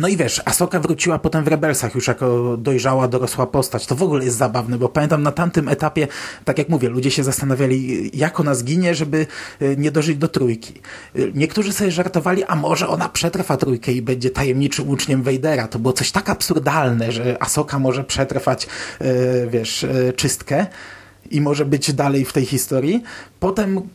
No i wiesz, Asoka wróciła potem w Rebelsach już jako dojrzała, dorosła postać. To w ogóle jest zabawne, bo pamiętam na tamtym etapie, tak jak mówię, ludzie się zastanawiali, jak ona zginie, żeby y, nie dożyć do trójki. Y, niektórzy sobie żartowali, a może ona przetrwa trójkę i będzie tajemniczym uczniem Wejdera. To było coś tak absurdalne, że Asoka może przetrwać, y, wiesz, czystkę i może być dalej w tej historii. Potem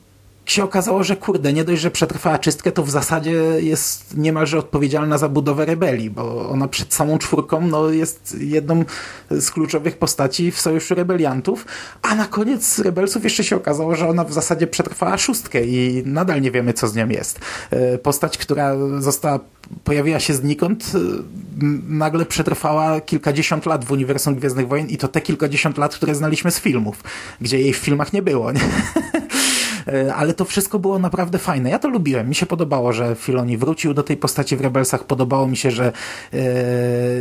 się okazało, że kurde, nie dość, że przetrwała czystkę, to w zasadzie jest niemalże odpowiedzialna za budowę rebelii, bo ona przed samą czwórką no, jest jedną z kluczowych postaci w Sojuszu Rebeliantów, a na koniec Rebelsów jeszcze się okazało, że ona w zasadzie przetrwała szóstkę i nadal nie wiemy, co z nią jest. E, postać, która została, pojawiła się znikąd, e, nagle przetrwała kilkadziesiąt lat w uniwersum Gwiezdnych Wojen i to te kilkadziesiąt lat, które znaliśmy z filmów, gdzie jej w filmach nie było. Nie? E, ale to wszystko było naprawdę fajne. Ja to lubiłem. Mi się podobało, że Filoni wrócił do tej postaci w Rebelsach. Podobało mi się, że e,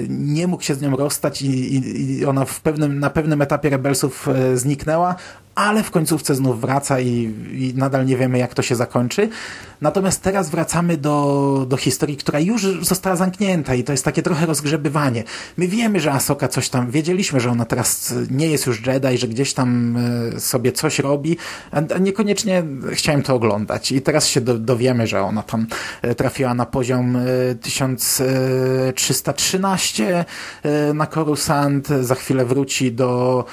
nie mógł się z nią rozstać i, i, ona w pewnym, na pewnym etapie Rebelsów e, zniknęła, ale w końcówce znów wraca i, i, nadal nie wiemy, jak to się zakończy. Natomiast teraz wracamy do, do historii, która już została zamknięta i to jest takie trochę rozgrzebywanie. My wiemy, że Asoka coś tam, wiedzieliśmy, że ona teraz nie jest już Jedi, że gdzieś tam e, sobie coś robi, a niekoniecznie chciałem to oglądać. I teraz się dowiemy, że ona tam e, trafiła na poziom 1313 e, na Coruscant, za chwilę wróci do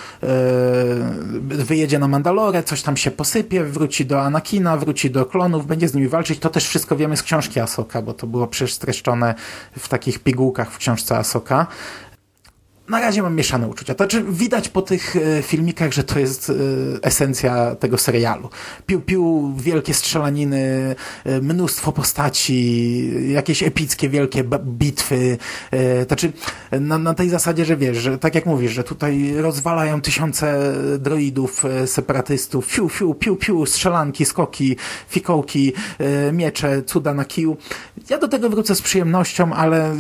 wyjedzie jedzie na Mandalorę, coś tam się posypie, wróci do Anakina, wróci do klonów, będzie z nimi walczyć. To też wszystko wiemy z książki Asoka, bo to było przecież streszczone w takich pigułkach w książce Asoka na razie mam mieszane uczucia. To znaczy widać po tych e, filmikach, że to jest e, esencja tego serialu. Piu, piu, wielkie strzelaniny, e, mnóstwo postaci, jakieś epickie, wielkie bitwy. Znaczy na, na tej zasadzie, że wiesz, że tak jak mówisz, że tutaj rozwalają tysiące droidów, separatystów, fiu, fiu, piu, piu, strzelanki, skoki, fikołki, miecze, cuda na kiju. Ja do tego wrócę z przyjemnością, ale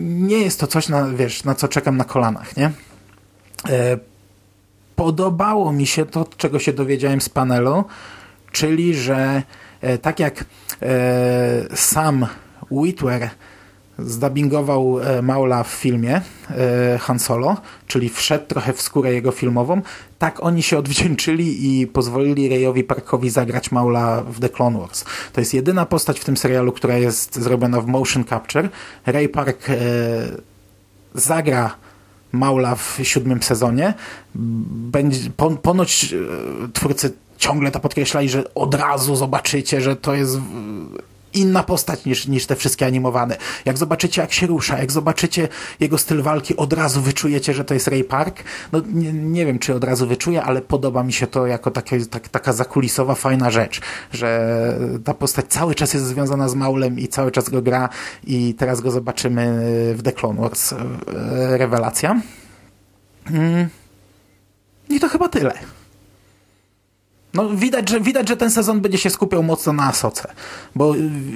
nie jest to coś, na, wiesz, na co czekam na kolana nie? E, podobało mi się to, czego się dowiedziałem z panelu, czyli, że e, tak jak e, sam Whitwer zdabingował Maula w filmie Han Solo, czyli wszedł trochę w skórę jego filmową, tak oni się odwdzięczyli i pozwolili Rayowi Parkowi zagrać Maula w The Clone Wars. To jest jedyna postać w tym serialu, która jest zrobiona w motion capture. Ray Park zagra Maula w siódmym sezonie. Będzie, ponoć e, twórcy ciągle to podkreślali, że od razu zobaczycie, że to jest inna postać niż, niż te wszystkie animowane. Jak zobaczycie, jak się rusza, jak zobaczycie jego styl walki, od razu wyczujecie, że to jest Ray Park. No nie, nie wiem, czy od razu wyczuję, ale podoba mi się to jako takie, tak, taka zakulisowa, fajna rzecz, że ta postać cały czas jest związana z Maulem i cały czas go gra i teraz go zobaczymy w The Clone Wars. E, rewelacja. Mm. I to chyba tyle. No widać, że, widać, że ten sezon będzie się skupiał mocno na Asoce, bo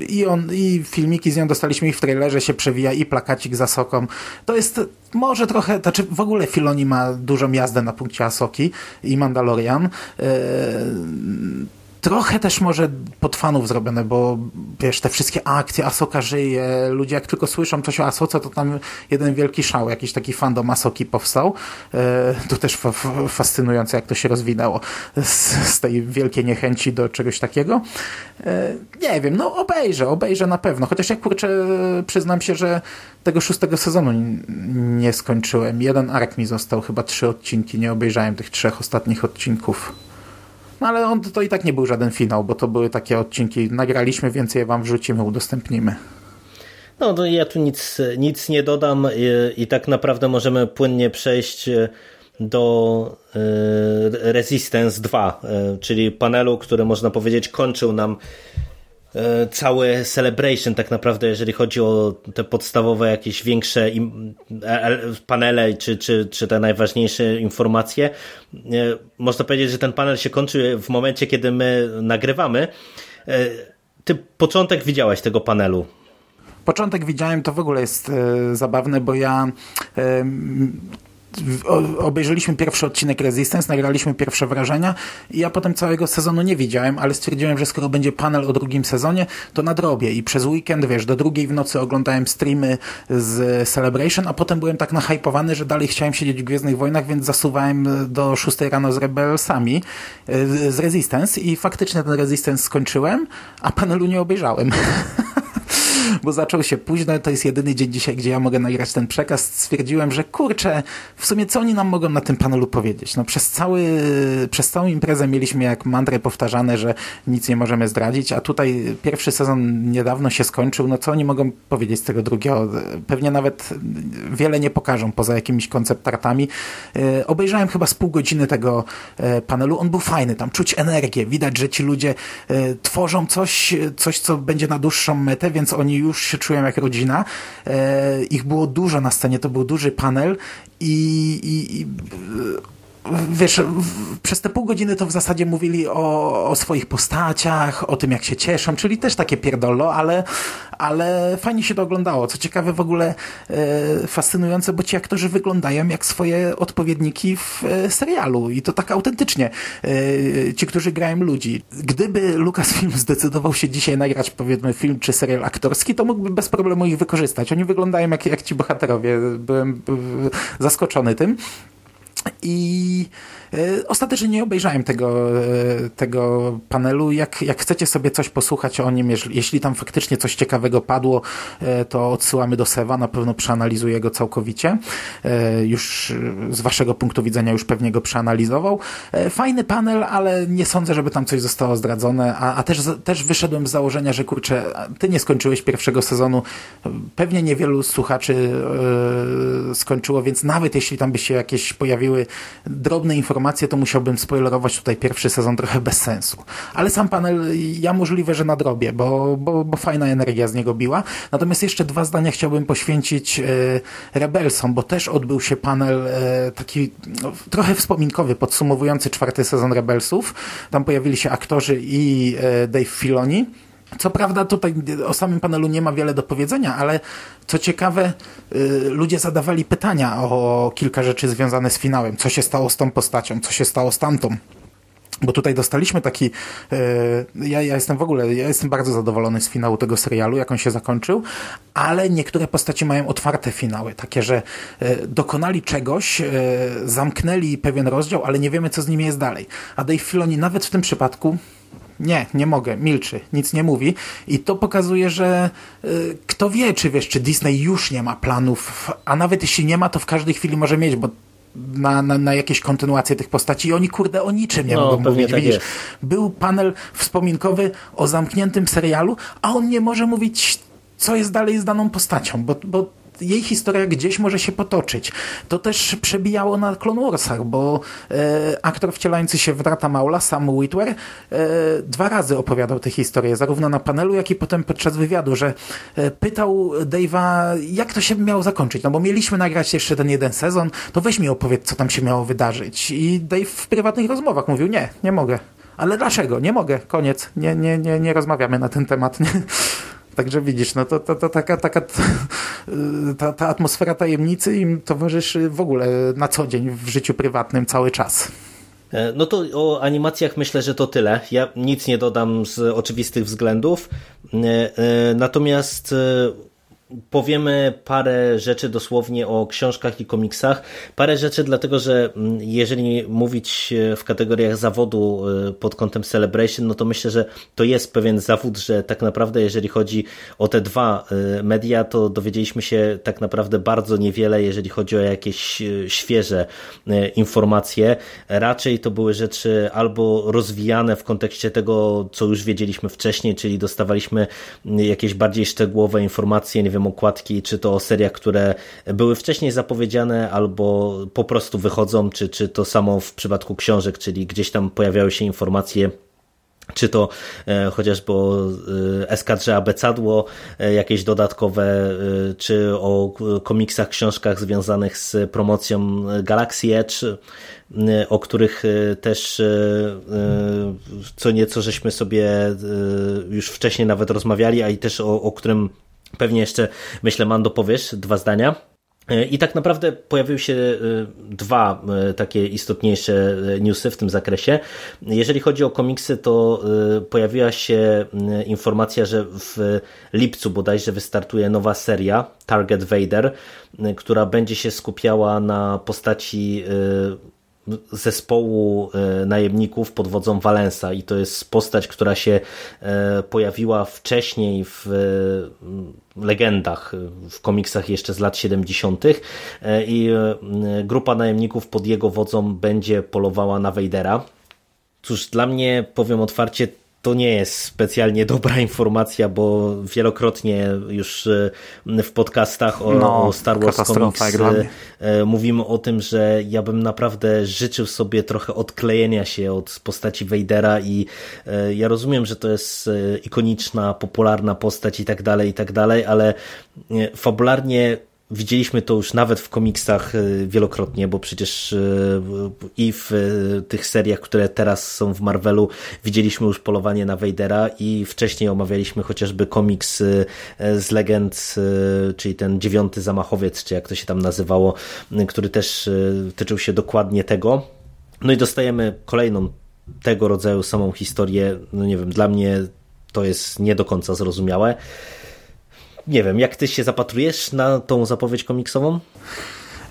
i on, i filmiki z nią dostaliśmy i w trailerze się przewija i plakacik za Soką. To jest może trochę, znaczy w ogóle Filoni ma dużą jazdę na punkcie Asoki i Mandalorian. Yy, trochę też może pod fanów zrobione, bo wiesz, te wszystkie akcje, Asoka żyje, ludzie jak tylko słyszą coś o Asoce, to tam jeden wielki szał, jakiś taki fandom Asoki powstał. E, to też fascynujące, jak to się rozwinęło z, z tej wielkiej niechęci do czegoś takiego. E, nie wiem, no obejrzę, obejrzę na pewno, chociaż jak kurczę, przyznam się, że tego szóstego sezonu nie skończyłem. Jeden ark mi został, chyba trzy odcinki, nie obejrzałem tych trzech ostatnich odcinków. No ale on to i tak nie był żaden finał, bo to były takie odcinki. Nagraliśmy, więc je wam wrzucimy, udostępnimy. No, no ja tu nic, nic nie dodam i, i tak naprawdę możemy płynnie przejść e, do y, Resistance 2, y, czyli panelu, który można powiedzieć kończył nam E, całe celebration tak naprawdę, jeżeli chodzi o te podstawowe jakieś większe panele, czy, czy, czy te najważniejsze informacje. E, można powiedzieć, że ten panel się kończy w momencie, kiedy my nagrywamy. E, ty początek widziałeś tego panelu. Początek widziałem, to w ogóle jest e, zabawne, bo ja e, obejrzeliśmy pierwszy odcinek Resistance, nagraliśmy pierwsze wrażenia i ja potem całego sezonu nie widziałem, ale stwierdziłem, że skoro będzie panel o drugim sezonie, to nadrobię i przez weekend, wiesz, do drugiej w nocy oglądałem streamy z Celebration, a potem byłem tak nahypowany, że dalej chciałem siedzieć w Gwiezdnych Wojnach, więc zasuwałem do 6 rano z Rebelsami, z Resistance i faktycznie ten Resistance skończyłem, a panelu nie obejrzałem. bo zaczął się późno, to jest jedyny dzień dzisiaj, gdzie ja mogę nagrać ten przekaz. Stwierdziłem, że kurczę, w sumie co oni nam mogą na tym panelu powiedzieć? No przez, cały, przez całą imprezę mieliśmy jak mantrę powtarzane, że nic nie możemy zdradzić, a tutaj pierwszy sezon niedawno się skończył, no co oni mogą powiedzieć z tego drugiego? Pewnie nawet wiele nie pokażą poza jakimiś konceptartami. E, obejrzałem chyba z pół godziny tego e, panelu, on był fajny, tam czuć energię, widać, że ci ludzie e, tworzą coś, coś co będzie na dłuższą metę, więc oni już się czują jak rodzina. E, ich było dużo na scenie, to był duży panel i, i, i wiesz, przez te pół godziny to w zasadzie mówili o, o swoich postaciach, o tym jak się cieszą, czyli też takie pierdolo, ale, ale fajnie się to oglądało. Co ciekawe w ogóle e, fascynujące, bo ci aktorzy wyglądają jak swoje odpowiedniki w e, serialu i to tak autentycznie. E, ci, którzy grają ludzi. Gdyby Lucasfilm zdecydował się dzisiaj nagrać powiedzmy film czy serial aktorski, to mógłby bez problemu ich wykorzystać. Oni wyglądają jak, jak ci bohaterowie. Byłem zaskoczony tym. I E, ostatecznie nie obejrzałem tego, e, tego panelu. Jak, jak chcecie sobie coś posłuchać o nim, jeśli tam faktycznie coś ciekawego padło, e, to odsyłamy do Sewa, na pewno przeanalizuję go całkowicie. Już z waszego punktu widzenia już pewnie go przeanalizował. Fajny panel, ale nie sądzę, żeby tam coś zostało zdradzone, a, a też, też wyszedłem z założenia, że kurczę, ty nie skończyłeś pierwszego sezonu, pewnie niewielu słuchaczy skończyło, więc nawet jeśli tam by się jakieś pojawiły drobne informacje, informacje, to musiałbym spoilerować tutaj pierwszy sezon trochę bez sensu. Ale sam panel ja możliwe, że nadrobię, bo, bo, bo fajna energia z niego biła. Natomiast jeszcze dwa zdania chciałbym poświęcić e, Rebelsom, bo też odbył się panel e, taki no, trochę wspominkowy, podsumowujący czwarty sezon Rebelsów. Tam pojawili się aktorzy i e, Dave Filoni. Co prawda tutaj o samym panelu nie ma wiele do powiedzenia, ale co ciekawe, y, ludzie zadawali pytania o kilka rzeczy związane z finałem. Co się stało z tą postacią? Co się stało z tamtą? Bo tutaj dostaliśmy taki, y, ja, ja jestem w ogóle, ja jestem bardzo zadowolony z finału tego serialu, jak on się zakończył, ale niektóre postaci mają otwarte finały, takie, że y, dokonali czegoś, zamknęli pewien rozdział, ale nie wiemy, co z nimi jest dalej. A Dave Filoni nawet w tym przypadku nie, nie mogę, milczy, nic nie mówi i to pokazuje, że y, kto wie, czy wiesz, czy Disney już nie ma planów, a nawet jeśli nie ma, to w każdej chwili może mieć, bo na, na, na jakieś kontynuacje tych postaci i oni kurde o niczym nie no, mogą mówić. Tak Widzisz, był panel wspominkowy o zamkniętym serialu, a on nie może mówić co jest dalej z daną postacią, bo, bo jej historia gdzieś może się potoczyć. To też przebijało na Clone Warsach, bo e, aktor wcielający się w Drata Maula, Sam Witwer, e, dwa razy opowiadał tę historię, zarówno na panelu, jak i potem podczas wywiadu, że e, pytał Dave'a, jak to się miało zakończyć, no bo mieliśmy nagrać jeszcze ten jeden sezon, to weź mi opowiedz, co tam się miało wydarzyć. I Dave w prywatnych rozmowach mówił, nie, nie mogę. Ale dlaczego? Nie mogę, koniec. Nie, nie, nie, nie rozmawiamy na ten temat. Nie? Także widzisz, no to, to, to taka, taka ta, ta atmosfera tajemnicy im towarzyszy w ogóle na co dzień w życiu prywatnym cały czas. E, no to o animacjach myślę, że to tyle. Ja nic nie dodam z oczywistych względów. E, e, natomiast powiemy parę rzeczy dosłownie o książkach i komiksach. Parę rzeczy dlatego, że mm, jeżeli mówić w kategoriach zawodu y, pod kątem Celebration, no to myślę, że to jest pewien zawód, że tak naprawdę jeżeli chodzi o te dwa y, media, to dowiedzieliśmy się tak naprawdę bardzo niewiele, jeżeli chodzi o jakieś świeże informacje. Raczej to były rzeczy albo rozwijane w kontekście tego, co już wiedzieliśmy wcześniej, czyli dostawaliśmy jakieś bardziej szczegółowe informacje, nie wiem, wiem, okładki, czy to o seriach, które były wcześniej zapowiedziane, albo po prostu wychodzą, czy, czy to samo w przypadku książek, czyli gdzieś tam pojawiały się informacje czy to e, chociażby o e, eskadrze Abecadło, e, jakieś dodatkowe, e, czy o komiksach, książkach związanych z promocją Galaxy Edge, e, o których e, też e, e, co nieco żeśmy sobie e, już wcześniej nawet rozmawiali, a i też o, o którym pewnie jeszcze, myślę, Mando powiesz dwa zdania. E, I tak naprawdę pojawiły się e, dwa e, takie istotniejsze newsy w tym zakresie. Jeżeli chodzi o komiksy, to pojawiła się informacja, że w lipcu bodajże wystartuje nowa seria Target Vader, która będzie się skupiała na postaci zespołu najemników pod wodzą Valensa i to jest postać, która się pojawiła wcześniej w legendach w komiksach jeszcze z lat 70. i grupa najemników pod jego wodzą będzie polowała na Vadera. Cóż, dla mnie, powiem otwarcie, to nie jest specjalnie dobra informacja, bo wielokrotnie już w podcastach o, No, o Star Wars Comics mnie. e, mówimy o tym, że ja bym naprawdę życzył sobie trochę odklejenia się od postaci Vadera i ja rozumiem, że to jest ikoniczna, popularna postać i tak dalej, i tak dalej, ale fabularnie Widzieliśmy to już nawet w komiksach e, wielokrotnie, bo przecież e, i w e, tych seriach, które teraz są w Marvelu, widzieliśmy już polowanie na Vadera i wcześniej omawialiśmy chociażby komiks z legend, czyli ten dziewiąty zamachowiec, czy jak to się tam nazywało, który też tyczył się dokładnie tego. No i dostajemy kolejną tego rodzaju samą historię. No nie wiem, dla mnie to jest nie do końca zrozumiałe. Nie wiem, jak ty się zapatrujesz na tą zapowiedź komiksową?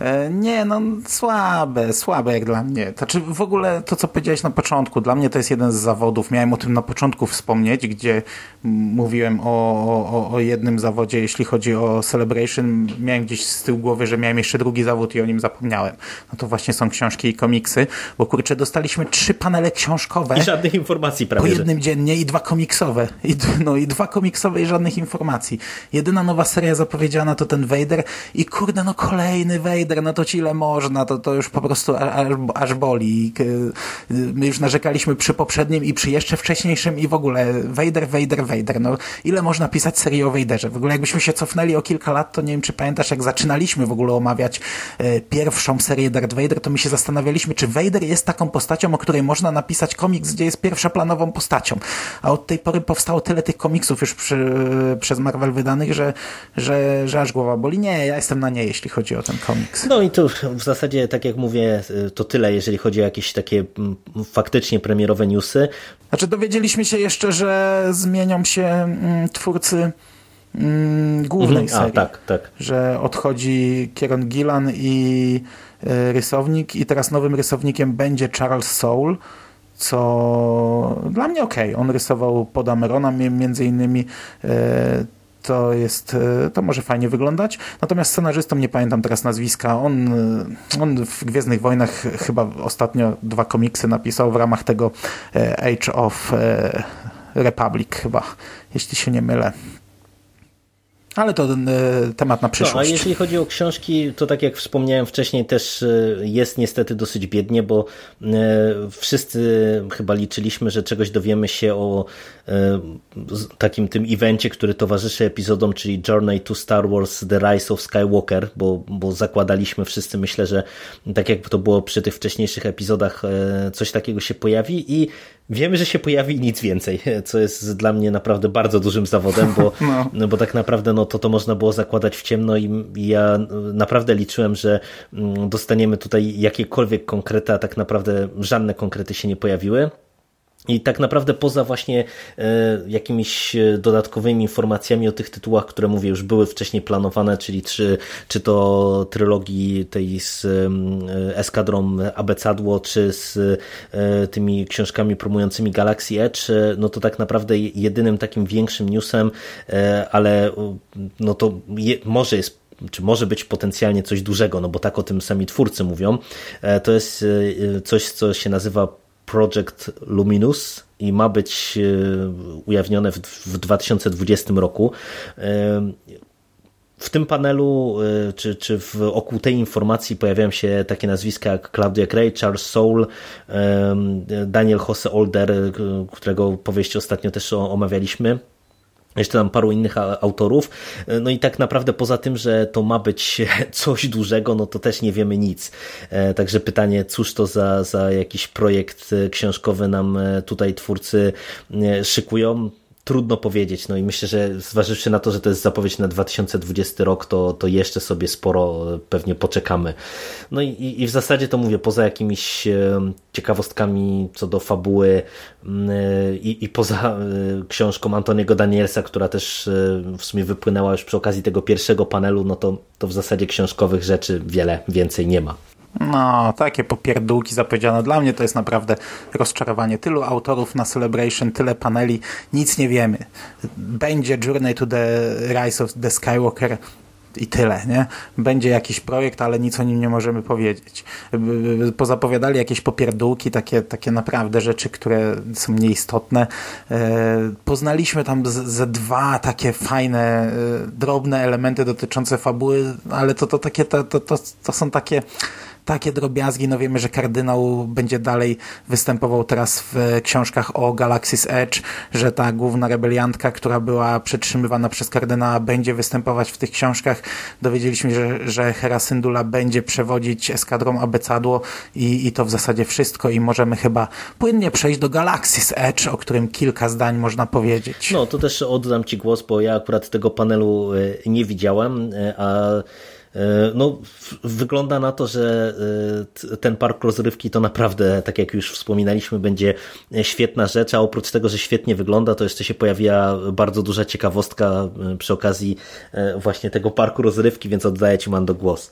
E, Nie, no słabe, słabe jak dla mnie. Znaczy w ogóle to, co powiedziałeś na początku, dla mnie to jest jeden z zawodów. Miałem o tym na początku wspomnieć, gdzie mówiłem o, o, o jednym zawodzie, jeśli chodzi o Celebration. Miałem gdzieś z tyłu głowy, że miałem jeszcze drugi zawód i o nim zapomniałem. No to właśnie są książki i komiksy, bo kurczę, dostaliśmy trzy panele książkowe I żadnych informacji po prawie, że. jednym dziennie i dwa komiksowe. I, no i dwa komiksowe i żadnych informacji. Jedyna nowa seria zapowiedziana to ten Vader i kurde, no kolejny Vader, no to ci ile można, to, to już po prostu aż, aż boli. My już narzekaliśmy przy poprzednim i przy jeszcze wcześniejszym i w ogóle Vader, Vader, Vader. No ile można pisać serię o Vaderze? W ogóle jakbyśmy się cofnęli o kilka lat, to nie wiem, czy pamiętasz, jak zaczynaliśmy w ogóle omawiać e, pierwszą serię Darth Vader, to my się zastanawialiśmy, czy Vader jest taką postacią, o której można napisać komiks, gdzie jest pierwszoplanową postacią. A od tej pory powstało tyle tych komiksów już przy, przez Marvel wydanych, że, że, że aż głowa boli. Nie, ja jestem na nie, jeśli chodzi o ten komiks. No i to w zasadzie, tak jak mówię, to tyle, jeżeli chodzi o jakieś takie mm, faktycznie premierowe newsy. Znaczy dowiedzieliśmy się jeszcze, że zmienią się mm, twórcy mm, głównej Mhm, a, serii. tak, tak. Że odchodzi Kieron Gillan i y, rysownik i teraz nowym rysownikiem będzie Charles Soule, co dla mnie okej. On rysował pod Amerona mi- między innymi y, to jest, y, to może fajnie wyglądać. Natomiast scenarzystą nie pamiętam teraz nazwiska. On, y, on w Gwiezdnych Wojnach chyba ostatnio dwa komiksy napisał w ramach tego y, Age of Republic chyba, jeśli się nie mylę. Ale to y, temat na No, a przyszłość. jeżeli chodzi o książki, to tak jak wspomniałem wcześniej, też y, jest niestety dosyć biednie, bo y, wszyscy chyba liczyliśmy, że czegoś dowiemy się o takim tym evencie, który towarzyszy epizodom, czyli Journey to Star Wars The Rise of Skywalker, bo, bo zakładaliśmy wszyscy, myślę, że tak jak to było przy tych wcześniejszych epizodach, coś takiego się pojawi i wiemy, że się pojawi i nic więcej, co jest dla mnie naprawdę bardzo dużym zawodem, bo, no. bo tak naprawdę no, to to można było zakładać w ciemno i ja naprawdę liczyłem, że mm, dostaniemy tutaj jakiekolwiek konkrety, a tak naprawdę żadne konkrety się nie pojawiły. I tak naprawdę poza właśnie e, jakimiś e, dodatkowymi informacjami o tych tytułach, które mówię już były wcześniej planowane, czyli czy, czy to trylogii tej z e, Eskadrą Abecadło, czy z tymi książkami promującymi Galaxy Edge, no to tak naprawdę jedynym takim większym newsem, ale no to je, może jest czy może być potencjalnie coś dużego, no bo tak o tym sami twórcy mówią, to jest coś, co się nazywa Project Luminous i ma być e, ujawnione w, w 2020 roku. E, w tym panelu, czy, czy wokół tej informacji pojawiają się takie nazwiska jak Claudia Gray, Charles Soule, Daniel Jose Older, którego powieści ostatnio też omawialiśmy jeszcze tam paru innych autorów. No i tak naprawdę poza tym, że to ma być coś dużego, no to też nie wiemy nic. E, także pytanie, cóż to za, za jakiś projekt książkowy nam e, tutaj twórcy e, szykują trudno powiedzieć. No i myślę, że zważywszy na to, że to jest zapowiedź na 2020 rok, to, to jeszcze sobie sporo pewnie poczekamy. No i, i w zasadzie to mówię, poza jakimiś ciekawostkami co do fabuły mm, i, i poza książką Antoniego Danielsa, która też w sumie wypłynęła już przy okazji tego pierwszego panelu, no to, to w zasadzie książkowych rzeczy wiele więcej nie ma. No, takie popierdółki zapowiedziane. Dla mnie to jest naprawdę rozczarowanie. Tylu autorów na Celebration, tyle paneli, nic nie wiemy. Będzie Journey to the Rise of the Skywalker i tyle, nie? Będzie jakiś projekt, ale nic o nim nie możemy powiedzieć. Pozapowiadali jakieś popierdółki, takie, takie naprawdę rzeczy, które są nieistotne. E, poznaliśmy tam ze dwa takie fajne, e, drobne elementy dotyczące fabuły, ale to, to takie, to, to, to, to są takie takie drobiazgi. No wiemy, że kardynał będzie dalej występował teraz w kyążkach o Galaxy's Edge, że ta główna rebeliantka, która była przetrzymywana przez kardynała, będzie występować w tych książkach. Dowiedzieliśmy się, że, że Hera Syndulla będzie przewodzić eskadrą Abecadło i, i to w zasadzie wszystko i możemy chyba płynnie przejść do Galaxy's Edge, o którym kilka zdań można powiedzieć. No, to też oddam Ci głos, bo ja akurat tego panelu e, nie widziałem, e, a no, wygląda na to, że e, ten park rozrywki to naprawdę, tak jak już wspominaliśmy, będzie świetna rzecz, a oprócz tego, że świetnie wygląda, to jeszcze się pojawiła bardzo duża ciekawostka e, przy okazji właśnie tego parku rozrywki, więc oddaję Ci Mando głos.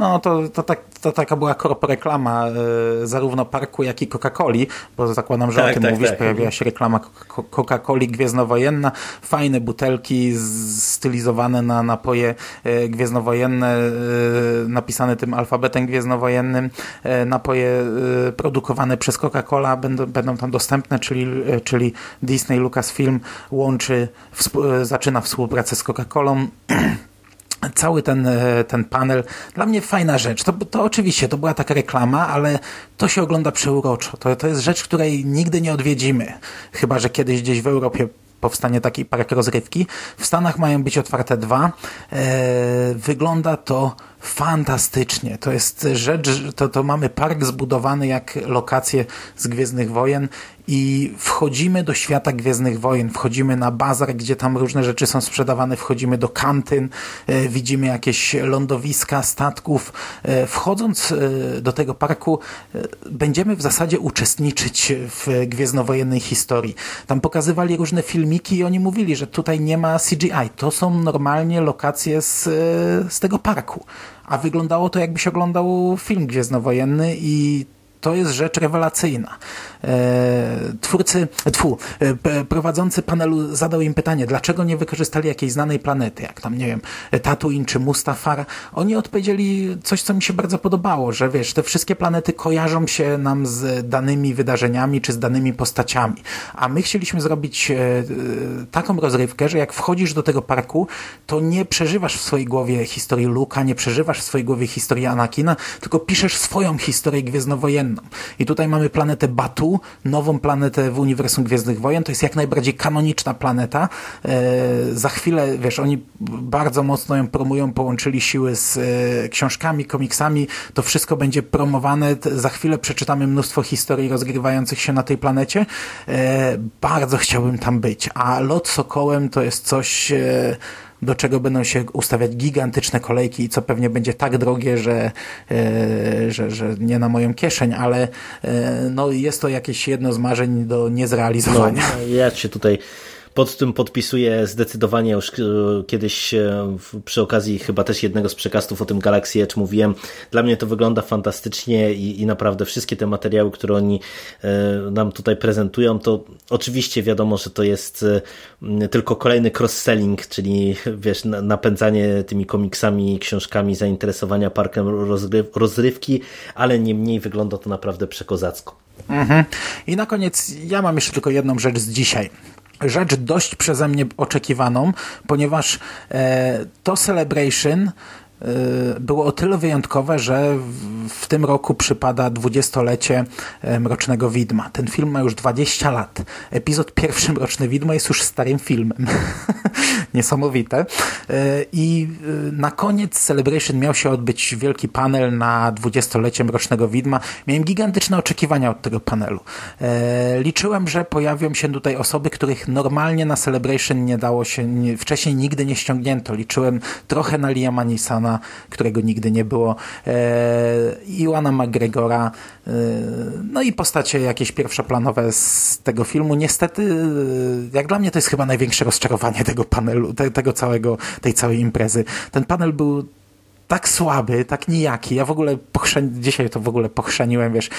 No to, to, tak, to taka była korporeklama y, zarówno parku, jak i Coca-Coli, bo zakładam, że tak, o tym tak, mówisz, tak. pojawiła się reklama Coca-Coli gwiezdnowojenna, fajne butelki stylizowane na napoje y, gwiezdnowojenne, y, napisane tym alfabetem gwiezdnowojennym, napoje produkowane przez Coca-Cola będą, będą tam dostępne, czyli, czyli Disney Lucasfilm łączy, zaczyna współpracę z Coca-Colą cały ten, e, ten panel, dla mnie fajna rzecz. To, to oczywiście, to była taka reklama, ale to się ogląda przeuroczo. To, to jest rzecz, której nigdy nie odwiedzimy. Chyba, że kiedyś gdzieś w Europie powstanie taki park rozrywki. W Stanach mają być otwarte dwa. E, wygląda to fantastycznie. To jest rzecz, to, to mamy park zbudowany jak lokacje z Gwiezdnych Wojen i wchodzimy do świata Gwiezdnych Wojen, wchodzimy na bazar, gdzie tam różne rzeczy są sprzedawane, wchodzimy do kantyn, e, widzimy jakieś lądowiska statków. E, wchodząc e, do tego parku będziemy w zasadzie uczestniczyć w gwiezdnowojennej historii. Tam pokazywali różne filmiki i oni mówili, że tutaj nie ma CGI. To są normalnie lokacje z, z tego parku. A wyglądało to jakby się oglądał film gwiezdnowojenny i to jest rzecz rewelacyjna. E, twórcy, tfu, e, prowadzący panelu zadał im pytanie, dlaczego nie wykorzystali jakiejś znanej planety, jak tam, nie wiem, Tatooine czy Mustafar. Oni odpowiedzieli coś, co mi się bardzo podobało, że wiesz, te wszystkie planety kojarzą się nam z danymi wydarzeniami czy z danymi postaciami. A my chcieliśmy zrobić e, taką rozrywkę, że jak wchodzisz do tego parku, to nie przeżywasz w swojej głowie historii Luka, nie przeżywasz w swojej głowie historii Anakina, tylko piszesz swoją historię gwiezdnowojenną. I tutaj mamy planetę Batu, nową planetę w uniwersum Gwiezdnych Wojen. To jest jak najbardziej kanoniczna planeta. E, za chwilę, wiesz, oni bardzo mocno ją promują, połączyli siły z e, książkami, komiksami. To wszystko będzie promowane. Za chwilę przeczytamy mnóstwo historii rozgrywających się na tej planecie. E, bardzo chciałbym tam być. A lot Sokołem to jest coś do czego będą się ustawiać gigantyczne kolejki i co pewnie będzie tak drogie, że, e, że, że nie na moją kieszeń, ale e, no, jest to jakieś jedno z marzeń do niezrealizowania. No, ja się tutaj pod tym podpisuję zdecydowanie już e, kiedyś e, przy okazji chyba też jednego z przekastów o tym Galaxy Edge mówiłem. Dla mnie to wygląda fantastycznie i, i naprawdę wszystkie te materiały, które oni e, nam tutaj prezentują, to oczywiście wiadomo, że to jest tylko kolejny cross-selling, czyli wiesz, napędzanie tymi komiksami, książkami zainteresowania parkiem rozrywki, ale niemniej wygląda to naprawdę przekozacko. Mhm. I na koniec ja mam jeszcze tylko jedną rzecz z dzisiaj. Rzecz dość przeze mnie oczekiwaną, ponieważ e, to Celebration było o tyle wyjątkowe, że w, tym roku przypada dwudziestolecie e, Mrocznego Widma. Ten film ma już 20 lat. Epizod pierwszy Mroczne Widmo jest już starym filmem. Niesamowite. E, I y, na koniec Celebration miał się odbyć wielki panel na dwudziestolecie Mrocznego Widma. Miałem gigantyczne oczekiwania od tego panelu. E, liczyłem, że pojawią się tutaj osoby, których normalnie na Celebration nie dało się, nie, wcześniej nigdy nie ściągnięto. Liczyłem trochę na Liama Nisana, którego nigdy nie było, e, Iwana McGregora, e, no i postacie jakieś pierwszoplanowe z tego filmu. Niestety, e, jak dla mnie to jest chyba największe rozczarowanie tego panelu, te, tego całego, tej całej imprezy. Ten panel był tak słaby, tak nijaki. Ja w ogóle pochrzeń... dzisiaj to w ogóle pochrzeniłem, wiesz,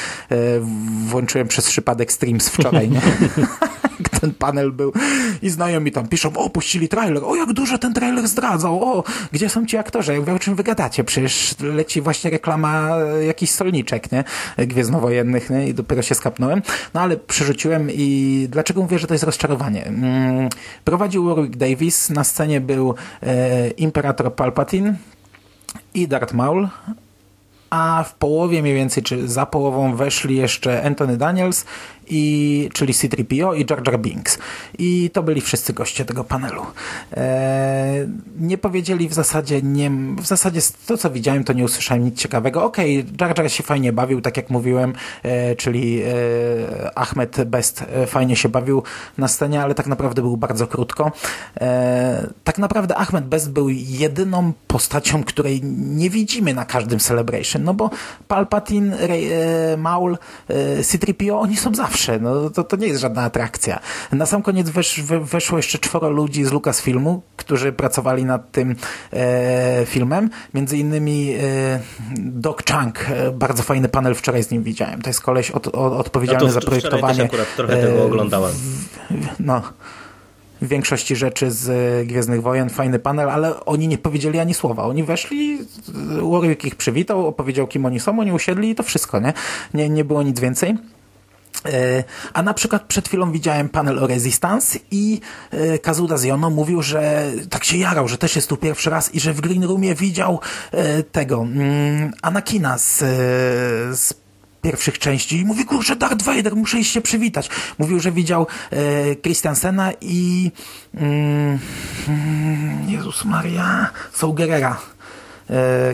włączyłem przez przypadek stream z wczoraj, nie? ten panel był. I znajomi tam piszą, o, puścili trailer, o, jak dużo ten trailer zdradzał, o, gdzie są ci aktorzy, jak o czym wygadacie, przecież leci właśnie reklama e, jakiś solniczek, nie, Gwiezdnowojennych, nie, i dopiero się skapnąłem, no ale przerzuciłem i dlaczego mówię, że to jest rozczarowanie? Mm, prowadził Warwick Davis, na scenie był e, Imperator Palpatine i Darth Maul, a w połowie mniej więcej, czy za połową weszli jeszcze Anthony Daniels i, czyli C-3PO i Jar Jar Binks. I to byli wszyscy goście tego panelu. E, nie powiedzieli w zasadzie, nie, w zasadzie to co widziałem, to nie usłyszałem nic ciekawego. Okej, okay, Jar Jar się fajnie bawił, tak jak mówiłem, e, czyli e, Ahmed Best e, fajnie się bawił na scenie, ale tak naprawdę był bardzo krótko. E, tak naprawdę Ahmed Best był jedyną postacią, której nie widzimy na każdym Celebration, no bo Palpatine, Rey, e, Maul, C-3PO, oni są zawsze zawsze. No, to, to nie jest żadna atrakcja. Na sam koniec wesz, weszło jeszcze czworo ludzi z Lucasfilmu, którzy pracowali nad tym e, filmem. Między innymi e, Doc Chang. E, bardzo fajny panel wczoraj z nim widziałem. To jest koleś od, od, odpowiedzialny no za projektowanie. Też akurat trochę tego e, oglądałem. No w większości rzeczy z Gwiezdnych Wojen, fajny panel, ale oni nie powiedzieli ani słowa. Oni weszli, Warwick ich przywitał, opowiedział kim oni są, oni usiedli i to wszystko, nie? Nie, nie było nic więcej. E, a na przykład przed chwilą widziałem panel o Resistance i e, Kazuda Ziono mówił, że tak się jarał, że też jest tu pierwszy raz i że w Green Roomie widział e, tego mm, Anakina z, z pierwszych części i mówi, kurczę, Darth Vader, muszę iść się przywitać. Mówił, że widział Christiansena i mm, mm Jezus Maria, E,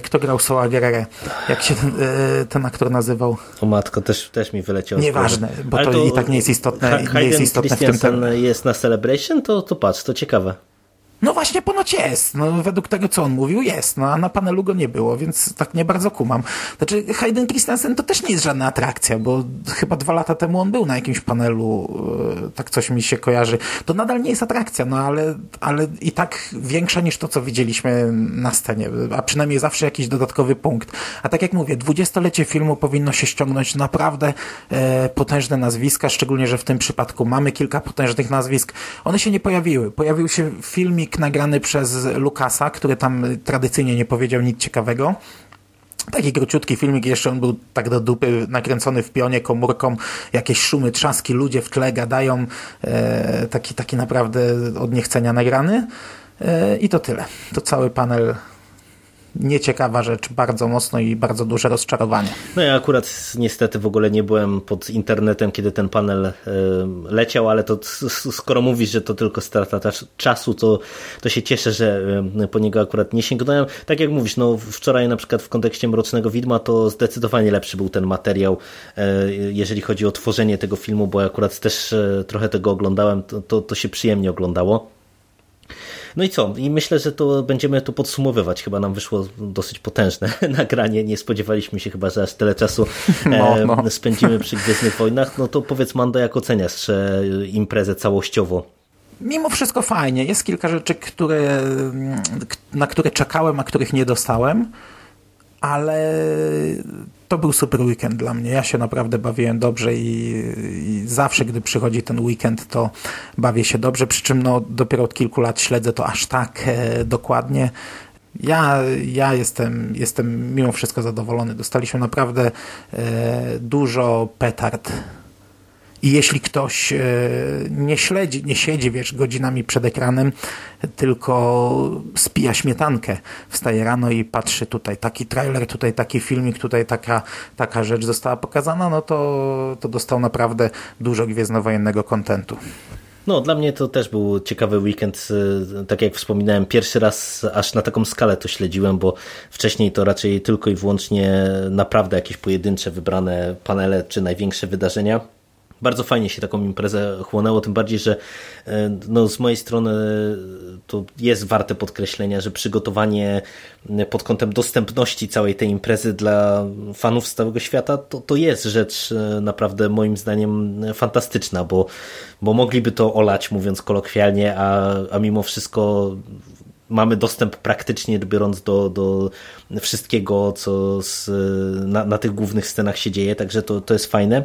kto grał Soa Guerrero? Jak się ten, e, ten aktor nazywał? O matko, też, też mi wyleciał. Nieważne, bo to, to, i tak nie jest istotne. nie jest istotne w tym, ten... jest na Celebration, to, to patrz, to ciekawe. No właśnie ponoć jest. No, według tego, co on mówił, jest. No, a na panelu go nie było, więc tak nie bardzo kumam. Znaczy, Hayden Christensen to też nie jest żadna atrakcja, bo chyba dwa lata temu on był na jakimś panelu, e, tak coś mi się kojarzy. To nadal nie jest atrakcja, no ale, ale i tak większa niż to, co widzieliśmy na scenie, a przynajmniej zawsze jakiś dodatkowy punkt. A tak jak mówię, dwudziestolecie filmu powinno się ściągnąć naprawdę e, potężne nazwiska, szczególnie, że w tym przypadku mamy kilka potężnych nazwisk. One się nie pojawiły. Pojawił się filmik filmik nagrany przez Lukasa, który tam tradycyjnie nie powiedział nic ciekawego. Taki króciutki filmik, jeszcze on był tak do dupy nakręcony w pionie komórką, jakieś szumy, trzaski, ludzie w tle gadają, e, taki, taki naprawdę od niechcenia nagrany. E, I to tyle. To cały panel nieciekawa rzecz, bardzo mocno i bardzo duże rozczarowanie. No ja akurat niestety w ogóle nie byłem pod internetem, kiedy ten panel e, leciał, ale to skoro mówisz, że to tylko strata czasu, to, to się cieszę, że e, po niego akurat nie sięgnąłem. Tak jak mówisz, no wczoraj na przykład w kontekście Mrocznego Widma to zdecydowanie lepszy był ten materiał, e, jeżeli chodzi o tworzenie tego filmu, bo akurat też trochę tego oglądałem, to, to, to się przyjemnie oglądało. No i co? I myślę, że to będziemy tu podsumowywać. Chyba nam wyszło dosyć potężne nagranie. Nie spodziewaliśmy się chyba, że aż tyle czasu no, no. spędzimy przy Gwiezdnych Wojnach. No to powiedz Mando, jak oceniasz imprezę całościowo? Mimo wszystko fajnie. Jest kilka rzeczy, które, na które czekałem, a których nie dostałem ale to był super weekend dla mnie. Ja się naprawdę bawiłem dobrze i, i, zawsze, gdy przychodzi ten weekend, to bawię się dobrze, przy czym no, dopiero od kilku lat śledzę to aż tak e, dokładnie. Ja, ja jestem, jestem mimo wszystko zadowolony. Dostaliśmy naprawdę e, dużo petard i jeśli ktoś e, nie śledzi, nie siedzi, wiesz, godzinami przed ekranem, tylko spija śmietankę, wstaje rano i patrzy tutaj taki trailer, tutaj taki filmik, tutaj taka, taka rzecz została pokazana, no to, to dostał naprawdę dużo gwiezdnowojennego kontentu. No, dla mnie to też był ciekawy weekend. Tak jak wspominałem, pierwszy raz aż na taką skalę to śledziłem, bo wcześniej to raczej tylko i wyłącznie naprawdę jakieś pojedyncze, wybrane panele czy największe wydarzenia. Bardzo fajnie się taką imprezę chłonęło, tym bardziej, że e, no, z mojej strony to jest warte podkreślenia, że przygotowanie pod kątem dostępności całej tej imprezy dla fanów z całego świata to, to jest rzecz e, naprawdę moim zdaniem fantastyczna, bo, bo mogliby to olać, mówiąc kolokwialnie, a, a mimo wszystko mamy dostęp praktycznie biorąc do, do wszystkiego, co z, na, na tych głównych scenach się dzieje, także to, to jest fajne.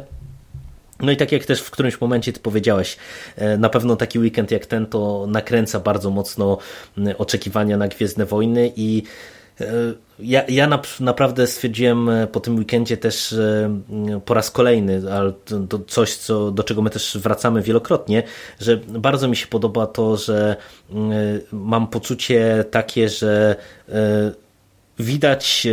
No i tak jak też w którymś momencie ty powiedziałeś, e, na pewno taki weekend jak ten to nakręca bardzo mocno oczekiwania na Gwiezdne Wojny i e, ja, ja naprawdę stwierdziłem e, po tym weekendzie też po raz kolejny, ale to coś, co, do czego my też wracamy wielokrotnie, że bardzo mi się podoba to, że mam poczucie takie, że widać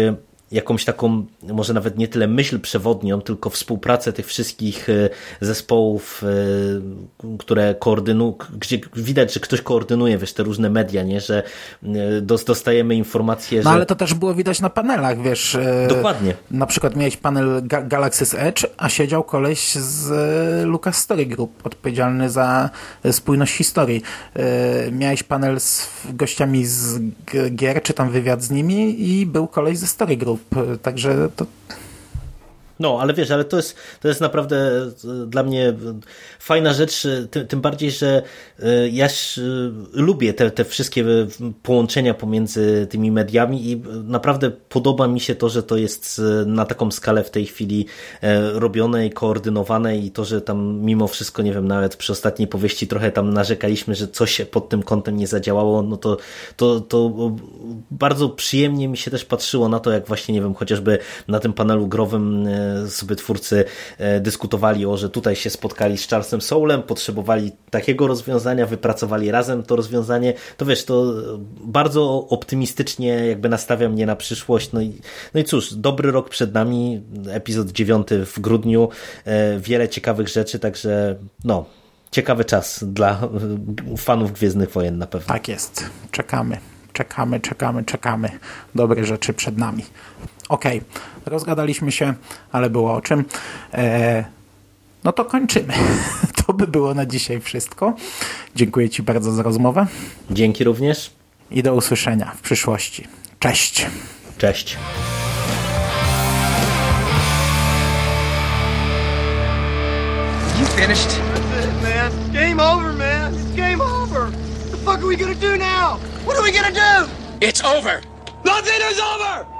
jakąś taką, może nawet nie tyle myśl przewodnią, tylko współpracę tych wszystkich e, zespołów, e, które koordynują, gdzie widać, że ktoś koordynuje, wiesz, te różne media, nie, że e, dostajemy informacje, no, że... No ale to też było widać na panelach, wiesz. Dokładnie. Na przykład miałeś panel Ga Galaxy's Edge, a siedział koleś z Lucas Story Group, odpowiedzialny za spójność historii. Miałeś panel z gościami z gier, czy tam wywiad z nimi i był koleś ze Story Group Także to no, ale wiesz, ale to jest, to jest naprawdę e, dla mnie fajna rzecz, e, tym, tym bardziej, że e, ja lubię te, te wszystkie połączenia pomiędzy tymi mediami i naprawdę podoba mi się to, że to jest na taką skalę w tej chwili robione i koordynowane i to, że tam mimo wszystko, nie wiem, nawet przy ostatniej powieści trochę tam narzekaliśmy, że coś pod tym kątem nie zadziałało, no to, to, to bardzo przyjemnie mi się też patrzyło na to, jak właśnie, nie wiem, chociażby na tym panelu growym sobie twórcy e, dyskutowali o, że tutaj się spotkali z Charlesem Soulem, potrzebowali takiego rozwiązania, wypracowali razem to rozwiązanie, to wiesz, to bardzo optymistycznie jakby nastawia mnie na przyszłość. No i, no i cóż, dobry rok przed nami, epizod dziewiąty w grudniu, e, wiele ciekawych rzeczy, także no, ciekawy czas dla fanów Gwiezdnych Wojen na pewno. Tak jest, czekamy czekamy, czekamy, czekamy. Dobre rzeczy przed nami. Okej, okay. rozgadaliśmy się, ale było o czym. E, no to kończymy. To by było na dzisiaj wszystko. Dziękuję Ci bardzo za rozmowę. Dzięki również. I do usłyszenia w przyszłości. Cześć. Cześć. You finished? That's it, man. Game over, man. It's game over. What the fuck are we gonna do now? What are we gonna do? It's over. Nothing is over!